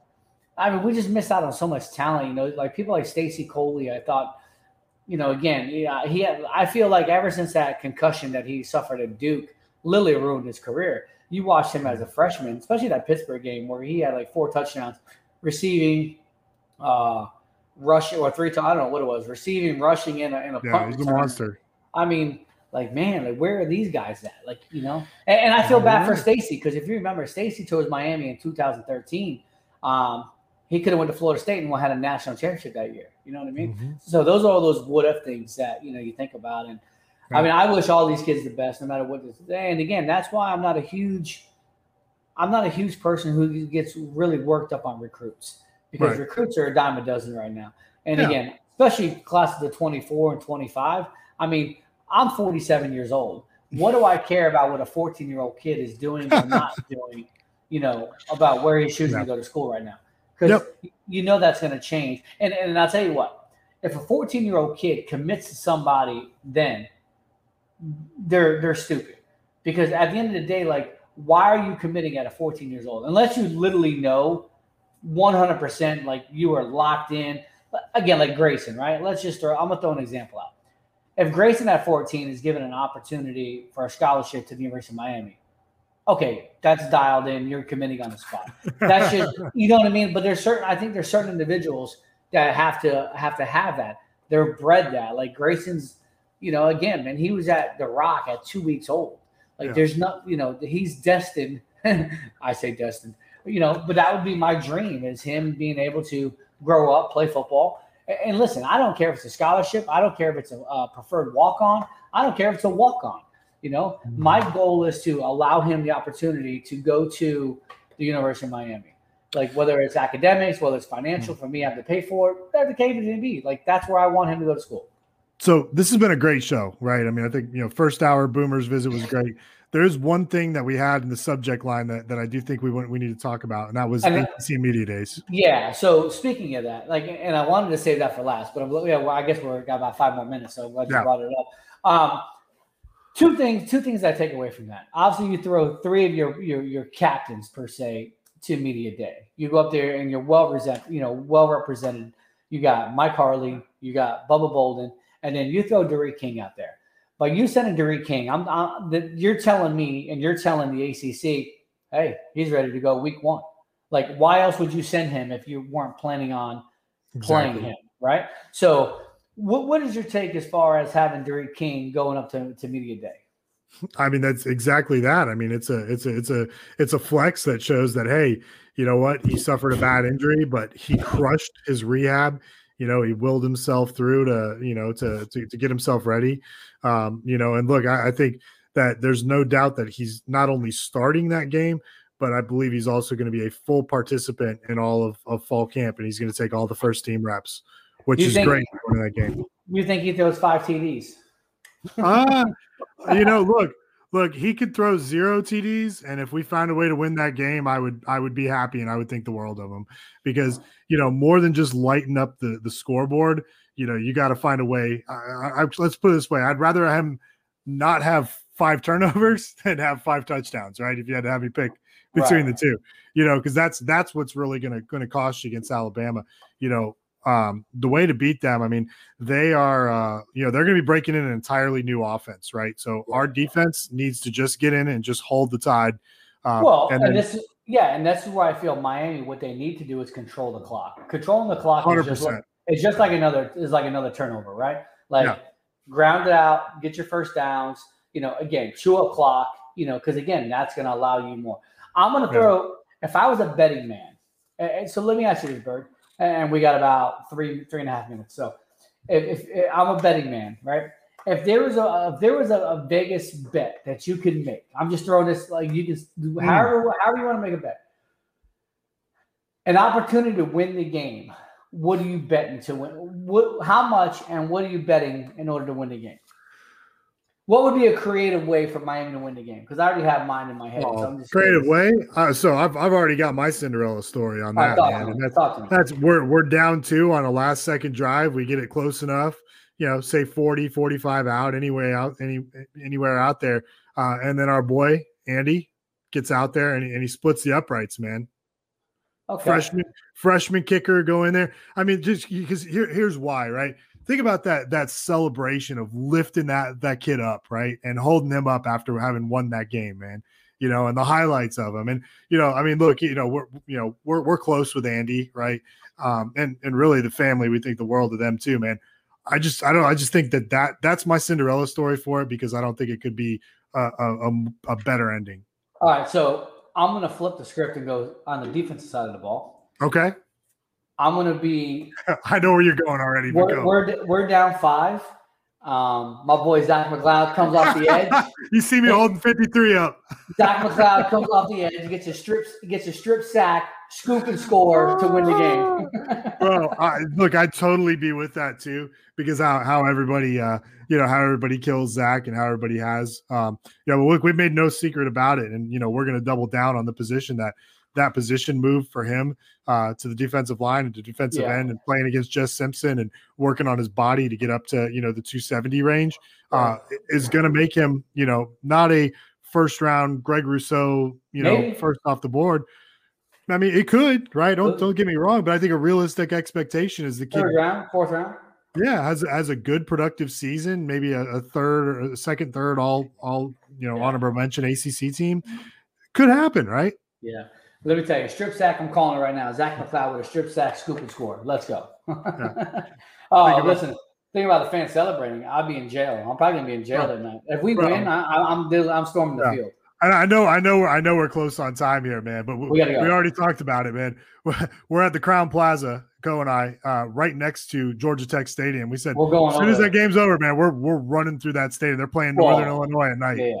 I mean, we just missed out on so much talent. You know, like people like Stacy Coley. I thought, you know, again, yeah, he. Had, I feel like ever since that concussion that he suffered at Duke, literally ruined his career. You watched him as a freshman, especially that Pittsburgh game where he had like four touchdowns, receiving, uh, rushing or three. I don't know what it was, receiving, rushing in a in a Yeah, punt he's a monster. I mean, like man, like where are these guys at? Like you know, and, and I feel bad for Stacy because if you remember, Stacy chose Miami in 2013. Um, he could have went to Florida State and had a national championship that year. You know what I mean? Mm-hmm. So those are all those what if things that you know you think about. And I mean, I wish all these kids the best, no matter what. This, day. and again, that's why I'm not a huge, I'm not a huge person who gets really worked up on recruits because Right. recruits are a dime a dozen right now. And Yeah. again, especially classes of 24 and 25. I mean, I'm 47 years old. What do I care about what a 14 year old kid is doing or not doing? You know about where he's choosing Yeah. to go to school right now because you know that's going to change. And and I'll tell you what, if a 14 year old kid commits to somebody, then they're they're stupid because at the end of the day, like why are you committing at a 14 years old unless you literally know 100 percent like you are locked in. Again, like Grayson, right? Let's just throw. I'm gonna throw an example out. If Grayson at 14 is given an opportunity for a scholarship to the University of Miami, okay, that's dialed in. You're committing on the spot. That's just you know what I mean. But there's certain. I think there's certain individuals that have to have to have that. They're bred that. Like Grayson's, you know, again, man, he was at the Rock at two weeks old. Like Yeah. there's not, you know, he's destined. I say destined, you know, but that would be my dream is him being able to grow up, play football. And listen, I don't care if it's a scholarship. I don't care if it's a uh, preferred walk on. I don't care if it's a walk on. You know, my goal is to allow him the opportunity to go to the University of Miami. Like whether it's academics, whether it's financial, for me, I have to pay for it. Whatever the case may be, like that's where I want him to go to school. So this has been a great show, right? I mean, I think you know, first hour Boomer's visit was great. There is one thing that we had in the subject line that, that I do think we want, we need to talk about, and that was And- ACC Media Days. Yeah. So speaking of that, like, and I wanted to save that for last, but I'm, yeah, well, I guess we're got about five more minutes, so I'm glad you brought it up. Um, two things, two things I take away from that. Obviously, you throw three of your your your captains per se to media day. You go up there and you're well represented, you know, well represented. You got Mike Harley, you got Bubba Bolden, and then you throw D'Eriq King out there. But you sending D'Eriq King, I'm, i the, you're telling me, and you're telling the ACC, hey, he's ready to go week one. Like, why else would you send him if you weren't planning on playing Exactly. him, right? So, what what is your take as far as having D'Eriq King going up to, to media day? I mean, that's exactly that. I mean, it's a it's a it's a it's a flex that shows that hey, you know what? He suffered a bad injury, but he crushed his rehab. You know, he willed himself through to you know to to, to get himself ready. Um, you know, and look, I, I think that there's no doubt that he's not only starting that game, but I believe he's also going to be a full participant in all of, of fall camp, and he's going to take all the first team reps, which You is think- great that game. You think he throws five TDs? Ah, you know, look, look, he could throw zero TDs, and if we find a way to win that game, I would, I would be happy, and I would think the world of him because you know, more than just lighten up the the scoreboard, you know, you got to find a way. I, I, I- let's put it this way: I'd rather him not have five turnovers than have five touchdowns, right? If you had to have me pick between Right. the two, you know, because that's that's what's really gonna gonna cost you against Alabama. You know, um, the way to beat them, I mean, they are, uh, you know, they're going to be breaking in an entirely new offense, right? So our defense needs to just get in and just hold the tide. Um, well, and and, then, this is yeah, and this is where I feel Miami. What they need to do is control the clock. Controlling the clock is just like, 100%. it's just like another is like another turnover, right? Like Yeah. ground it out, get your first downs. You know, again, chew up clock. You know, because again, that's going to allow you more. I'm going to Yeah. throw. If I was a betting man, and so let me ask you this, Bird, and we got about three three and a half minutes. So, if, if, if I'm a betting man, right? If there was a if there was a, a Vegas bet that you could make, I'm just throwing this like you can do hmm. however however you want to make a bet. An opportunity to win the game. What are you betting to win? What, how much and what are you betting in order to win the game? What would be a creative way for Miami to win the game? Because I already have mine in my head. so I'm just creative curious. way. Uh, so I've, I've already got my Cinderella story on that, talk man. that's, that's we're we're down two on a last second drive. We get it close enough, you know, say 40, 45 out, anywhere out, any anywhere out there. Uh, and then our boy Andy gets out there and, and he splits the uprights, man. Okay. Freshman freshman kicker go in there. I mean, just because here, here's why, right? Think about that that celebration of lifting that that kid up, right, and holding him up after having won that game, man. You know, and the highlights of him, and you know, I mean, look, you know, we're you know we're we're close with Andy, right, um, and and really the family, we think the world of them too, man. I just I don't I just think that that that's my Cinderella story for it because I don't think it could be a a, a, a better ending. All right, so I'm going to flip the script and go on the defensive side of the ball. Okay. I'm gonna be. I know where you're going already. We're, go. we're we're down five. Um, my boy Zach McCloud comes off the edge. you see me holding 53 up. Zach McCloud comes off the edge, gets a strip, gets a strip sack, scoop and score to win the game. Bro, I, look, I'd totally be with that too because how how everybody uh you know how everybody kills Zach and how everybody has um yeah well look we've made no secret about it and you know we're gonna double down on the position that that position move for him uh to the defensive line and to defensive Yeah. end and playing against Jess Simpson and working on his body to get up to you know the 270 range uh is gonna make him you know not a first round Greg Rousseau you know Maybe. first off the board I mean, it could, right? Don't don't get me wrong, but I think a realistic expectation is the kid, Third round, fourth round. yeah, has has a good productive season, maybe a, a third or a second, third, all all you know, honorable mention ACC team could happen, right? Yeah. Let me tell you, strip sack. I'm calling it right now. Zach McCloud with a strip sack, scoop and score. Let's go. oh, about- listen. Think about the fans celebrating. I'll be in jail. I'm probably gonna be in jail Right. that night. If we Right. win, I, I, I'm I'm storming the Yeah. field. I, I know, I know, I know we're close on time here, man. But we, We go. we already talked about it, man. We're at the Crowne Plaza, Co and I, uh, right next to Georgia Tech Stadium. We said We're going as soon as that game's over, man, we're we're running through that stadium. They're playing Northern Illinois at night. Yeah.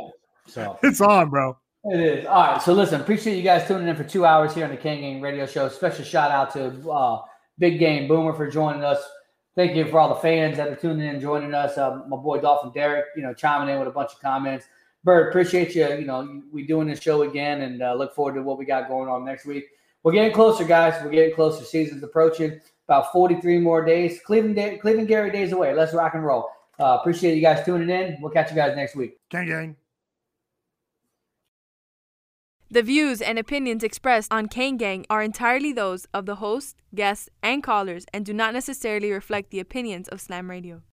So It's on, bro. It is. All right. So listen, appreciate you guys tuning in for two hours here on the Kane Gang Radio Show. Special shout out to uh, Big Game Boomer for joining us. Thank you for all the fans that are tuning in, joining us. Uh, my boy Dolphin Derek, you know, chiming in with a bunch of comments. Bird, appreciate you. You know, we doing this show again, and uh, look forward to what we got going on next week. We're getting closer, guys. We're getting closer. Season's approaching. About 43 more days. Cleveland, Day, Cleveland Gary days away. Let's rock and roll. Uh, appreciate you guys tuning in. We'll catch you guys next week. Gang gang. The views and opinions expressed on Kane Gang are entirely those of the host, guests, and callers and do not necessarily reflect the opinions of Slam Radio.